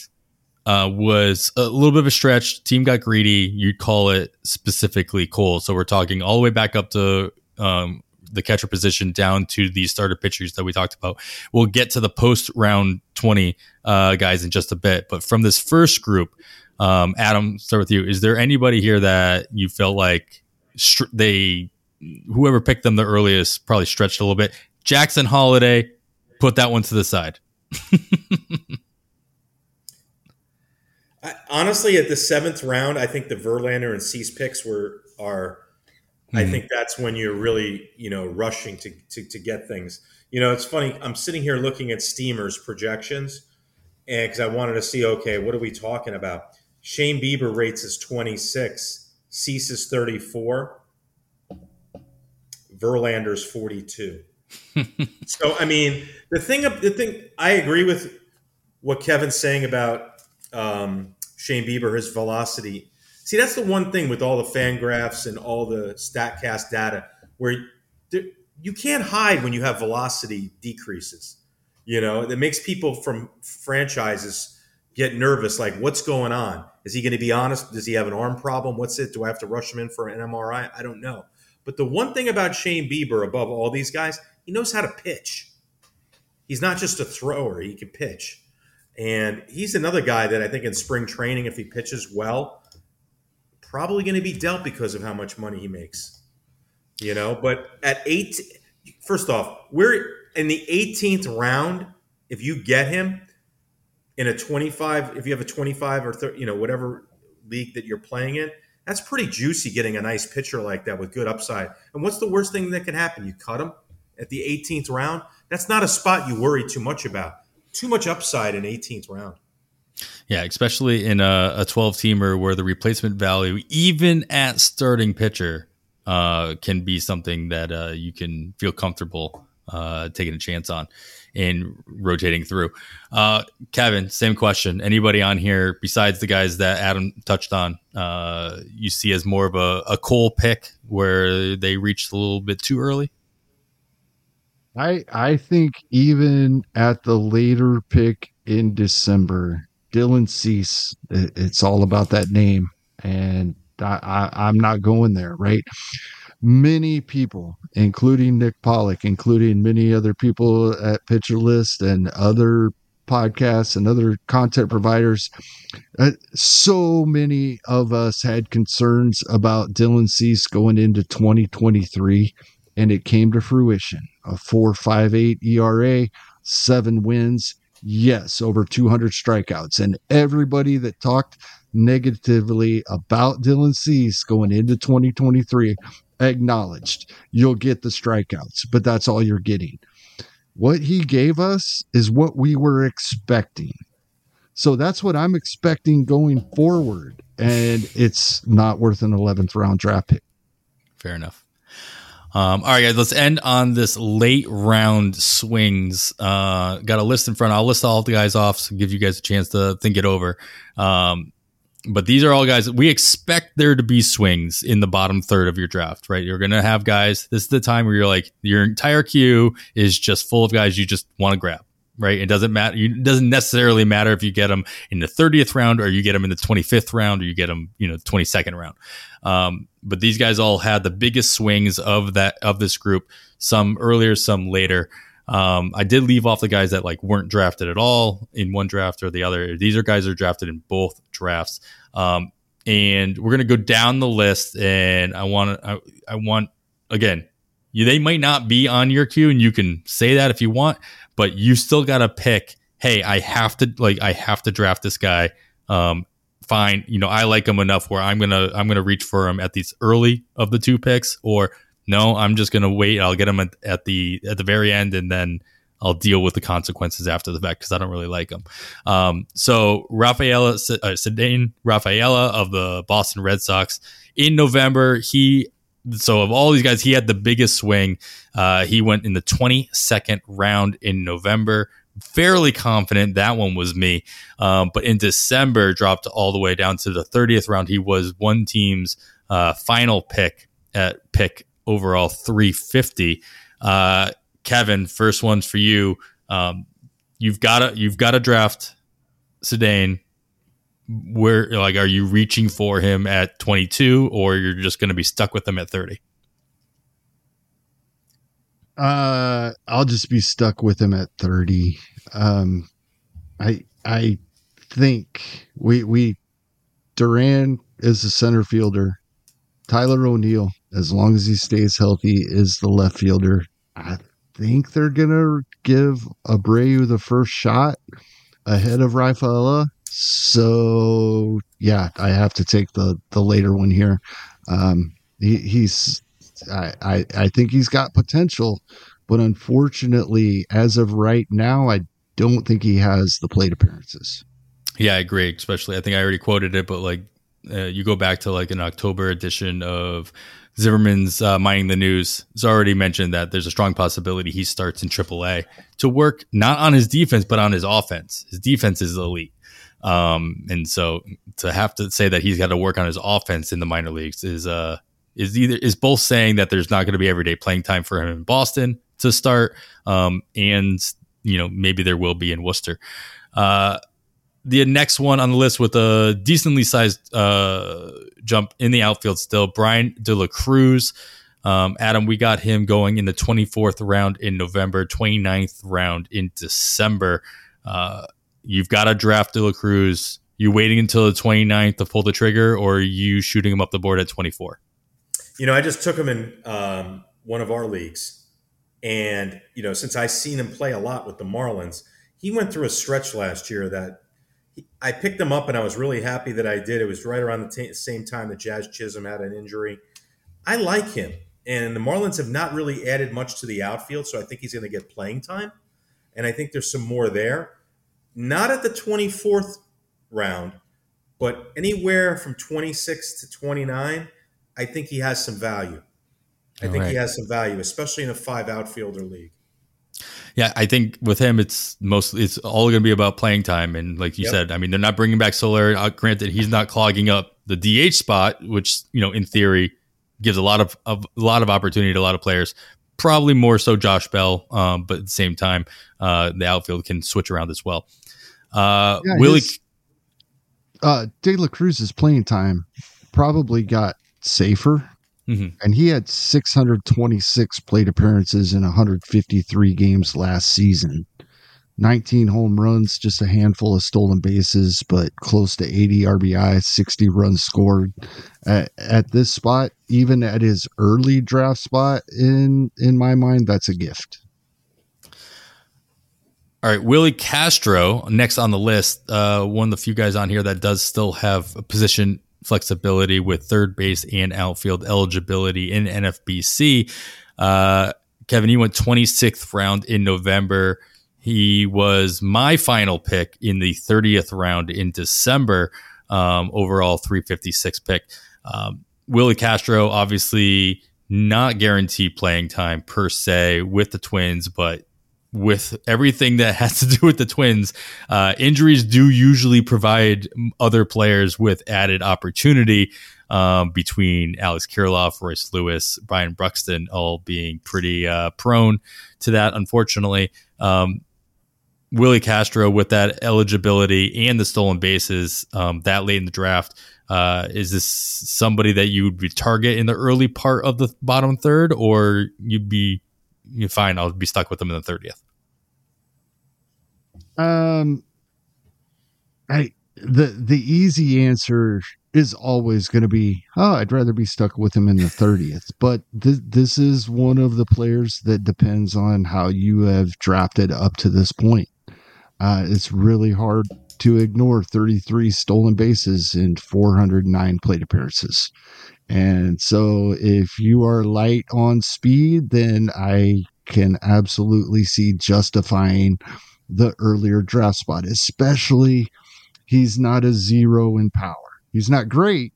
uh, was a little bit of a stretch team got greedy you'd call it specifically coal so we're talking all the way back up to um, the catcher position down to the starter pitchers that we talked about. We'll get to the post round 20 uh, guys in just a bit. But from this first group, um, Adam, start with you. Is there anybody here that you felt like str- they, whoever picked them the earliest, probably stretched a little bit? Jackson Holliday, put that one to the side. [LAUGHS] I, honestly, at the seventh round, I think the Verlander and Cease picks were are Mm-hmm. I hmm. think that's when you're really, you know, rushing to, to, to get things. You know, it's funny. I'm sitting here looking at Steamers projections, and because I wanted to see, okay, what are we talking about? Shane Bieber rates is 26, Cease is 34, Verlander's 42. [LAUGHS] so, I mean, the thing, the thing, I agree with what Kevin's saying about um, Shane Bieber, his velocity See, that's the one thing with all the FanGraphs and all the Statcast data where you can't hide when you have velocity decreases. You know, that makes people from franchises get nervous. Like, what's going on? Is he going to be honest? Does he have an arm problem? What's it? Do I have to rush him in for an MRI? I don't know. But the one thing about Shane Bieber above all these guys, he knows how to pitch. He's not just a thrower, he can pitch. And he's another guy that I think in spring training, if he pitches well, probably going to be dealt because of how much money he makes. You know, but at eight, first off, we're in the 18th round. If you get him in a 25, if you have a 25 or 30, you know, whatever league that you're playing in, that's pretty juicy getting a nice pitcher like that with good upside. And what's the worst thing that can happen? You cut him at the 18th round. That's not a spot you worry too much about. Too much upside in 18th round. Yeah, especially in a, a 12 teamer where the replacement value, even at starting pitcher, uh, can be something that uh, you can feel comfortable uh, taking a chance on in rotating through. Uh, Kevin, same question. Anybody on here besides the guys that Adam touched on, uh, you see as more of a, a pick where they reached a little bit too early? I I think even at the later pick in December, Dylan Cease. It's all about that name, and I, I, am not going there. Right? Many people, including Nick Pollack, including many other people at Pitcher List and other podcasts and other content providers, uh, so many of us had concerns about Dylan Cease going into 2023, and it came to fruition. A 4.58 ERA, seven wins Yes, over 200 strikeouts. And everybody that talked negatively about Dylan Cease going into 2023 acknowledged you'll get the strikeouts, but that's all you're getting. What he gave us is what we were expecting. So that's what I'm expecting going forward. And it's not worth an 11th round draft pick. Fair enough. Um, all right, guys, let's end on this late round swings. Uh, got a list in front. I'll list all the guys off to give you guys a chance to think it over. Um, but these are all guys we expect there to be swings in the bottom third of your draft, right? You're going to have guys. This is the time where you're like, your entire queue is just full of guys you just want to grab. Right? It doesn't matter. It doesn't necessarily matter if you get them in the 30th round or you get them in the 25th round or you get them, you know, 22nd round. Um, but these guys all had the biggest swings of that of this group. Some earlier, some later. Um, I did leave off the guys that like weren't drafted at all in one draft or the other. These are guys that are drafted in both drafts. Um, and we're gonna go down the list. And I want I, I want again, you, they might not be on your queue, and you can say that if you want, but you still got to pick. Hey, I have to like I have to draft this guy. Um, fine, you know I like him enough where I'm gonna I'm gonna reach for him at these early of the two picks, or no, I'm just gonna wait. I'll get him at, at the at the very end, and then I'll deal with the consequences after the fact because I don't really like him. Um, so Rafaela uh, Ceddanne Rafaela of the Boston Red Sox in November, he so of all these guys, he had the biggest swing. Uh, he went in the 22nd round in November. Fairly confident that one was me. Um, but in December, dropped all the way down to the 30th round. He was one team's uh, final pick at pick overall 350. Uh, Kevin, first one's for you. Um, you've got to you've got to draft Ceddanne where like are you reaching for him at 22 or you're just going to be stuck with him at 30 uh i'll just be stuck with him at 30 um i i think we we duran is the center fielder. Tyler o'neill as long as he stays healthy is the left fielder. I think they're gonna give abreu the first shot ahead of rafaela so yeah, I have to take the the later one here. Um, he, he's I, I I think he's got potential, but unfortunately, as of right now, I don't think he has the plate appearances. Yeah, I agree. Especially, I think I already quoted it, but like uh, you go back to like an October edition of Zimmerman's uh, Mining the News. It's already mentioned that there's a strong possibility he starts in AAA to work not on his defense but on his offense. His defense is elite. Um, and so to have to say that he's got to work on his offense in the minor leagues is uh is either is both saying that there's not going to be everyday playing time for him in Boston to start, um, and you know maybe there will be in Worcester. Uh, the next one on the list with a decently sized uh, jump in the outfield still, Bryan De La Cruz. Um, Adam, we got him going in the 24th round in November, 29th round in December. Uh, you've got to draft De La Cruz. You waiting until the 29th to pull the trigger, or you shooting him up the board at 24? You know, I just took him in um, one of our leagues, and you know, since I've seen him play a lot with the Marlins, he went through a stretch last year that he, I picked him up, and I was really happy that I did. It was right around the t- same time that Jazz Chisholm had an injury. I like him, and the Marlins have not really added much to the outfield, so I think he's going to get playing time, and I think there's some more there not at the 24th round, but anywhere from 26 to 29, I think he has some value. I All think right. he has some value, especially in a five outfielder league. Yeah, I think with him, it's mostly it's all going to be about playing time, and like you yep. said, I mean, they're not bringing back Soler. Uh, granted, he's not clogging up the DH spot, which you know, in theory, gives a lot of, of a lot of opportunity to a lot of players. Probably more so Josh Bell, um, but at the same time, uh, the outfield can switch around as well. Uh, yeah, Willie his, uh, De La Cruz's playing time probably got safer, mm-hmm. and he had 626 plate appearances in 153 games last season. 19 home runs, just a handful of stolen bases, but close to 80 RBI, 60 runs scored. At, at, this spot, even at his early draft spot, in in my mind, that's a gift. All right, Willi Castro next on the list. Uh, one of the few guys on here that does still have position flexibility with third base and outfield eligibility in NFBC. Uh, Kevin, he went 26th round in November. He was my final pick in the 30th round in December. Um, overall, 356 pick. Um, Willi Castro, obviously not guaranteed playing time per se with the Twins, but with everything that has to do with the Twins, uh, injuries do usually provide other players with added opportunity. Um, between Alex Kirilloff, Royce Lewis, Byron Buxton, all being pretty uh, prone to that, unfortunately. Um, Willi Castro with that eligibility and the stolen bases um, that late in the draft. Uh, is this somebody that you would be target in the early part of the bottom third, or you'd be you fine? I'll be stuck with them in the thirtieth. Um, I the the easy answer is always going to be, oh, I'd rather be stuck with him in the 30th. But th- this is one of the players that depends on how you have drafted up to this point. Uh, it's really hard to ignore 33 stolen bases in 409 plate appearances. And so if you are light on speed, then I can absolutely see justifying the earlier draft spot, especially he's not a zero in power. He's not great,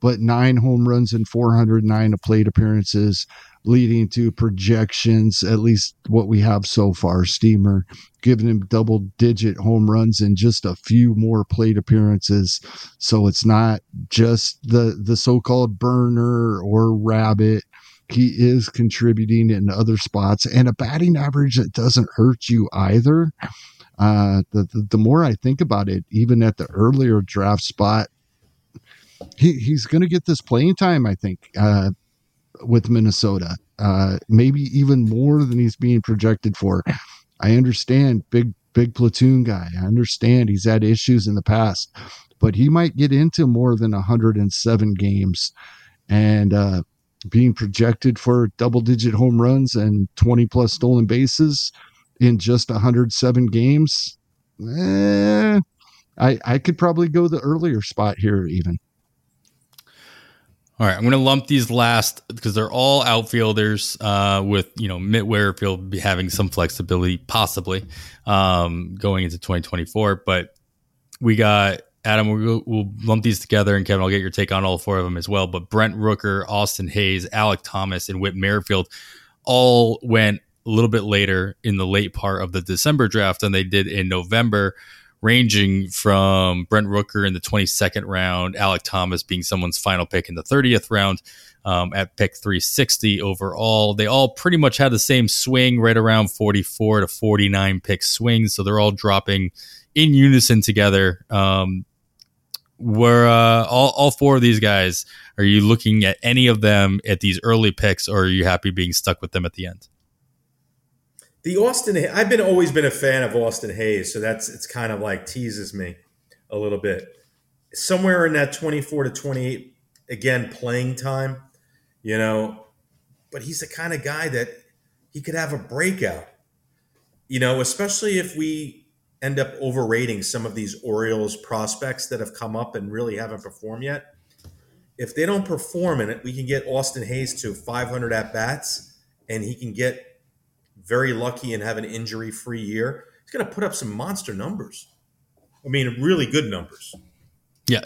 but nine home runs and 409 plate appearances, leading to projections, at least what we have so far, Steamer, giving him double digit home runs and just a few more plate appearances. So it's not just the, the so called burner or rabbit. He is contributing in other spots and a batting average that doesn't hurt you either. Uh, the, the, the more I think about it, even at the earlier draft spot, he, he's going to get this playing time, I think, uh, with Minnesota. Uh, maybe even more than he's being projected for. I understand, big big platoon guy. I understand he's had issues in the past, but he might get into more than 107 games, and uh, being projected for double digit home runs and 20 plus stolen bases in just 107 games. Eh, I I could probably go the earlier spot here even. All right, I'm going to lump these last because they're all outfielders uh, with you know Whit Merrifield be having some flexibility possibly um, going into 2024. But we got Adam. We'll, we'll, lump these together, and Kevin, I'll get your take on all four of them as well. But Brent Rooker, Austin Hays, Alek Thomas, and Whit Merrifield all went a little bit later in the late part of the December draft than they did in November ranging from Brent Rooker in the 22nd round, Alek Thomas being someone's final pick in the 30th round um, at pick 360 overall. They all pretty much had the same swing, right around 44 to 49 pick swings. So they're all dropping in unison together. Um, were uh, all, all four of these guys, are you looking at any of them at these early picks, or are you happy being stuck with them at the end? The Austin, I've been always been a fan of Austin Hays, so that's it's kind of like teases me a little bit. Somewhere in that 24 to 28, again, playing time, you know, but he's the kind of guy that he could have a breakout, you know, especially if we end up overrating some of these Orioles prospects that have come up and really haven't performed yet. If they don't perform in it, we can get Austin Hays to 500 at bats and he can get very lucky and have an injury free year, he's going to put up some monster numbers. I mean, really good numbers. Yeah.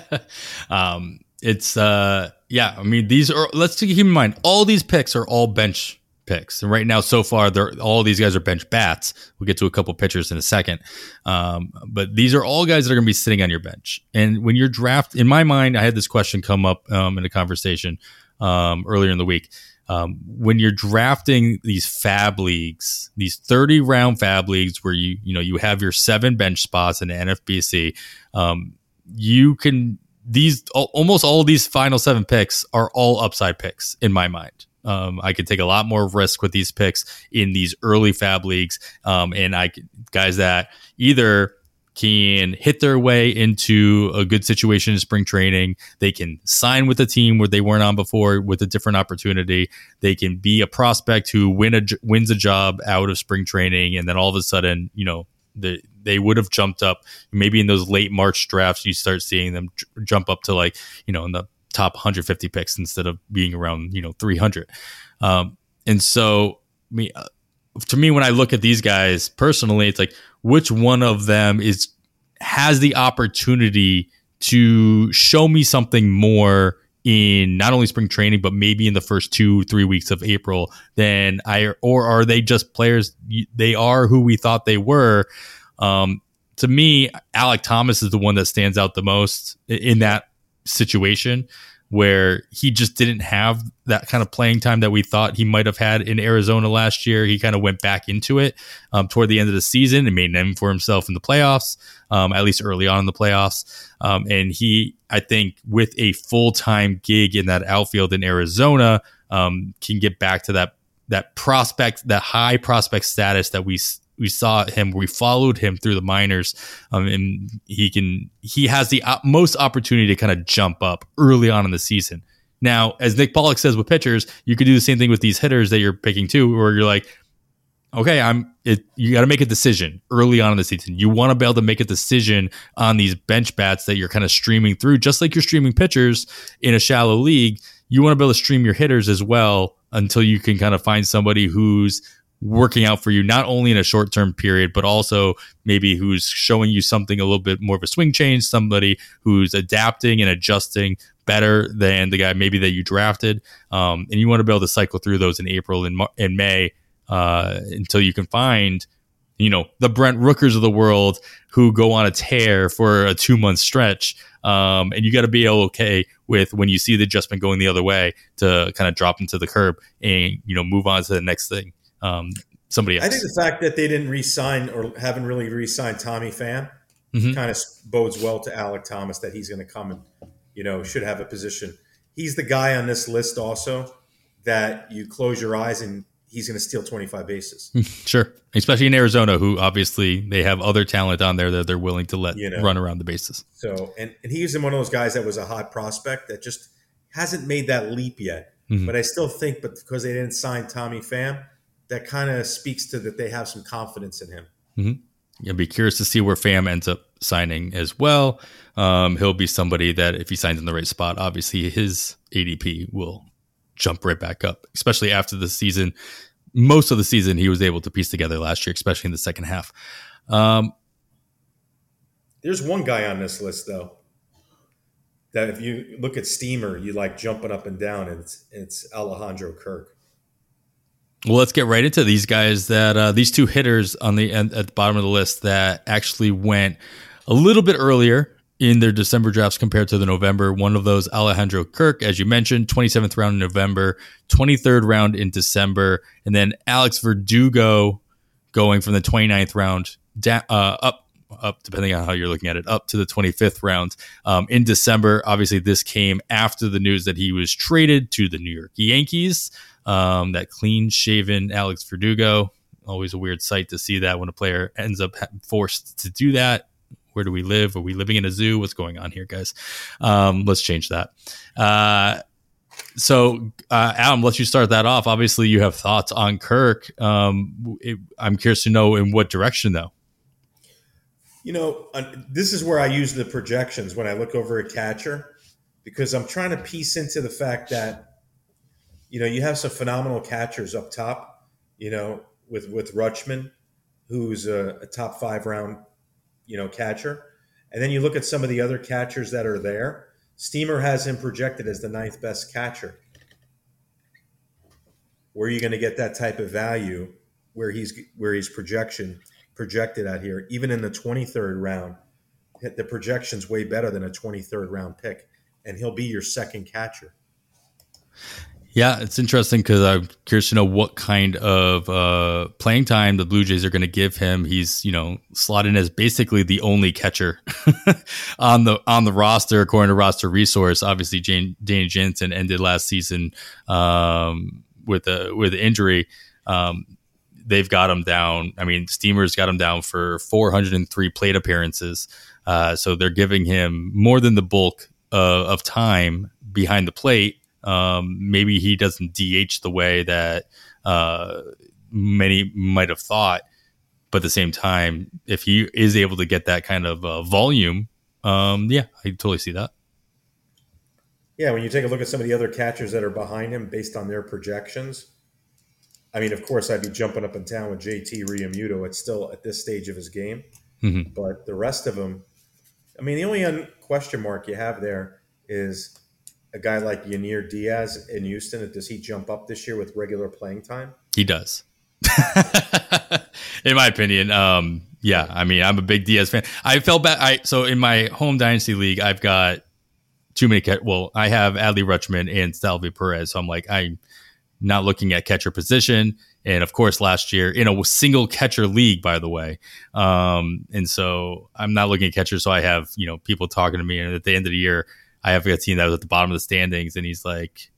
[LAUGHS] um, it's, uh, yeah, I mean, these are, let's keep in mind, all these picks are all bench picks. And right now, so far, they're all these guys are bench bats. We'll get to a couple pitchers in a second. Um, but these are all guys that are going to be sitting on your bench. And when you're draft, in my mind, I had this question come up um, in a conversation um, earlier in the week um, when you're drafting these FAAB leagues, these 30 round FAAB leagues where you you know you have your seven bench spots in the NFBC, um, you can these almost all these final seven picks are all upside picks in my mind. Um, I could take a lot more risk with these picks in these early fab leagues, um, and I guys that either can hit their way into a good situation in spring training. They can sign with a team where they weren't on before with a different opportunity. They can be a prospect who win a, wins a job out of spring training, and then all of a sudden, you know, the, they would have jumped up. Maybe in those late March drafts, you start seeing them jump up to like you know in the top 150 picks instead of being around you know 300. Um, and so, me, uh, to me, when I look at these guys personally, it's like which one of them is has the opportunity to show me something more in not only spring training but maybe in the first two three weeks of april then i or are they just players? They are who we thought they were. Um, to me Alek Thomas is the one that stands out the most in that situation where he just didn't have that kind of playing time that we thought he might have had in Arizona last year. He kind of went back into it um, toward the end of the season and made a name for himself in the playoffs, um, at least early on in the playoffs. Um, and he, I think, with a full time gig in that outfield in Arizona, um, can get back to that that prospect, that high prospect status that we we saw him we followed him through the minors um, and he can he has the most opportunity to kind of jump up early on in the season. Now as Nick Pollack says with pitchers you could do the same thing with these hitters that you're picking too where you're like okay i'm it you got to make a decision early on in the season. You want to be able to make a decision on these bench bats that you're kind of streaming through just like you're streaming pitchers in a shallow league. You want to be able to stream your hitters as well until you can kind of find somebody who's working out for you, not only in a short term period, but also maybe who's showing you something a little bit more of a swing change, somebody who's adapting and adjusting better than the guy maybe that you drafted. Um, and you want to be able to cycle through those in April and, and May uh, until you can find, you know, the Brent Rookers of the world who go on a tear for a two month stretch. Um, and you got to be okay with when you see the adjustment going the other way to kind of drop into the curb and, you know, move on to the next thing um, somebody else. I think the fact that they didn't re-sign or haven't really re-signed Tommy Pham mm-hmm. kind of bodes well to Alek Thomas that he's going to come and you know should have a position. He's the guy on this list also that you close your eyes and he's going to steal 25 bases. [LAUGHS] Sure. Especially in Arizona, who obviously they have other talent on there that they're willing to let you know, run around the bases. So, and, and he's one of those guys that was a hot prospect that just hasn't made that leap yet. Mm-hmm. But I still think, but because they didn't sign Tommy Pham, that kind of speaks to that they have some confidence in him. Mm-hmm. I'd be curious to see where Pham ends up signing as well. Um, he'll be somebody that if he signs in the right spot, obviously his ADP will jump right back up, especially after the season. Most of the season he was able to piece together last year, especially in the second half. Um, There's one guy on this list though that if you look at Steamer, you like jumping up and down. And it's it's Alejandro Kirk. Well, let's get right into these guys that uh, these two hitters on the at the bottom of the list that actually went a little bit earlier in their December drafts compared to the November. One of those, Alejandro Kirk, as you mentioned, 27th round in November, 23rd round in December, and then Alex Verdugo going from the 29th round down, uh, up up depending on how you're looking at it up to the 25th round um, in december obviously this came after the news that he was traded to the new york yankees um, that clean shaven Alex Verdugo. Always a weird sight to see that when a player ends up forced to do that. Where do we live? Are we living in a zoo? What's going on here, guys? Um, let's change that. Uh, so, uh, Adam, let you start that off. Obviously, you have thoughts on Kirk. Um, it, I'm curious to know in what direction, though. You know, uh, this is where I use the projections when I look over a catcher because I'm trying to piece into the fact that you know, you have some phenomenal catchers up top, you know, with with Rutschman, who's a, a top five round, you know, catcher. And then you look at some of the other catchers that are there. Steamer has him projected as the ninth best catcher. Where are you going to get that type of value where he's where he's projection projected at here, even in the 23rd round? The projection's way better than a 23rd round pick, and he'll be your second catcher. Yeah, it's interesting because I'm curious to know what kind of uh, playing time the Blue Jays are going to give him. He's you know slotted as basically the only catcher [LAUGHS] on the on the roster according to Roster Resource. Obviously, Jane, Danny Jansen ended last season um, with a with injury. Um, they've got him down. I mean, Steamers got him down for 403 plate appearances. Uh, so they're giving him more than the bulk of time behind the plate um, maybe he doesn't DH the way that uh, many might have thought. But at the same time, if he is able to get that kind of uh, volume, um, yeah, I totally see that. Yeah, when you take a look at some of the other catchers that are behind him based on their projections, I mean, of course, I'd be jumping up and down with JT Realmuto. It's still at this stage of his game, mm-hmm. but the rest of them, I mean, the only question mark you have there is a guy like Yainer Diaz in Houston, does he jump up this year with regular playing time? He does. [LAUGHS] in my opinion, um, yeah. I mean, I'm a big Diaz fan. I felt bad. I so in my home dynasty league, I've got too many. Ca- well, I have Adley Rutschman and Salvy Perez, so I'm like I'm not looking at catcher position. And of course, last year in a single catcher league, by the way. Um, and so I'm not looking at catcher. So I have, you know, people talking to me. And at the end of the year, I have a team that was at the bottom of the standings. And he's like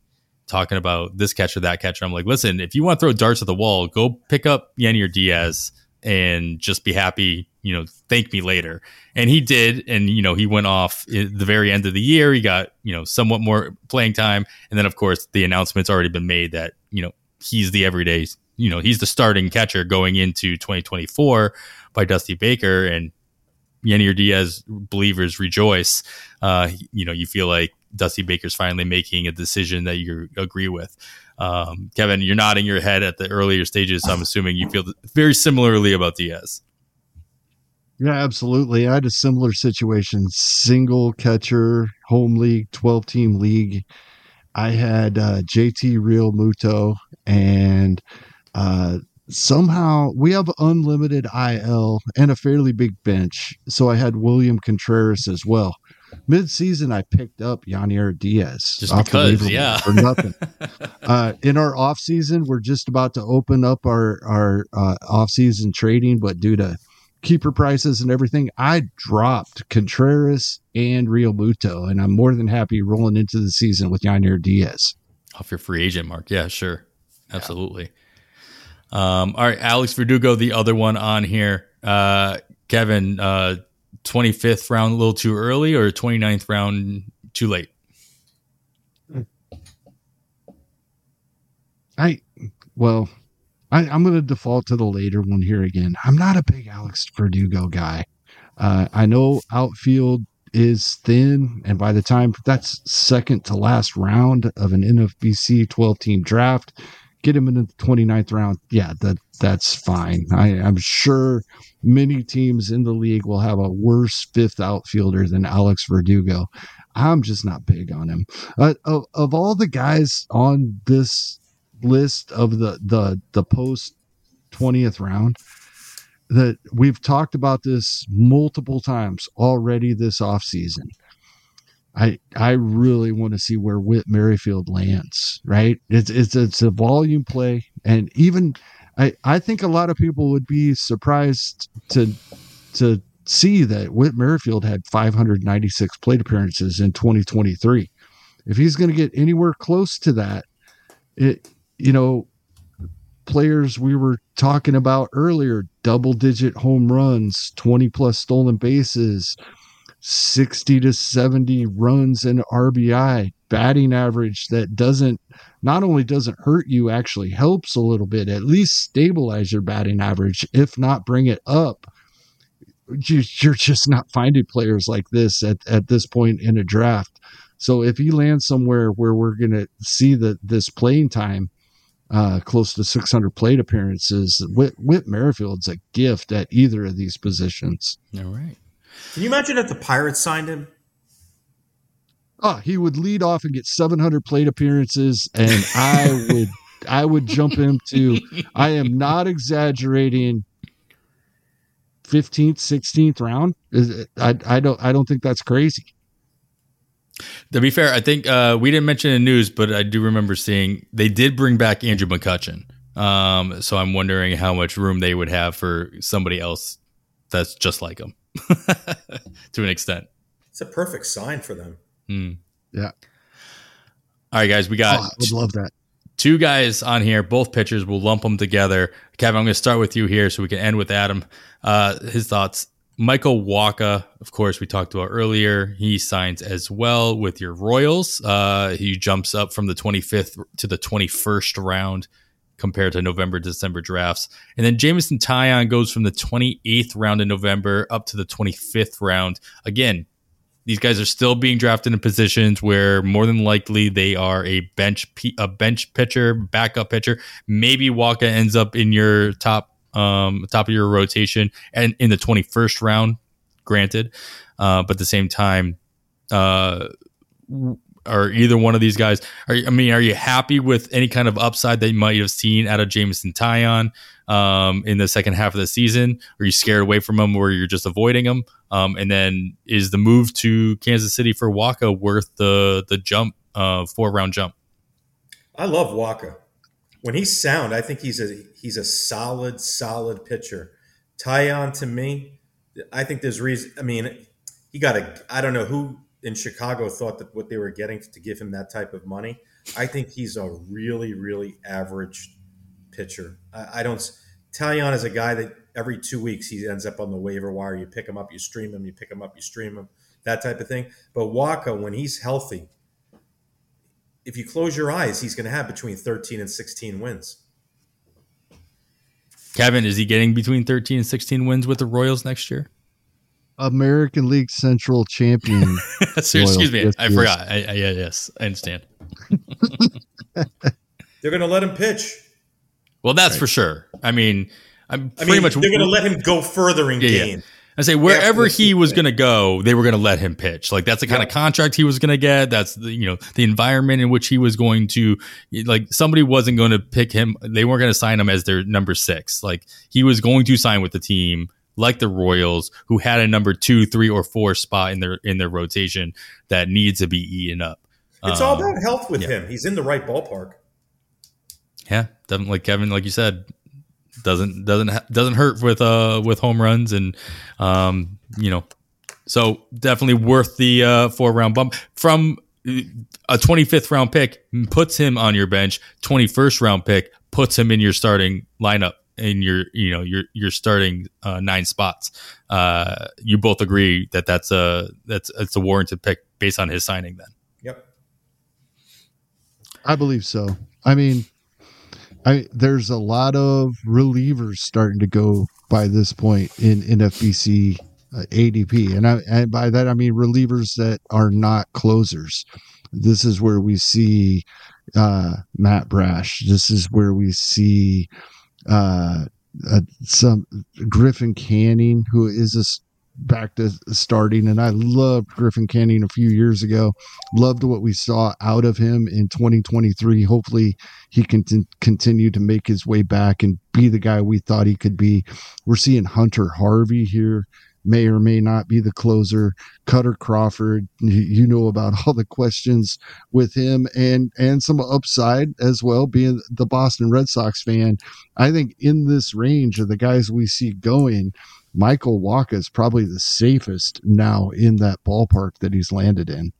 talking about this catcher, that catcher. I'm like, listen, if you want to throw darts at the wall, go pick up Yainer Diaz and just be happy, you know, thank me later. And he did. And, you know, he went off the very end of the year. He got, you know, somewhat more playing time. And then, of course, the announcement's already been made that, you know, he's the everyday you know, he's the starting catcher going into 2024 by Dusty Baker and Yainer Diaz believers rejoice. Uh, you know, you feel like Dusty Baker's finally making a decision that you agree with. Um, Kevin, you're nodding your head at the earlier stages. So I'm [LAUGHS] assuming you feel very similarly about Diaz. Yeah, absolutely. I had a similar situation. Single catcher, home league, 12 team league. I had uh, JT Realmuto and uh, somehow we have unlimited IL and a fairly big bench. So I had William Contreras as well. Mid season, I picked up Yainer Diaz. Just because, yeah. For nothing. [LAUGHS] uh, in our off season, we're just about to open up our, our uh, off season trading, but due to keeper prices and everything, I dropped Contreras and Rio Realmuto, and I'm more than happy rolling into the season with Yainer Diaz. Off your free agent mark. Yeah, sure. Absolutely. Yeah. Um, all right, Alex Verdugo, the other one on here. Uh, Kevin, uh, 25th round a little too early or 29th round too late? I, well, I, am going to default to the later one here again. I'm not a big Alex Verdugo guy. Uh, I know outfield is thin, and by the time that's second to last round of an NFBC 12 team draft, get him in the 29th round, yeah, that that's fine. I, am sure many teams in the league will have a worse fifth outfielder than Alex Verdugo. I'm just not big on him. Uh, of, of all the guys on this list of the the the post 20th round, that we've talked about this multiple times already this offseason. I I really want to see where Whit Merrifield lands. Right? It's it's it's a volume play, and even I I think a lot of people would be surprised to to see that Whit Merrifield had 596 plate appearances in 2023. If he's going to get anywhere close to that, it you know players we were talking about earlier double digit home runs 20 plus stolen bases 60 to 70 runs and RBI, batting average that doesn't not only doesn't hurt you, actually helps a little bit, at least stabilize your batting average, if not bring it up. You're just not finding players like this at, at this point in a draft. So if he lands somewhere where we're going to see that this playing time, uh, close to 600 plate appearances, Whit, Whit Merrifield's a gift at either of these positions. All right. Can you imagine if the Pirates signed him? Oh, he would lead off and get 700 plate appearances, and I would, I would jump into. I am not exaggerating. 15th, 16th round. I, I don't, I don't think that's crazy. To be fair, I think uh, we didn't mention in the news, but I do remember seeing they did bring back Andrew McCutchen. Um, so I'm wondering how much room they would have for somebody else that's just like him. [LAUGHS] to an extent. It's a perfect sign for them. Mm. Yeah. All right, guys, we got. Oh, I would love that. Two guys on here, both pitchers. We'll lump them together. Kevin, I'm going to start with you here so we can end with Adam. Uh, his thoughts. Michael Wacha, of course, we talked about earlier. He signs as well with your Royals. Uh, he jumps up from the 25th to the 21st round compared to November, December drafts. And then Jameson Taillon goes from the 28th round in November up to the 25th round. Again, these guys are still being drafted in positions where more than likely they are a bench a bench pitcher, backup pitcher. Maybe Wacha ends up in your top um, top of your rotation and in the 21st round, granted. Uh, but at the same time, uh, are either one of these guys? Are I mean, are you happy with any kind of upside that you might have seen out of Jameson Taillon um, in the second half of the season? Are you scared away from him, or you're just avoiding him? Um, and then is the move to Kansas City for Wacha worth the the jump, uh, four round jump? I love Wacha. When he's sound, I think he's a he's a solid, solid pitcher. Taillon to me, I think there's reason. I mean, he got a. I don't know who in Chicago thought that what they were getting to give him that type of money. I think he's a really, really average pitcher. I, I don't. Taillon is a guy that every two weeks he ends up on the waiver wire. You pick him up, you stream him, you pick him up, you stream him, that type of thing. But Wacha, when he's healthy, if you close your eyes, he's going to have between 13 and 16 wins. Kevin, is he getting between 13 and 16 wins with the Royals next year? American League Central champion. [LAUGHS] excuse me, yes, I yes. forgot. I, I, yeah, yes, I understand. [LAUGHS] They're going to let him pitch. Well, that's right. for sure. I mean, I'm I pretty mean, much. They're going to let him go further in yeah, game. Yeah. I say wherever he was going to go, they were going to let him pitch. Like that's the kind yeah. of contract he was going to get. That's the you know the environment in which he was going to like somebody wasn't going to pick him. They weren't going to sign him as their number six. Like he was going to sign with the team like the Royals, who had a number two, three, or four spot in their in their rotation that needs to be eaten up. It's um, all about health with yeah. him. He's in the right ballpark. Yeah, definitely. Like Kevin, like you said, doesn't doesn't doesn't hurt with uh with home runs and um you know so definitely worth the uh four round bump from a 25th round pick puts him on your bench 21st round pick puts him in your starting lineup in your you know your your starting uh, nine spots. Uh you both agree that that's a that's it's a warranted pick based on his signing then? Yep. I believe so. I mean I there's a lot of relievers starting to go by this point in NFBC uh, ADP, and I and by that I mean relievers that are not closers. This is where we see uh, Matt Brash. This is where we see uh, uh, some Griffin Canning, who is a back to starting. And I loved Griffin Canning a few years ago. Loved what we saw out of him in 2023. Hopefully, he can t- continue to make his way back and be the guy we thought he could be. We're seeing Hunter Harvey here. May or may not be the closer. Kutter Crawford, you know about all the questions with him, and and some upside as well. Being the Boston Red Sox fan, I think in this range of the guys we see going, Michael Wacha is probably the safest now in that ballpark that he's landed in.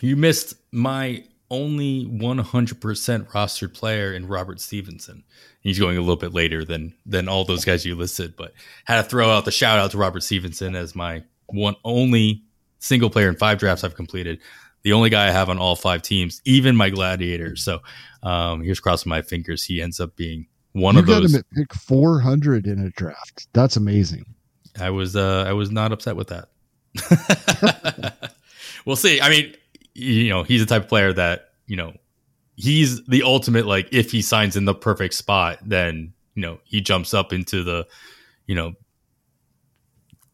You missed my only 100% rostered player in Robert Stephenson. He's going a little bit later than than all those guys you listed, but had to throw out the shout out to Robert Stephenson as my one only single player in five drafts I've completed. The only guy I have on all five teams, even my gladiators. So um, here's crossing my fingers. He ends up being one you of those. Got him at pick 400 in a draft. That's amazing. I was uh, I was not upset with that. [LAUGHS] [LAUGHS] we'll see. I mean, you know, he's the type of player that you know he's the ultimate. Like, if he signs in the perfect spot, then you know he jumps up into the you know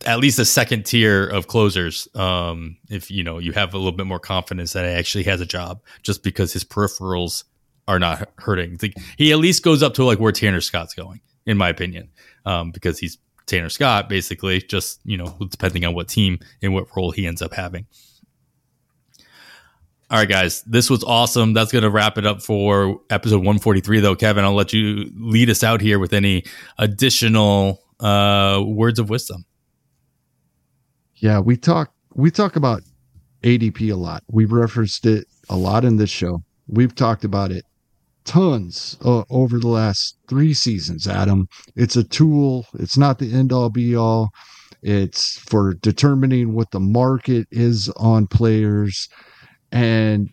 at least a second tier of closers. Um, if you know you have a little bit more confidence that he actually has a job, just because his peripherals are not hurting. He at least goes up to like where Tanner Scott's going, in my opinion, um, because he's Tanner Scott, basically, just you know, depending on what team and what role he ends up having. All right, guys, this was awesome. That's going to wrap it up for episode 143, though. Kevin, I'll let you lead us out here with any additional uh, words of wisdom. Yeah, we talk we talk about ADP a lot. We've referenced it a lot in this show. We've talked about it tons uh, over the last three seasons, Adam. It's a tool, it's not the end all be all. It's for determining what the market is on players. And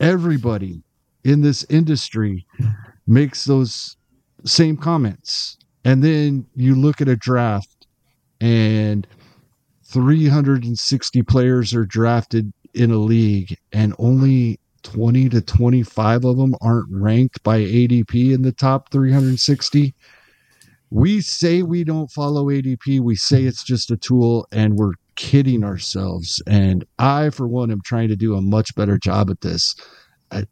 everybody in this industry makes those same comments. And then you look at a draft and 360 players are drafted in a league and only 20 to 25 of them aren't ranked by ADP in the top 360. We say we don't follow ADP. We say it's just a tool, and we're kidding ourselves. And I, for one, am trying to do a much better job at this. A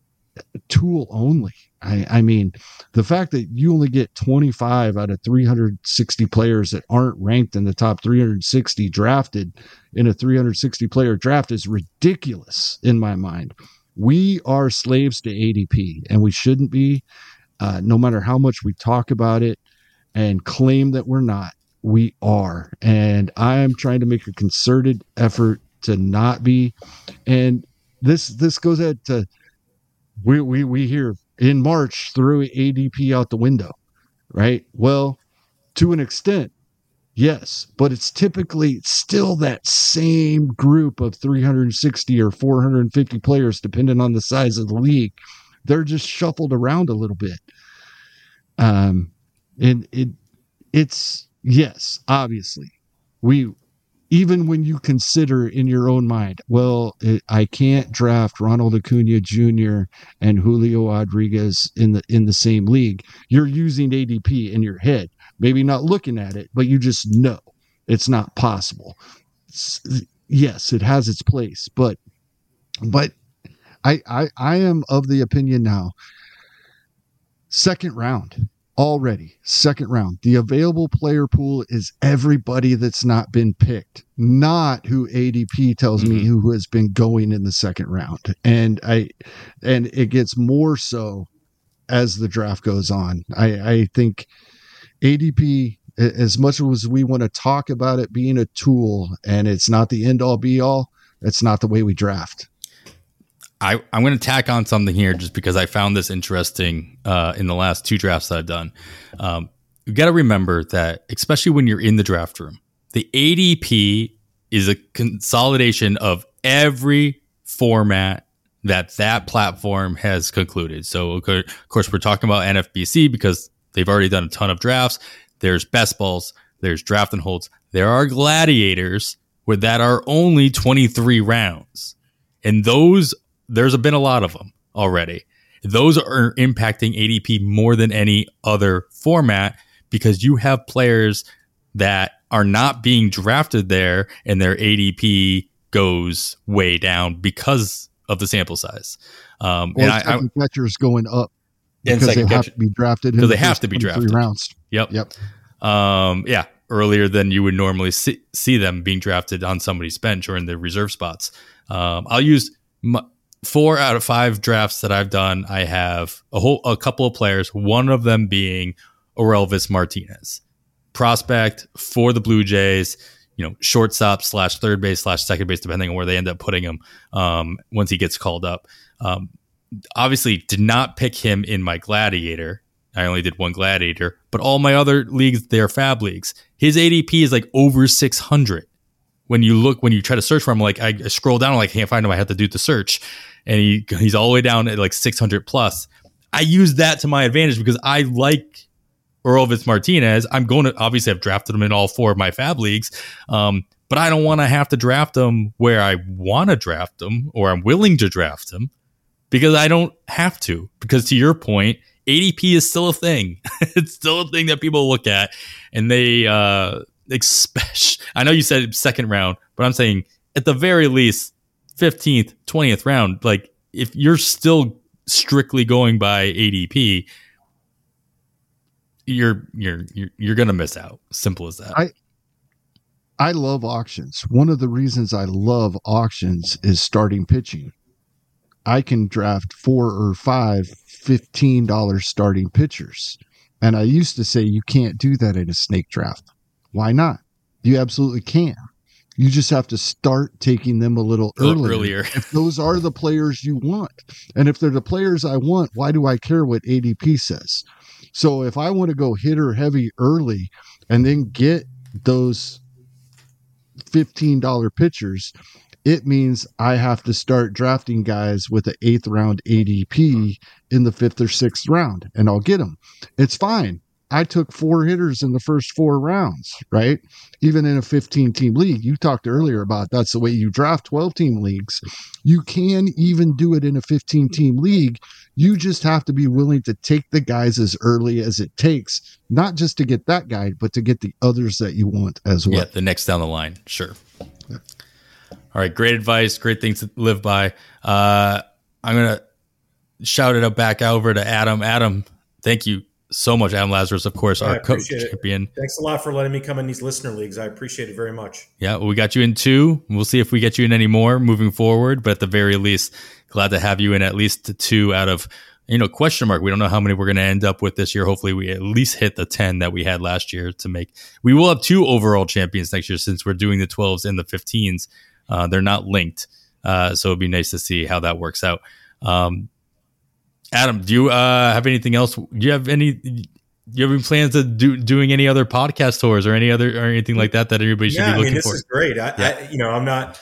tool only. I, I mean, the fact that you only get 25 out of 360 players that aren't ranked in the top 360 drafted in a 360 player draft is ridiculous in my mind. We are slaves to ADP, and we shouldn't be, uh, no matter how much we talk about it and claim that we're not. We are. And I am trying to make a concerted effort to not be. And this this goes at to we we we hear in March threw ADP out the window, right? Well, to an extent, yes, but it's typically still that same group of 360 or 450 players, depending on the size of the league. They're just shuffled around a little bit. Um, and it, it's yes, obviously, we even when you consider in your own mind, well, it, I can't draft Ronald Acuna Jr. and Julio Rodriguez in the in the same league. You're using ADP in your head, maybe not looking at it, but you just know it's not possible. It's, yes, it has its place, but but I, I I am of the opinion now. Second round, already second round the available player pool is everybody that's not been picked not who adp tells mm-hmm. me who has been going in the second round. And i and it gets more so as the draft goes on. I i think adp as much as we want to talk about it being a tool and it's not the end all be all it's not the way we draft I, I'm going to tack on something here just because I found this interesting uh, in the last two drafts that I've done. Um, you got to remember that, especially when you're in the draft room, the ADP is a consolidation of every format that that platform has concluded. So, of course, we're talking about NFBC because they've already done a ton of drafts. There's best balls, there's draft and holds. There are gladiators where that are only 23 rounds. And those there's been a lot of them already. Those are impacting ADP more than any other format because you have players that are not being drafted there and their ADP goes way down because of the sample size. Um, and I, I, catchers going up because they have to be drafted because they have to be drafted rounds. Yep. Yep. Um, yeah, earlier than you would normally see, see them being drafted on somebody's bench or in the reserve spots. Um, I'll use my, four out of five drafts that I've done, I have a whole a couple of players. One of them being Orelvis Martinez, prospect for the Blue Jays. You know, shortstop slash third base slash second base, depending on where they end up putting him um, once he gets called up. Um, obviously, did not pick him in my Gladiator. I only did one Gladiator, but all my other leagues, they're FAAB leagues. His ADP is like over six hundred when you look when you try to search for him like i scroll down I like I can't find him i have to do the search and he he's all the way down at like 600 plus. I use that to my advantage because I like Orelvis Martinez. I'm going to obviously have drafted him in all four of my FAAB leagues. Um, but I don't want to have to draft him where I want to draft him or I'm willing to draft him because I don't have to. Because to your point, ADP is still a thing. [LAUGHS] it's still a thing that people look at and they, uh, especially, I know you said second round, but I'm saying at the very least, 15th, 20th round, like if you're still strictly going by ADP, you're you're you're, you're going to miss out. Simple as that. I I love auctions. One of the reasons I love auctions is starting pitching. I can draft four or five $15 starting pitchers. And I used to say you can't do that in a snake draft. Why not? You absolutely can. You just have to start taking them a little earlier. earlier. if those are the players you want. And if they're the players I want, why do I care what ADP says? So if I want to go hitter heavy early and then get those $15 pitchers, it means I have to start drafting guys with an eighth round ADP hmm. in the fifth or sixth round, and I'll get them. It's fine. I took four hitters in the first four rounds, right? Even in a 15 team league. You talked earlier about that's the way you draft 12 team leagues. You can even do it in a 15 team league. You just have to be willing to take the guys as early as it takes, not just to get that guy, but to get the others that you want as well. Yeah, the next down the line. Sure. All right, great advice, great things to live by. Uh, I'm gonna shout it up back over to Adam. Adam, thank you so much, Adam Lazarus, of course, our coach champion. Thanks a lot for letting me come in these listener leagues. I appreciate it very much. Yeah, well, we got you in two. We'll see if we get you in any more moving forward, but at the very least, glad to have you in at least two out of you know question mark. We don't know how many we're going to end up with this year. Hopefully, we at least hit the ten that we had last year to make. We will have two overall champions next year since we're doing the twelves and the fifteens. Uh, they're not linked. Uh, so it'd be nice to see how that works out. Um, Adam, do you uh, have anything else? Do you have any? Do you have any plans to do doing any other podcast tours or any other or anything like that that everybody should yeah, be looking I mean, this for? is great. I, yeah. I, you know, I'm not.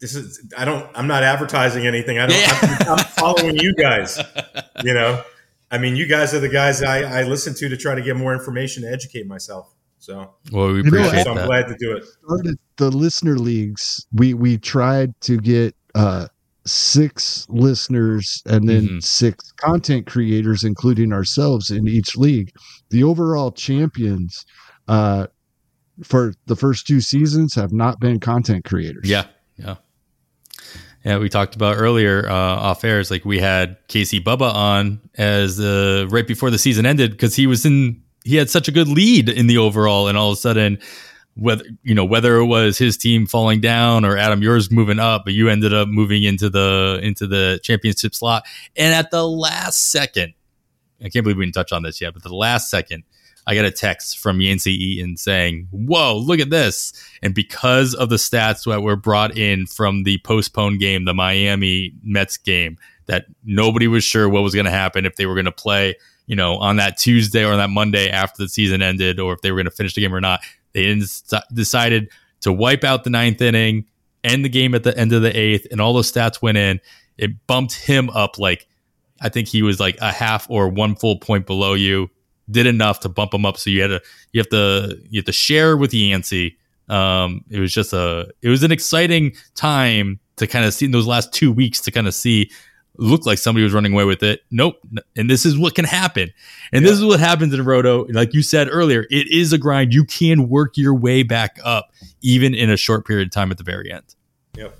This is. I don't. I'm not advertising anything. I don't. Yeah. I'm, I'm [LAUGHS] following you guys. You know, I mean, you guys are the guys I, I listen to to try to get more information to educate myself. So, well, we appreciate you know, so I'm glad to do it. Started the listener leagues. We we tried to get uh, six listeners and then mm-hmm. six content creators, including ourselves, in each league. The overall champions uh, for the first two seasons have not been content creators. Yeah, yeah. Yeah, we talked about earlier uh, off airs. Like we had Casey Bubba on as uh, right before the season ended because he was in he had such a good lead in the overall, and all of a sudden, whether you know whether it was his team falling down or Adam yours moving up, but you ended up moving into the into the championship slot, and at the last second, I can't believe we didn't touch on this yet, but the last second. I got a text from Yancey Eaton saying, Whoa, look at this. And because of the stats that were brought in from the postponed game, the Miami Mets game, that nobody was sure what was going to happen if they were going to play you know, on that Tuesday or that Monday after the season ended, or if they were going to finish the game or not. They decided to wipe out the ninth inning, end the game at the end of the eighth, and all those stats went in. It bumped him up like I think he was like a half or one full point below you. Did enough to bump him up. So you had to you have to you have to share with Yancey. Um, it was just a it was an exciting time to kind of see in those last two weeks to kind of see looked like somebody was running away with it. Nope. And this is what can happen. And yeah. this is what happens in Roto. Like you said earlier, it is a grind. You can work your way back up, even in a short period of time at the very end. Yep.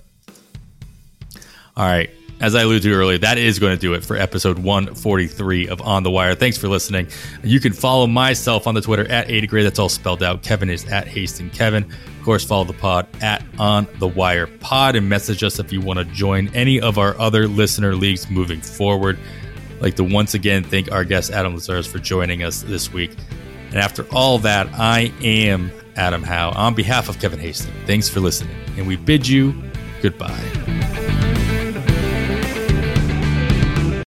All right. As I alluded to earlier, that is going to do it for episode 143 of On the Wire. Thanks for listening. You can follow myself on the Twitter at 80 Gray. That's all spelled out. Kevin is at Hasting Kevin Of course, follow the pod at On the Wire Pod and message us if you want to join any of our other listener leagues moving forward. I'd like to once again thank our guest Adam Lazarus for joining us this week. And after all that, I am Adam Howe on behalf of Kevin Hastings. Thanks for listening, and we bid you goodbye.